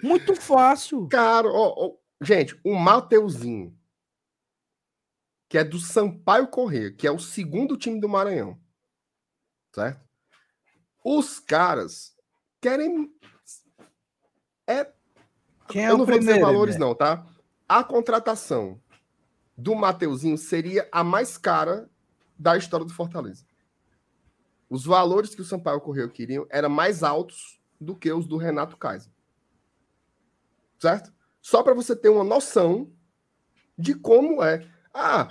Muito fácil. Cara, ó, ó, gente, o Mateuzinho, que é do Sampaio Corrêa, que é o segundo time do Maranhão, certo? Os caras querem. Quem é eu o não vou dizer primeiro, valores, né? não, tá? A contratação do Mateuzinho seria a mais cara da história do Fortaleza. Os valores que o Sampaio Correio queriam eram mais altos do que os do Renato Kaiser. Certo? Só para você ter uma noção de como é. Ah,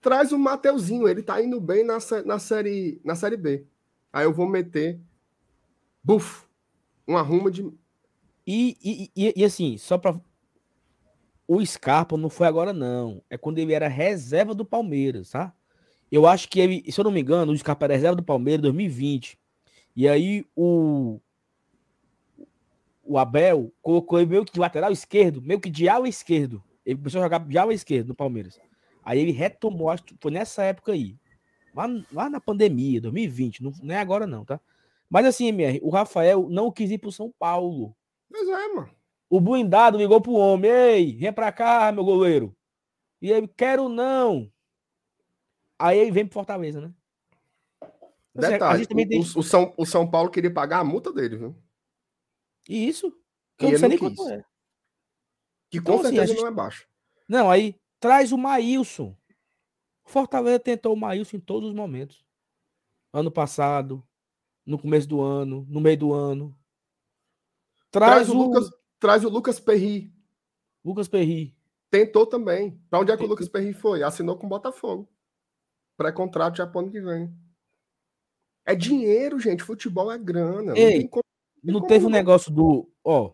traz o Mateuzinho, ele tá indo bem na, na, série, na série B. Aí eu vou meter. Buf! Uma ruma de. E, e, e, e assim, só pra. O Scarpa não foi agora, não. É quando ele era reserva do Palmeiras, tá? Eu acho que ele, se eu não me engano, o Scarpa era reserva do Palmeiras em 2020. E aí o. O Abel colocou ele meio que de lateral esquerdo, meio que de ala esquerdo. Ele começou a jogar de ala esquerdo no Palmeiras. Aí ele retomou, acho que foi nessa época aí. Lá, lá na pandemia, 2020. Não, não é agora, não, tá? Mas assim, MR, o Rafael não quis ir pro São Paulo. Mas é, mano. O blindado ligou pro homem. Ei, vem pra cá, meu goleiro. E ele, quero não. Aí ele vem pro Fortaleza, né? Assim, Detalhe, o, tem- o- São, o São Paulo queria pagar a multa dele, viu? E isso? Que E eu não sei nem quanto é. Que Então, com assim, certeza gente- não é baixo. Não, aí traz o Maílson. Fortaleza tentou o Maílson em todos os momentos. Ano passado, no começo do ano, no meio do ano. Traz, Traz o, Lucas, traz o Lucas Perry. Lucas Perry. Tentou também. Pra onde é que o. Lucas Perry foi? Assinou com o Botafogo. Pré-contrato já pro ano que vem. É dinheiro, gente. Futebol é grana. Não Ei, tem como- Não como teve um não. negócio do. Ó,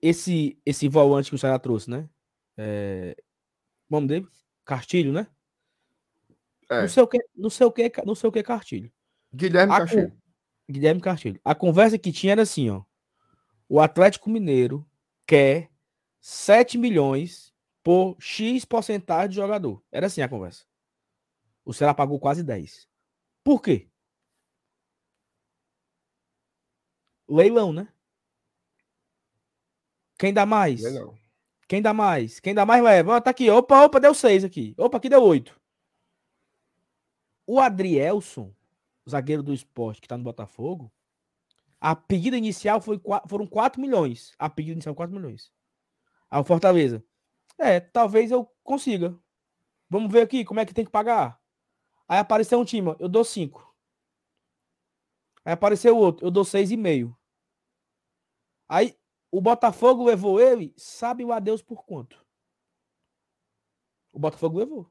esse, esse volante que o Ceará trouxe, né? É, o nome dele? Castilho, né? É. Não sei o que, não sei o que, não sei o que Castilho. Guilherme A Castilho. Guilherme Castilho. A conversa que tinha era assim, ó. O Atlético Mineiro quer 7 milhões por X porcentagem de jogador. Era assim a conversa. O Ceará pagou quase 10. Por quê? Leilão, né? Quem dá mais? Não. Quem dá mais? Quem dá mais leva. Ó, tá aqui. Opa, opa, deu 6 aqui. Opa, aqui deu 8. O Adrielson, zagueiro do esporte que tá no Botafogo, a pedida inicial foi, foram 4 milhões. A pedida inicial 4 milhões. Aí o Fortaleza. É, talvez eu consiga. Vamos ver aqui como é que tem que pagar. Aí apareceu um time, eu dou 5. Aí apareceu outro, eu dou 6,5. Aí o Botafogo levou ele, sabe o adeus por quanto? O Botafogo levou.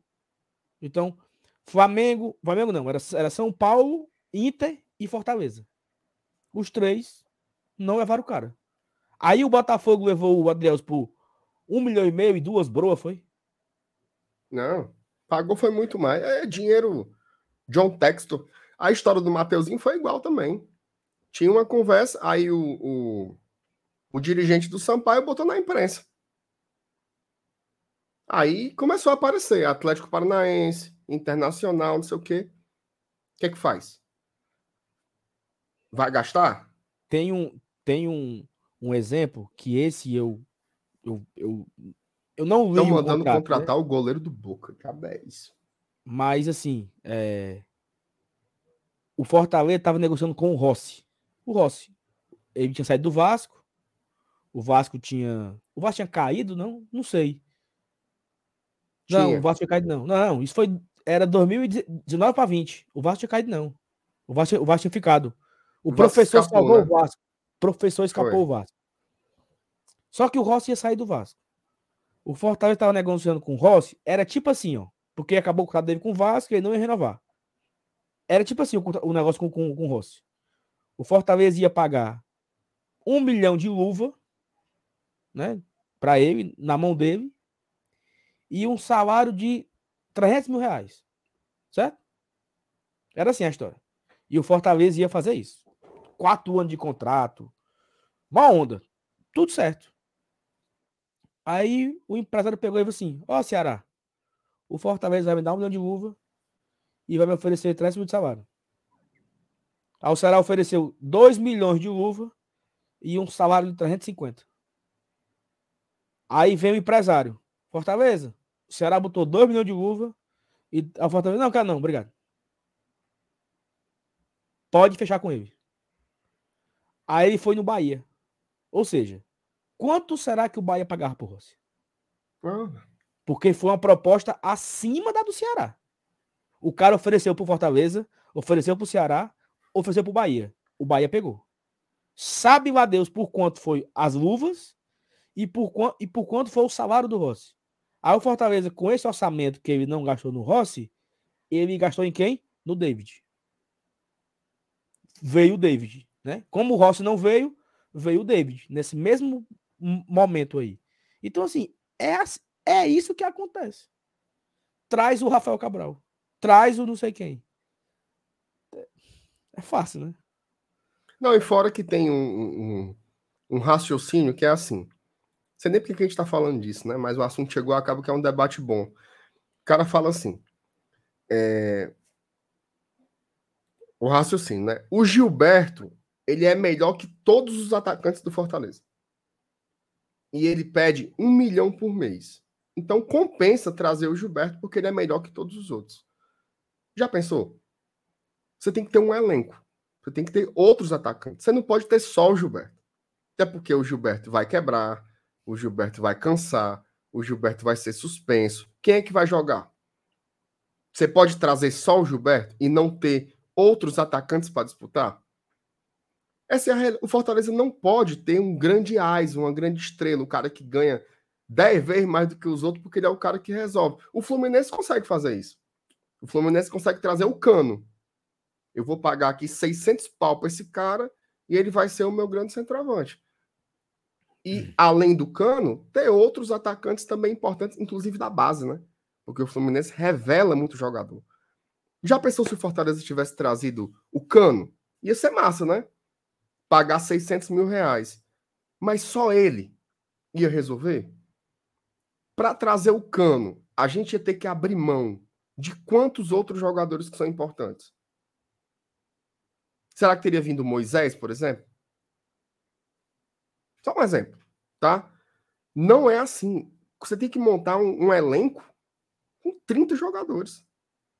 Então, Flamengo, Flamengo não, era, era São Paulo, Inter e Fortaleza. Os três não levaram o cara. Aí o Botafogo levou o Adriels por um milhão e meio e duas broas, foi? Não. Pagou foi muito mais. É dinheiro. John Textor. A história do Mateuzinho foi igual também. Tinha uma conversa, aí o, o, o dirigente do Sampaio botou na imprensa. Aí começou a aparecer Atlético Paranaense, Internacional, não sei o quê. O que é que faz? Vai gastar? Tem um, tem um, um exemplo que esse eu eu, eu, eu não li Estão mandando contrato, né? contratar o goleiro do Boca. Cabe é isso. Mas assim, é, o Fortaleza estava negociando com o Rossi. O Rossi. Ele tinha saído do Vasco. O Vasco tinha. O Vasco tinha caído, não? Não sei. Não, Tinha. o Vasco tinha caído, não. Não, não, isso foi. Era 2019 para 20. O Vasco tinha caído, não. O Vasco, o Vasco tinha ficado. O, professor escapou, salvou né? o Vasco. O professor escapou Foi. o Vasco. Só que o Rossi ia sair do Vasco. O Fortaleza estava negociando com o Rossi. Era tipo assim, ó. Porque acabou o contrato dele com o Vasco e ele não ia renovar. Era tipo assim o, o negócio com, com, com o Rossi. O Fortaleza ia pagar um milhão de luva, né? Para ele, na mão dele, e um salário de 300 mil reais. Certo? Era assim a história. E o Fortaleza ia fazer isso. Quatro anos de contrato. Uma onda. Tudo certo. Aí o empresário pegou e falou assim: Ó, Ceará, o Fortaleza vai me dar um milhão de luva e vai me oferecer 3 mil de salário. Aí o Ceará ofereceu 2 milhões de luva e um salário de 350. Aí vem o empresário. Fortaleza. O Ceará botou 2 milhões de luva e a Fortaleza, não, cara, não, obrigado. Pode fechar com ele. Aí ele foi no Bahia. Ou seja, quanto será que o Bahia pagava por Rossi? Ah, Porque foi uma proposta acima da do Ceará. O cara ofereceu pro Fortaleza, ofereceu pro Ceará, ofereceu pro Bahia. O Bahia pegou. Sabe lá Deus por quanto foi as luvas e por, quan- e por quanto foi o salário do Rossi. Aí o Fortaleza, com esse orçamento que ele não gastou no Rossi, ele gastou em quem? No David. Veio o David, né? Como o Rossi não veio, veio o David, nesse mesmo momento aí. Então, assim, é, é isso que acontece. Traz o Rafael Cabral. Traz o não sei quem. É fácil, né? Não, e fora que tem um, um, um raciocínio que é assim. Não sei nem porque que a gente tá falando disso, né? Mas o assunto chegou, acaba que é um debate bom. O cara fala assim. é, O raciocínio, né? O Gilberto, ele é melhor que todos os atacantes do Fortaleza. E ele pede um milhão por mês. Então compensa trazer o Gilberto porque ele é melhor que todos os outros. Já pensou? Você tem que ter um elenco. Você tem que ter outros atacantes. Você não pode ter só o Gilberto. Até porque o Gilberto vai quebrar, o Gilberto vai cansar, o Gilberto vai ser suspenso. Quem é que vai jogar? Você pode trazer só o Gilberto e não ter outros atacantes para disputar? Essa é a, o Fortaleza não pode ter um grande ais, uma grande estrela, o cara que ganha 10 vezes mais do que os outros, porque ele é o cara que resolve. O Fluminense consegue fazer isso. O Fluminense consegue trazer o cano. Eu vou pagar aqui 600 pau para esse cara e ele vai ser o meu grande centroavante. E, hum. além do cano, ter outros atacantes também importantes, inclusive da base, né? Porque o Fluminense revela muito jogador. Já pensou se o Fortaleza tivesse trazido o cano? Ia ser massa, né? Pagar 600 mil reais. Mas só ele ia resolver? Para trazer o cano, a gente ia ter que abrir mão de quantos outros jogadores que são importantes? Será que teria vindo Moisés, por exemplo? Só um exemplo, tá? Não é assim. Você tem que montar um, um elenco com 30 jogadores.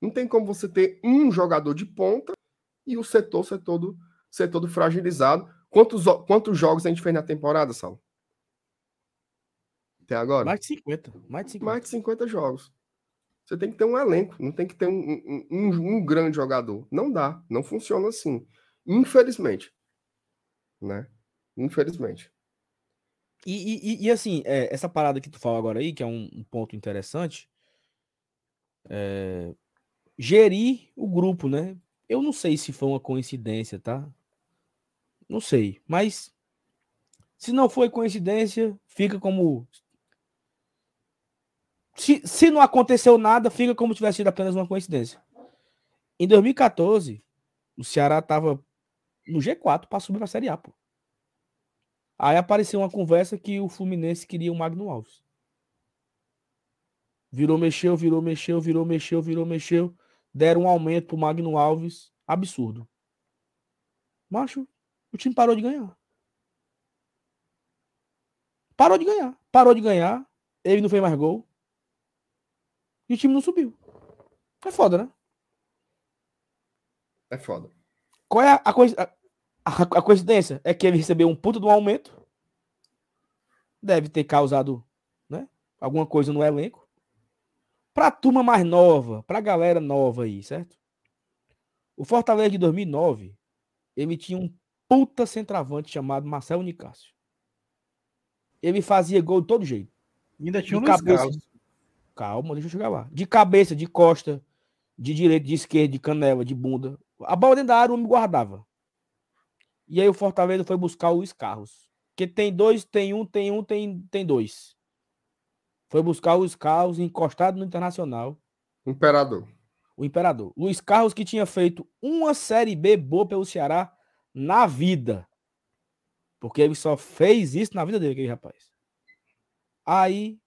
Não tem como você ter um jogador de ponta e o setor ser todo, ser todo fragilizado. Quantos, quantos jogos a gente fez na temporada, Sal? Até agora? Mais de 50. Mais de 50, Mais de 50 jogos. Você tem que ter um elenco, não tem que ter um, um, um, grande jogador. Não dá, não funciona assim. Infelizmente. Né? Infelizmente. E, e, e assim, é, essa parada que tu fala agora aí, que é um, um ponto interessante, é, gerir o grupo, né? Eu não sei se foi uma coincidência, tá? Não sei, mas se não foi coincidência, fica como se, se não aconteceu nada, fica como se tivesse sido apenas uma coincidência. Em 2014, o Ceará estava no G4 para subir para a Série A, pô. Aí apareceu uma conversa que o Fluminense queria o Magno Alves. Virou, mexeu, virou, mexeu, virou, mexeu, virou, mexeu. Deram um aumento pro Magno Alves absurdo. Macho, o time parou de ganhar. Parou de ganhar. Parou de ganhar. Ele não fez mais gol. E o time não subiu. É foda, né? É foda. Qual é a, a, a, a coincidência? É que ele recebeu um puto de um aumento. Deve ter causado né, alguma coisa no elenco. Pra turma mais nova, pra galera nova aí, certo? O Fortaleza de 2009, ele tinha um puta centroavante chamado Marcelo Nicásio. Ele fazia gol de todo jeito. ainda tinha um Luiz Carlos. Calma, deixa eu chegar lá. De cabeça, de costa, de direita, de esquerda, de canela, de bunda. A bola dentro da área o homem guardava. E aí o Fortaleza foi buscar o Luiz Carlos. Que tem dois, tem um, tem um, tem, tem dois. Foi buscar o Luiz Carlos encostado no Internacional. Imperador. O Imperador. Luiz Carlos que tinha feito uma Série B boa pelo Ceará na vida. Porque ele só fez isso na vida dele, aquele rapaz. Aí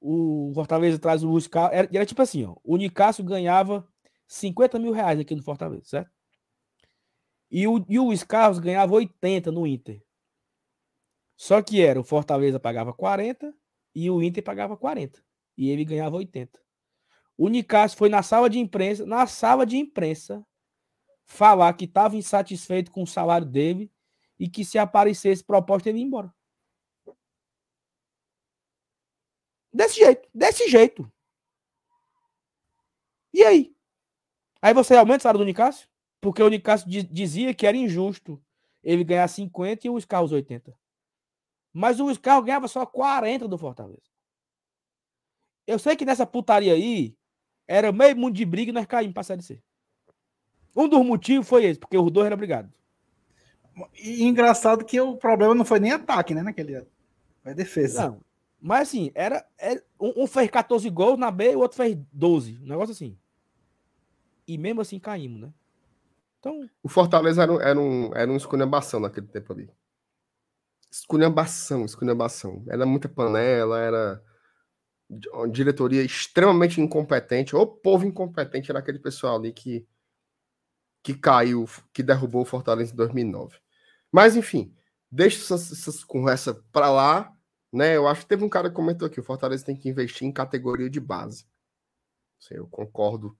o Fortaleza traz o Carlos. Era, era, tipo assim, ó. O Nicásio ganhava 50 mil reais aqui no Fortaleza, certo? E o, e o Luiz Carlos ganhava 80 no Inter. Só que era, o Fortaleza pagava 40 e o Inter pagava 40. E ele ganhava 80. O Nicásio foi na sala de imprensa, na sala de imprensa, falar que estava insatisfeito com o salário dele e que se aparecesse proposta ele ia embora. Desse jeito, desse jeito. E aí? Aí você aumenta o salário do Nicásio? Porque o Nicásio dizia que era injusto ele ganhar 50 e o Carlos 80. Mas o Carlos ganhava só 40 do Fortaleza. Eu sei que nessa putaria aí era meio mundo de briga e nós caímos pra Série C. Um dos motivos foi esse, porque os dois eram brigados. E engraçado que o problema não foi nem ataque, né, naquele ano. Foi defesa. Não, mas assim, era, era é, um, um, fez 14 gols na B e o outro fez 12. Um negócio assim. E mesmo assim caímos, né? Então... O Fortaleza era, era um, era um esculhambação naquele tempo ali. Esculhambação, esculhambação. Era muita panela, era uma diretoria extremamente incompetente. O povo incompetente era aquele pessoal ali que, que caiu, que derrubou o Fortaleza em 2009. Mas, enfim, deixa essas, essas conversas para lá né? Eu acho que teve um cara que comentou aqui: o Fortaleza tem que investir em categoria de base. Eu concordo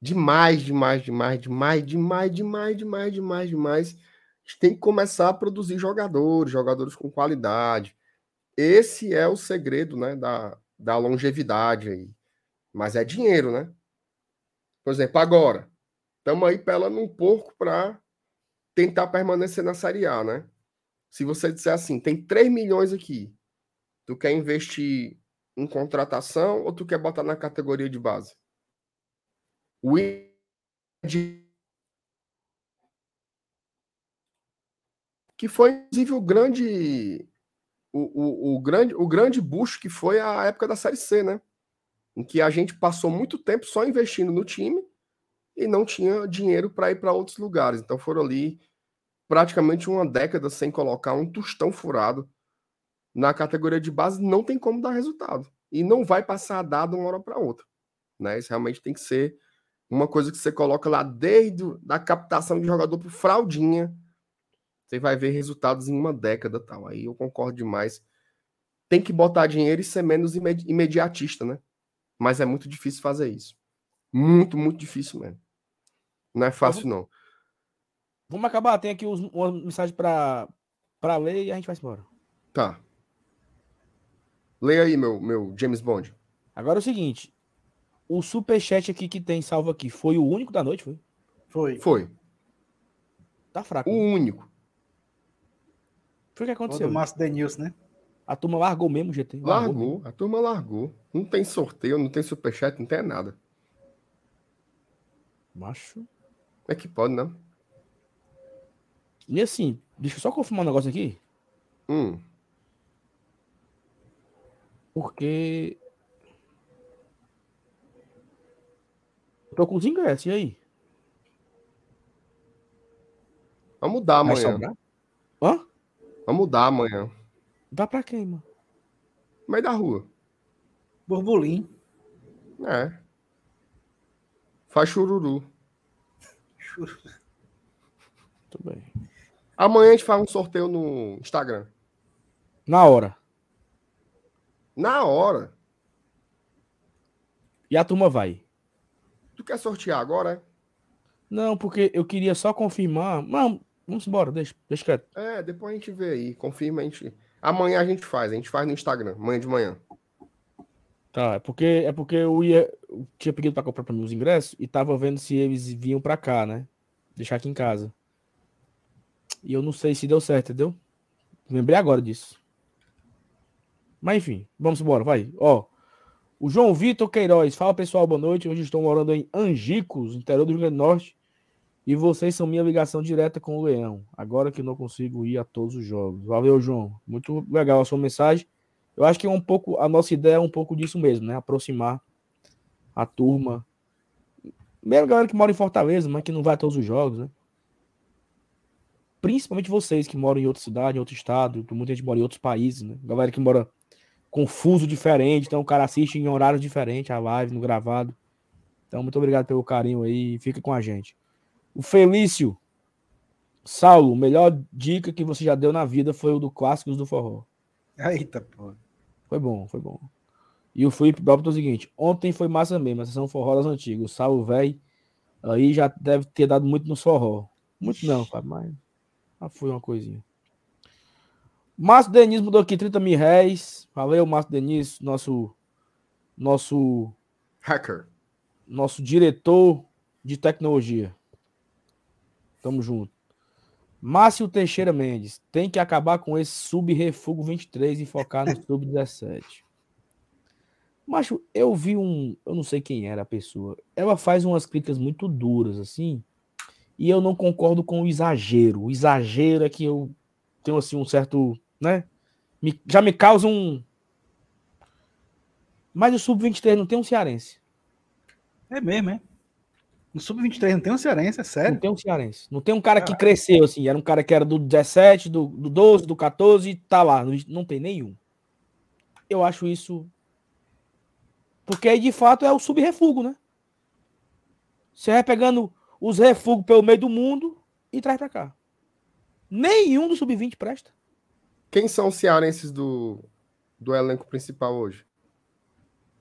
Demais, demais, demais, demais, demais, demais, demais, demais, demais. A gente tem que começar a produzir jogadores, jogadores com qualidade. Esse é o segredo, né, da, da longevidade aí. Mas é dinheiro, né? Por exemplo, agora, estamos aí pelando um pouco para tentar permanecer na Série A, né? Se você disser assim, tem 3 milhões aqui, tu quer investir em contratação ou tu quer botar na categoria de base? O que foi inclusive o grande o, o, o, grande o grande bucho que foi a época da série C, né? Em que a gente passou muito tempo só investindo no time e não tinha dinheiro para ir para outros lugares. Então foram ali praticamente uma década sem colocar um tostão furado na categoria de base, não tem como dar resultado. E não vai passar de uma hora para outra. Né? Isso realmente tem que ser uma coisa que você coloca lá desde a captação de jogador para fraldinha. Você vai ver resultados em uma década tal. Aí eu concordo demais. Tem que botar dinheiro e ser menos imediatista, né? Mas é muito difícil fazer isso. Muito, muito difícil mesmo. Não é fácil, não. Vamos acabar, tem aqui uns, uma mensagem para ler e a gente vai embora. Tá. Leia aí, meu, meu James Bond. Agora é o seguinte. O superchat aqui que tem salvo aqui foi o único da noite, foi? Foi. Foi. Tá fraco. O né? único. Foi o que aconteceu. O do Márcio Denilson, né? A turma largou mesmo o GT. Largou, largou a turma largou. Não tem sorteio, não tem superchat, não tem nada. Macho. É que pode, não? E assim, deixa eu só confirmar um negócio aqui. Hum. Porque. Eu tô com os ingressos, e aí? Vamos mudar amanhã. Hã? Vamos mudar amanhã. Dá pra quem, mano? Meio da rua. Burbulim. É. Faz chururu. Tudo bem. Amanhã a gente faz um sorteio no Instagram. Na hora. Na hora. E a turma vai. Tu quer sortear agora, é? Não, porque eu queria só confirmar. Não, vamos embora, deixa, deixa quieto. É, depois a gente vê aí, confirma a gente. Amanhã a gente faz, a gente faz no Instagram, amanhã de manhã. Tá, é porque, é porque eu ia. Eu tinha pedido pra comprar pra mim os ingressos e tava vendo se eles vinham pra cá, né? Deixar aqui em casa. E eu não sei se deu certo, entendeu? Lembrei agora disso. Mas enfim, vamos embora, vai. Ó, o João Vitor Queiroz. Fala pessoal, boa noite. Hoje estou morando em Angicos, interior do Rio Grande do Norte. E vocês são minha ligação direta com o Leão. Agora que não consigo ir a todos os jogos. Valeu, João. Muito legal a sua mensagem. Eu acho que é um pouco. A nossa ideia é um pouco disso mesmo, né? Aproximar a turma. Mesmo a galera que mora em Fortaleza, mas que não vai a todos os jogos, né? principalmente vocês que moram em outra cidade, em outro estado, muita gente mora em outros países, né? Galera que mora confuso diferente, então o cara assiste em horários diferentes a live no gravado. Então, muito obrigado pelo carinho aí, fica com a gente. O Felício Saulo, melhor dica que você já deu na vida foi o do Clássicos do Forró. Eita, pô. Foi bom, foi bom. E o Felipe Bob o seguinte: ontem foi massa mesmo, a sessão forró das antigas. O velho, aí já deve ter dado muito no forró. Muito não, Fábio, mas ah, foi uma coisinha. Márcio Denis mudou aqui 30 mil reais. Valeu, Márcio Denis, nosso. Nosso. Hacker. Nosso diretor de tecnologia. Tamo junto. Márcio Teixeira Mendes. Tem que acabar com esse sub-refugo 23 e focar no sub-17. Macho, eu vi um. Eu não sei quem era a pessoa. Ela faz umas críticas muito duras, assim e eu não concordo com o exagero. O exagero é que eu tenho assim um certo, né? Me, já me causa um. Mas o sub-23 não tem um cearense. É mesmo, é? No sub-23 não tem um cearense, é sério? Não tem um cearense. Não tem um cara que cresceu assim. Era um cara que era do 17, do, do 12, do 14 e tá lá. Não tem nenhum. Eu acho isso. Porque aí de fato é o sub-refugo, né? Você vai pegando os refugos pelo meio do mundo e traz para cá. Nenhum do sub-20 presta. Quem são os cearenses do, do elenco principal hoje?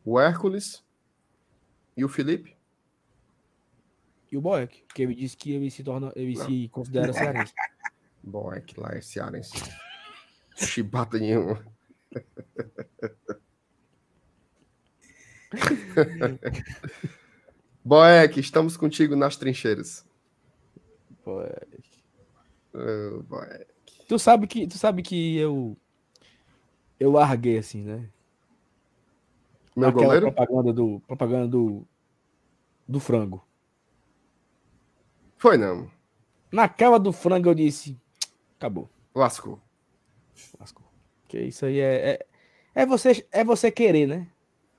O Hércules e o Felipe? E o Boeck, porque ele disse que ele se torna, ele se considera cearense. Boeck lá é cearense. Chibata nenhuma. Boeck, estamos contigo nas trincheiras. Boeck. Ô, Boeck. Tu sabe que, tu sabe que eu eu larguei assim, né? Meu Aquela goleiro? propaganda do propaganda do do frango. Foi não. Naquela do frango eu disse, acabou. Lascou. Lascou. Que isso aí é, é, é você é você querer, né?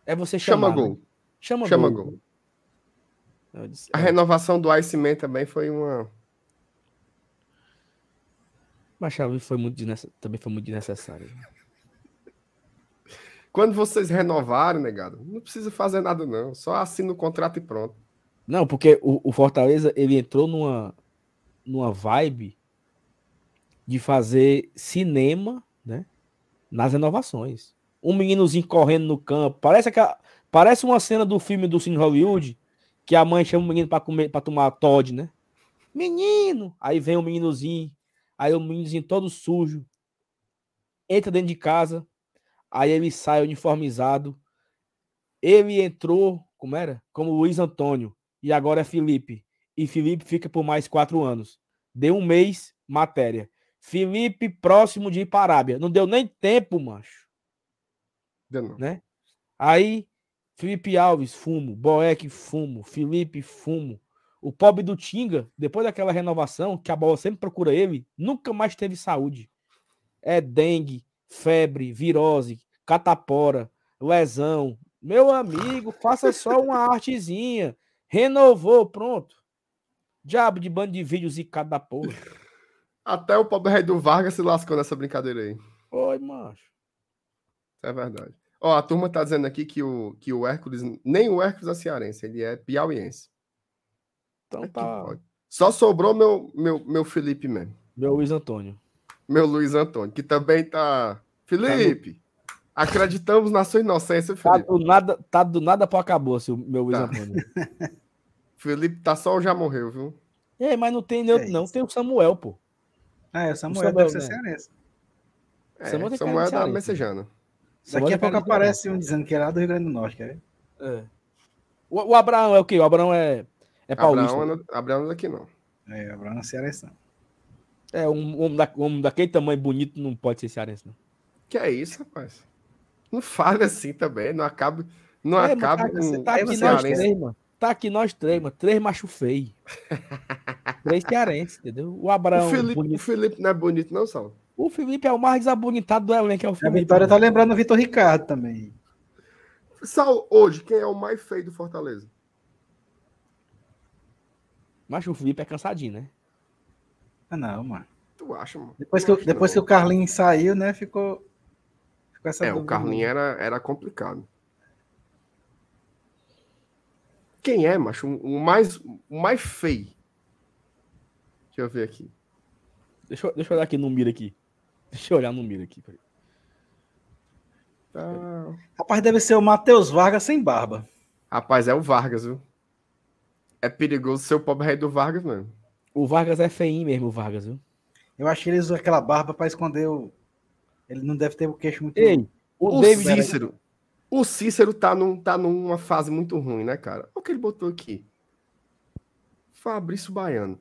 É você Chama chamar. né? gol. Chama, Chama gol. gol. Disse, A é, renovação do Iceman também foi uma. Mas Xavi foi muito desnece- também foi muito desnecessário. Quando vocês renovarem, negado, não precisa fazer nada, não. Só assina o contrato e pronto. Não, porque o, o Fortaleza ele entrou numa, numa vibe de fazer cinema, né? Nas renovações. Um meninozinho correndo no campo. Parece, que parece uma cena do filme do Cine Hollywood que a mãe chama o menino para comer, para tomar Todd, né? Menino! Aí vem o meninozinho, aí o meninozinho todo sujo entra dentro de casa, aí ele sai uniformizado. Ele entrou, como era? Como Luiz Antônio e agora é Felipe. E Felipe fica por mais quatro anos. Deu um mês, matéria. Felipe próximo de ir para Arábia. Não deu nem tempo, macho. Deu não. Né? Aí, Felipe Alves, fumo. Boeck, fumo. Felipe, fumo. O pobre do Tinga, depois daquela renovação, que a bola sempre procura ele, nunca mais teve saúde. É dengue, febre, virose, catapora, lesão. Meu amigo, faça só uma artezinha. Renovou, pronto. Diabo de bando de vídeos zicado da porra. Até o pobre rei do Vargas se lascou nessa brincadeira aí. Oi, macho. É verdade. Ó, a turma tá dizendo aqui que o, que o Hércules, nem o Hércules é cearense, ele é piauiense. Então Que tá. Só sobrou meu, meu, meu Felipe mesmo. Meu Luiz Antônio. Meu Luiz Antônio, que também tá. Felipe! Acreditamos na sua inocência, Tá Felipe. do nada, tá do nada para acabou, seu meu Tá. Felipe tá só o já morreu, viu? Ei, mas não tem É não. isso. Tem o Samuel, pô. Ah, é, o Samuel, Samuel, deve ser né? cearense. É, Samuel Samuel é da. Messejana. Daqui a pouco aparece um dizendo que é lá do Rio Grande do Norte, quer ver? É. O, o Abraão é o quê? O Abraão é, é paulista. Abraão, não- Abraão não é daqui, não. É, Abraão é cearense. não. É, um homem, da, um homem daquele tamanho bonito não pode ser cearense, não. Que é isso, rapaz? Não fale assim também, não acabe, não É, acabe tá, com tá aqui nós três, mano. Tá aqui nós três, mano. Três macho feio. três cearenses, entendeu? O Abraão. O Felipe, o. Felipe não é bonito, não, Sal? O Felipe é o mais desabonitado do elenco, é o A Felipe. Vitória tá lembrando o Vitor Ricardo também. Sal, hoje, quem é o mais feio do Fortaleza? Mas o Felipe é cansadinho, né? Ah, não, mano. Tu acha, mano? Depois, que, acho, depois que o Carlinhos saiu, né, ficou. Ficou essa É, o dúvida. Carlinhos era, era complicado. Quem é, macho? O mais, o mais feio. Deixa eu ver aqui. Deixa, eu- deixa eu olhar aqui no mira aqui. Deixa eu olhar no mira aqui. peraí. Tá. Rapaz, deve ser o Matheus Vargas sem barba. Rapaz, é o Vargas, viu? É perigoso ser o pobre rei do Vargas mesmo. O Vargas é feinho mesmo, o Vargas, viu? Eu acho que ele usou aquela barba pra esconder o. Ele não deve ter o queixo muito. Ei, o, O David. Cícero. O Cícero tá, num, tá numa fase muito ruim, né, cara? Olha o que ele botou aqui. Fabrício Baiano.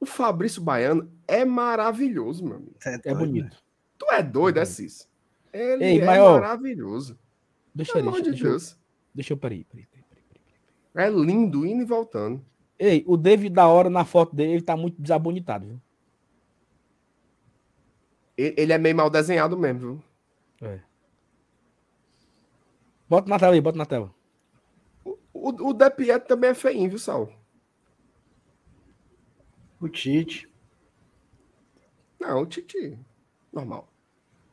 O Fabrício Baiano é maravilhoso, meu amigo. Cê É doido, bonito. né? Tu é doido, é Cícero? Ele Ei, é ó, maravilhoso. Deixa, Pelo deixa, amor de deixa, eu- Deus. deixa eu. Peraí, peraí, peraí, peraí, peraí. É lindo, indo e voltando. Ei, o David da hora na foto dele, ele tá muito desabonitado, viu? Ele é meio mal desenhado mesmo, viu? É. Bota na tela aí, bota na tela. O, o De Pietro também é feinho, viu, Sal? O Tite. Não, o Titi. Normal.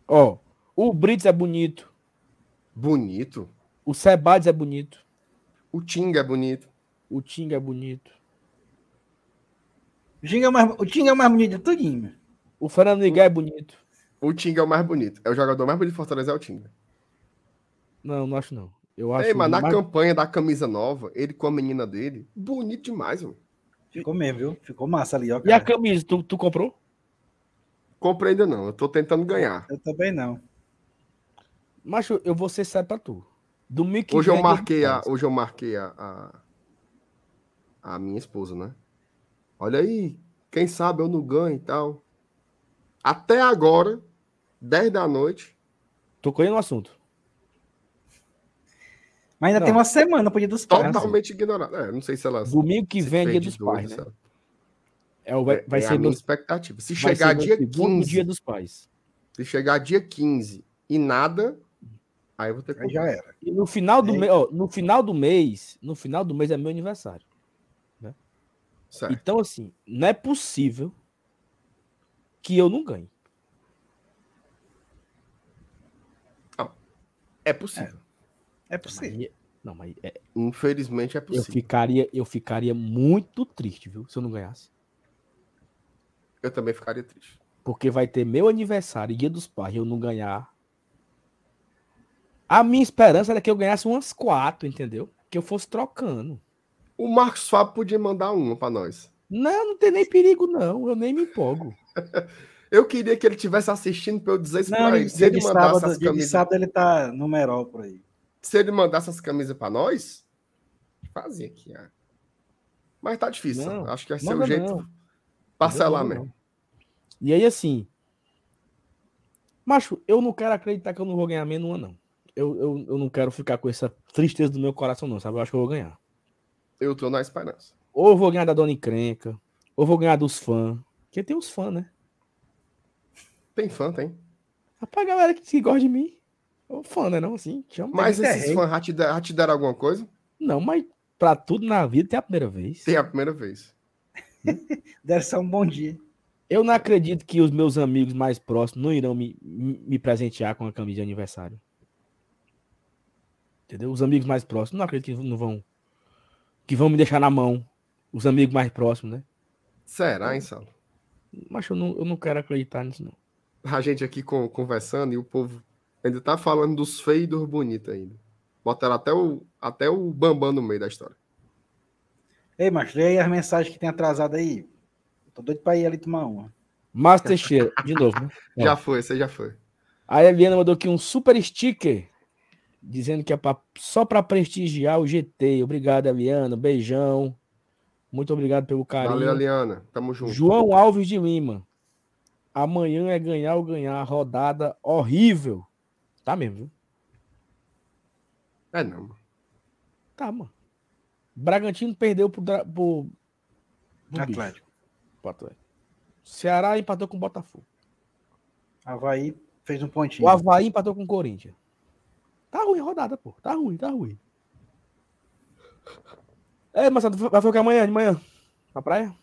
Ó, o Brits é bonito. Bonito. O Sebades é bonito. O Tinga é bonito. O Tinga é bonito. O Tinga é o mais, o Tinga é o mais bonito de tudinho, meu. O Fernando Miguel é bonito. O Tinga é o mais bonito. É o jogador mais bonito de Fortaleza, é o Tinga. Não, não acho não. Eu acho Ei, mas na mais- campanha da camisa nova, ele com a menina dele, bonito demais, mano. Ficou mesmo, viu? Ficou massa ali, ó. E a Cara. camisa, tu, tu comprou? Comprei ainda não, eu tô tentando ganhar. Eu também não. Macho, eu vou ser sério pra tu. Domingo que Hoje eu marquei a, hoje eu marquei a, a, a minha esposa, né? Olha aí, quem sabe eu não ganho e tal. Até agora, 10 da noite, Tocou aí no assunto. Mas ainda Não. tem uma semana pro dia dos pais. totalmente ignorado. É, não sei se ela Domingo que vem é dia dos pais, né? É, o- vai, vai É ser a minha meu, expectativa. Se vai chegar dia segundo 15, dia dos pais. se chegar dia 15 e nada, aí eu vou ter que Aí já era. E no final do Ei. mês, ó, no final do mês, no final do mês é meu aniversário. Certo. Então assim, não é possível que eu não ganhe. É possível. É possível. Aí- não, mas é- Infelizmente é eu possível. ficaria, eu ficaria muito triste, viu, se eu não ganhasse. Eu também ficaria triste. Porque vai ter meu aniversário e dia dos pais e eu não ganhar. A minha esperança era que eu ganhasse umas quatro, entendeu? Que eu fosse trocando. O Marcos Fábio podia mandar uma pra nós. Não, não tem nem perigo, não. Eu nem me empolgo. Eu queria que ele tivesse assistindo pra eu dizer isso dia, ele. Se ele mandasse sábado, as dia de camisas, sábado ele tá no Merol por aí. se ele mandasse as camisas pra nós, fazia aqui. ah. Mas tá difícil. Não, Acho que vai ser o jeito não. parcelar Não, mesmo. E aí, assim. Macho, eu não quero acreditar que eu não vou ganhar menos uma, não. Eu, eu, eu não quero ficar com essa tristeza do meu coração, não, sabe? Eu acho que eu vou ganhar. Eu tô na esperança. Ou eu vou ganhar da Dona Encrenca, ou eu vou ganhar dos fãs. Porque tem os fãs, né? Tem fã, tem. Rapaz, a galera que, que gosta de mim. O fã, né? Não, assim. Chama Mas esses fãs já te, der- já te deram alguma coisa? Não, mas pra tudo na vida tem a primeira vez. Tem a primeira vez. Deve ser um bom dia. Eu não acredito que os meus amigos mais próximos não irão me, me me presentear com a camisa de aniversário. Entendeu? Os amigos mais próximos, não acredito que não vão. Que vão me deixar na mão. Os amigos mais próximos, né? Será, hein, Salo? Mas eu não, eu não quero acreditar nisso, não. A gente aqui com- conversando e o povo ainda tá falando dos feios e dos bonitos ainda. Botaram até o, até o Bambam no meio da história. Ei, macho, lê aí as mensagens que tem atrasado aí. Tô doido pra ir ali tomar uma. Márcio Teixeira, de novo, né? Já foi, você já foi. A Eliana mandou aqui um super sticker. Dizendo que é pra- só para prestigiar o GT. Obrigado, Eliana. Beijão. Muito obrigado pelo carinho. Valeu, Aliana. Tamo junto. João Alves de Lima. Amanhã é ganhar ou ganhar. Rodada horrível. Tá mesmo, viu? É não. mano. Tá, mano. Bragantino perdeu pro, Dra- pro, pro Atlético. pro Atlético. Ceará empatou com o Botafogo. Havaí fez um pontinho. O Havaí empatou com o Corinthians. Tá ruim a rodada, pô. Tá ruim, tá ruim. É, mas vai ficar amanhã de manhã? Pra praia?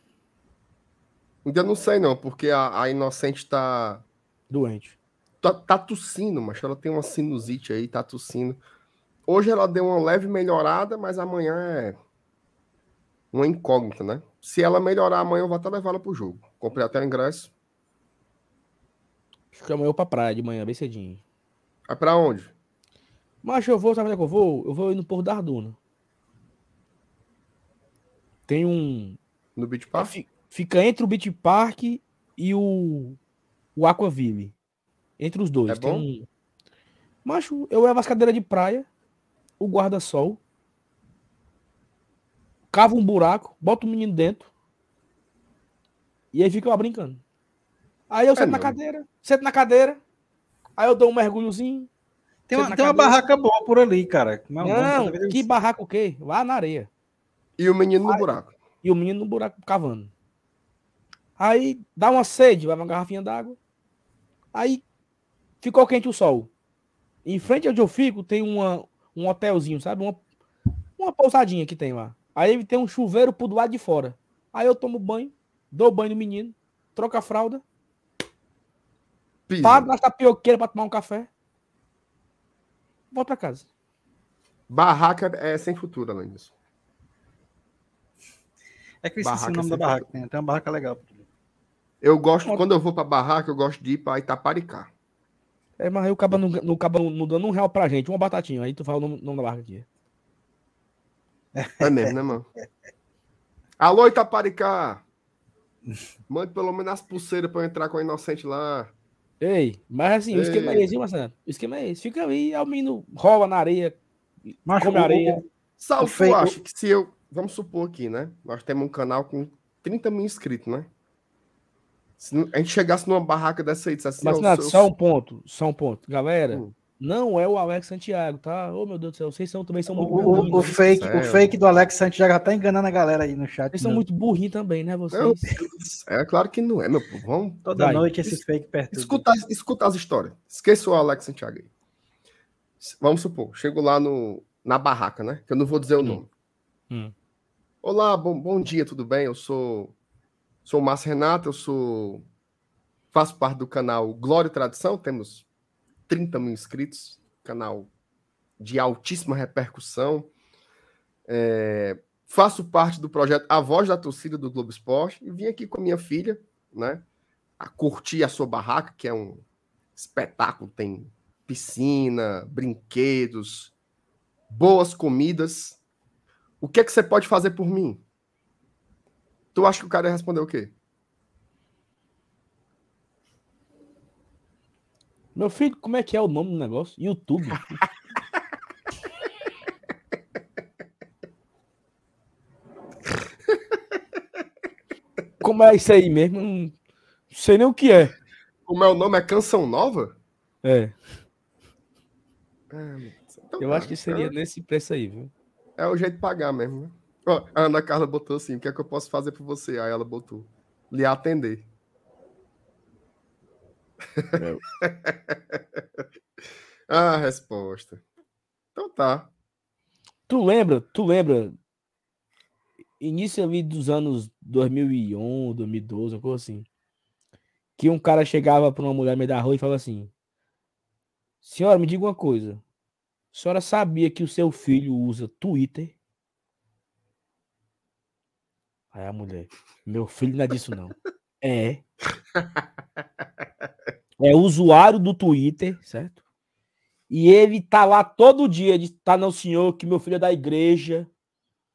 Ainda não sei não, porque a, a Inocente tá, Doente. tá, tá tossindo, mas ela tem uma sinusite aí, tá tossindo. Hoje ela deu uma leve melhorada, mas amanhã é uma incógnita, né? Se ela melhorar amanhã, eu vou até levar ela pro jogo. Comprei até o ingresso. Acho que amanhã eu pra praia de manhã, bem cedinho. Vai pra onde? Mas eu vou, sabe onde é que eu vou? Eu vou ir no Porto da Arduna. Tem um. No Beach Park? fi- Fica entre o Beach Park e o. O Aquaville. Entre os dois. É Tem bom? um- Macho, eu levo as cadeiras de praia, o guarda-sol, cavo um buraco, boto o menino dentro. E aí fica lá brincando. Aí eu sento na não. cadeira, sento na cadeira, aí eu dou um mergulhozinho. Tem sento uma, na tem uma barraca boa por ali, cara. Não, que isso. barraco o quê? Lá na areia. E o menino no buraco. E o menino no buraco cavando. Aí dá uma sede, vai uma garrafinha d'água. Aí ficou quente o sol. Em frente onde eu fico tem uma, um hotelzinho, sabe? Uma, uma pousadinha que tem lá. Aí tem um chuveiro pro do lado de fora. Aí eu tomo banho, dou banho no menino, troco a fralda, Pisa. paro na tapioqueira pra tomar um café. Volto pra casa. Barraca é sem futuro, além disso. É que eu esqueci Barraca o nome da barraca. Tem, tem uma barraca legal. Eu gosto, quando eu vou pra barraca, eu gosto de ir pra Itaparicá. É, mas aí o caba não, não, acaba não dando um real pra gente, uma batatinha. Aí tu fala o nome, nome da barca aqui. É mesmo, né, mano? Alô, Itaparicá! Mande pelo menos as pulseiras pra eu entrar com o inocente lá. Ei, mas assim, o esquema é esse, viu, Marcelo? O esquema é esse. Fica aí, o menino rola na areia, Mas come areia. Fake- eu acho que se eu. Vamos supor aqui, né? Nós temos um canal com 30 mil inscritos, né? Se a gente chegasse numa barraca dessa aí, dissesse assim, Mas, ó, Renato, eu- só um ponto, só um ponto. Galera, Hum. não é o Alex Santiago, tá? Ô, meu Deus do céu, vocês são, também são muito o- o burrinhos. fake, o fake do Alex Santiago já tá enganando a galera aí no chat. Vocês são né? muito burrinhos também, né, vocês? Meu É claro que não é, meu povo. Vamos Toda Vai. noite esses fake perto. escutar, escutar as histórias. Esqueça o Alex Santiago aí. Vamos supor, chego lá no, na barraca, né? Que eu não vou dizer o Hum. nome. Hum. Olá, bom, bom dia, tudo bem? Eu sou, sou o Márcio Renato, eu sou. Faço parte do canal Glória e Tradição, temos 30 mil inscritos, canal de altíssima repercussão. É, faço parte do projeto A Voz da Torcida do Globo Esporte e vim aqui com a minha filha, né? A curtir a sua barraca, que é um espetáculo, tem piscina, brinquedos, boas comidas. O que é que você pode fazer por mim? Tu acha que o cara ia responder o quê? Meu filho, como é que é o nome do negócio? YouTube. como é isso aí mesmo? Não sei nem o que é. Como é o nome? É Canção Nova? É, Deus. Então eu tá, acho que seria então nesse preço aí, viu? É o jeito de pagar mesmo, né? Ó, a Ana Carla botou assim: o que é que eu posso fazer por você? Aí ela botou: lhe atender. ah, resposta. Então tá. Tu lembra, tu lembra, início ali dos anos 2011, 2012, uma coisa assim, que um cara chegava pra uma mulher no meio da rua e falava assim, senhora, me diga uma coisa, a senhora sabia que o seu filho usa Twitter? Aí a mulher, meu filho não é disso não. É. É usuário do Twitter, certo? E ele tá lá todo dia, diz, tá não, senhor, que meu filho é da igreja.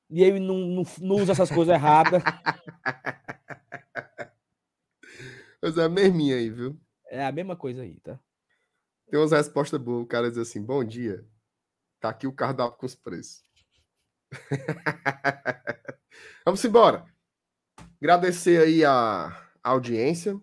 E ele não, não, não usa essas coisas erradas. Mas é a mesminha aí, viu? É a mesma coisa aí, tá? Tem umas respostas boas. O cara diz assim: bom dia. Tá aqui o cardápio com os preços. Vamos embora. Agradecer aí a audiência.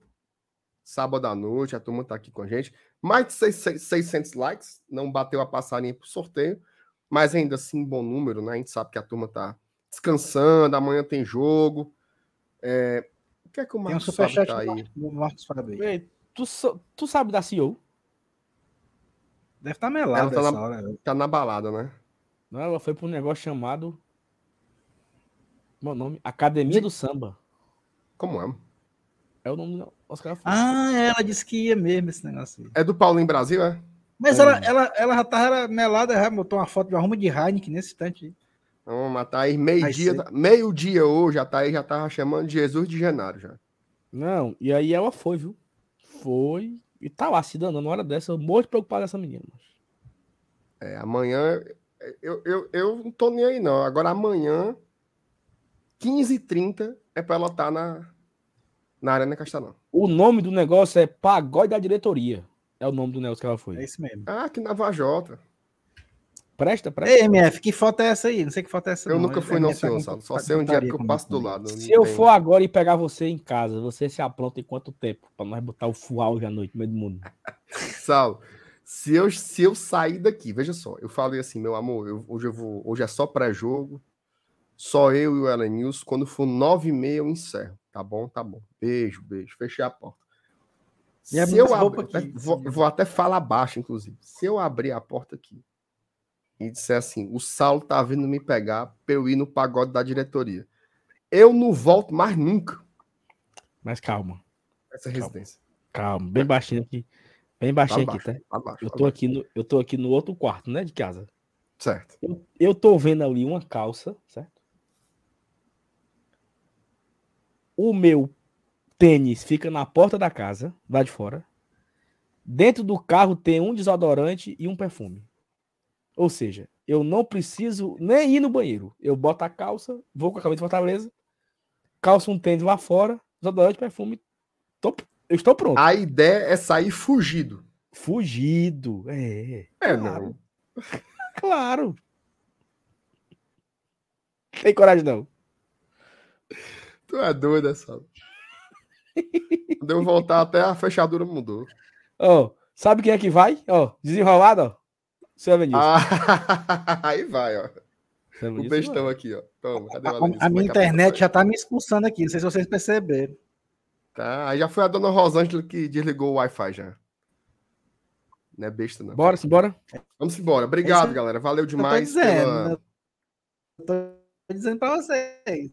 Sábado à noite, a turma tá aqui com a gente. Mais de 600 600 likes. Não bateu a passarinha pro sorteio. Mas ainda assim, bom número, né? A gente sabe que a turma tá descansando. Amanhã tem jogo. É, O que é que o Tem um Marcos superchat Fábio tá aí? Marcos- Fábio tu, tu sabe da CEO? Deve estar melado Ela tá essa na- hora. Tá na balada, né? Não, ela foi pra um negócio chamado. Como é nome? Academia do Samba. Como é? É o nome do Os caras Ah, ela disse que ia mesmo esse negócio aí. É do Paulinho Brasil, é? Mas Hum. ela, ela, ela já tava melada, já botou uma foto de arruma de Heineken nesse instante. aí. Vamos matar aí meio-dia. Vai Meio-dia hoje, a Thaís já tava chamando de Jesus de Genaro já. Não, e aí ela foi, viu? Foi. E tá lá se danando. Na hora dessa, eu morro de preocupado com essa menina. É, amanhã. Eu, eu, eu não tô nem aí, não. Agora amanhã, 15h30, é pra ela estar na, na Arena Castelão. O nome do negócio é Pagode da Diretoria. É o nome do negócio que ela foi. É isso mesmo. Ah, aqui na Vajota. Presta, presta. Ei, MF, que foto é essa aí? Não sei que foto é essa. Eu não. nunca fui, não, MF tá senhor, Saulo. Só tá sei onde é que eu passo do lado. não Se eu tem- for agora e pegar você em casa, você se apronta em quanto tempo? Pra nós botar o fual hoje à noite no meio do mundo. Saulo, se eu, se eu sair daqui, veja só, eu falei assim, meu amor, eu- hoje eu vou. Hoje é só pré-jogo. Só eu e o Ellen News. Quando for nove e meia, eu encerro. Tá bom? Tá bom. Beijo, beijo. Fechei a porta. E a Se eu abrir, até- vou, vou até falar baixo, inclusive. Se eu abrir a porta aqui e disser assim, o Saulo tá vindo me pegar pra eu ir no pagode da diretoria. Eu não volto mais nunca Mas calma, nessa residência. calma. Bem baixinho aqui. Bem baixinho Fala aqui, tá? baixo, fala baixo, Eu fala tô aqui no, eu tô aqui no outro quarto, né? De casa. Certo. Eu, eu tô vendo ali uma calça, certo? O meu tênis fica na porta da casa, lá de fora. Dentro do carro tem um desodorante e um perfume. Ou seja, eu não preciso nem ir no banheiro. Eu boto a calça, vou com a camisa de Fortaleza, calço um tênis lá fora, desodorante, perfume. Tô, eu estou pronto. A ideia é sair fugido. Fugido. É. É, Claro. não. Claro. Tem coragem, não. Tu é doido, essa. Quando eu voltar até a fechadura mudou. Ó, sabe quem é que vai? Ó, desenrolado, ó. Vinícius. Ah, aí vai, ó. O bestão aqui, ó. Toma, cadê o A, a minha internet já tá me expulsando aqui, não sei se vocês perceberam. Tá, aí já foi a dona Rosângela que desligou o Wi-Fi já. Não é besta, não. Bora, simbora. Vamos embora. Obrigado, Esse- galera. Valeu Eu tô demais. dizendo, pela- né? eu tô dizendo pra vocês.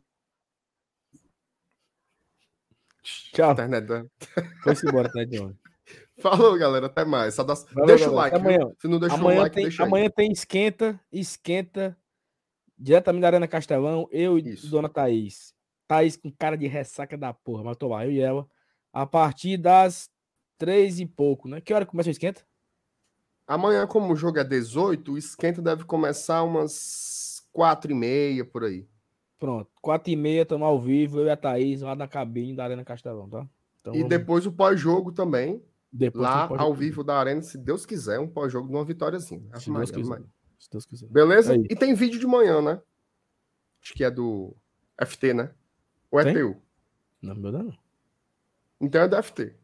Tchau. Internet da- Foi-se embora, tá, John. Falou, galera. Até mais. Só dá- Valeu, Deixa o galera. like. Até viu? amanhã. Se não deixou o Amanhã, like, tem, deixa aí. amanhã tem esquenta, esquenta, diretamente da Arena Castelão, eu e Isso. Dona Thaís. Thaís com cara de ressaca da porra, mas tô lá, eu e ela, a partir das três e pouco, né? Que hora começa o esquenta? Amanhã, como o jogo é 18, o esquenta deve começar umas 4 e meia, por aí. Pronto, quatro e meia, estamos ao vivo, eu e a Thaís, lá na cabine da Arena Castelão, tá? Então, e vamos- depois o pós-jogo também, depois lá ao vivo da Arena, se Deus quiser, um pós-jogo de uma vitóriazinha. Ave Se Deus quiser. Se Deus quiser. Beleza? Aí. E tem vídeo de manhã, né? Acho que é do FT, né? Ou é Tem? teu? Não, meu não. Então é do FT.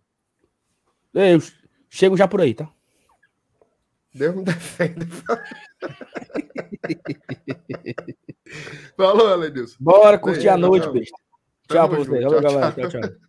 Eu chego já por aí, tá? Deus me defenda. Falou, Elenilson. Bora curtir Beijo, a noite, besta. Tamo Tchau pra vocês. Valeu, galera. Tchau, tchau.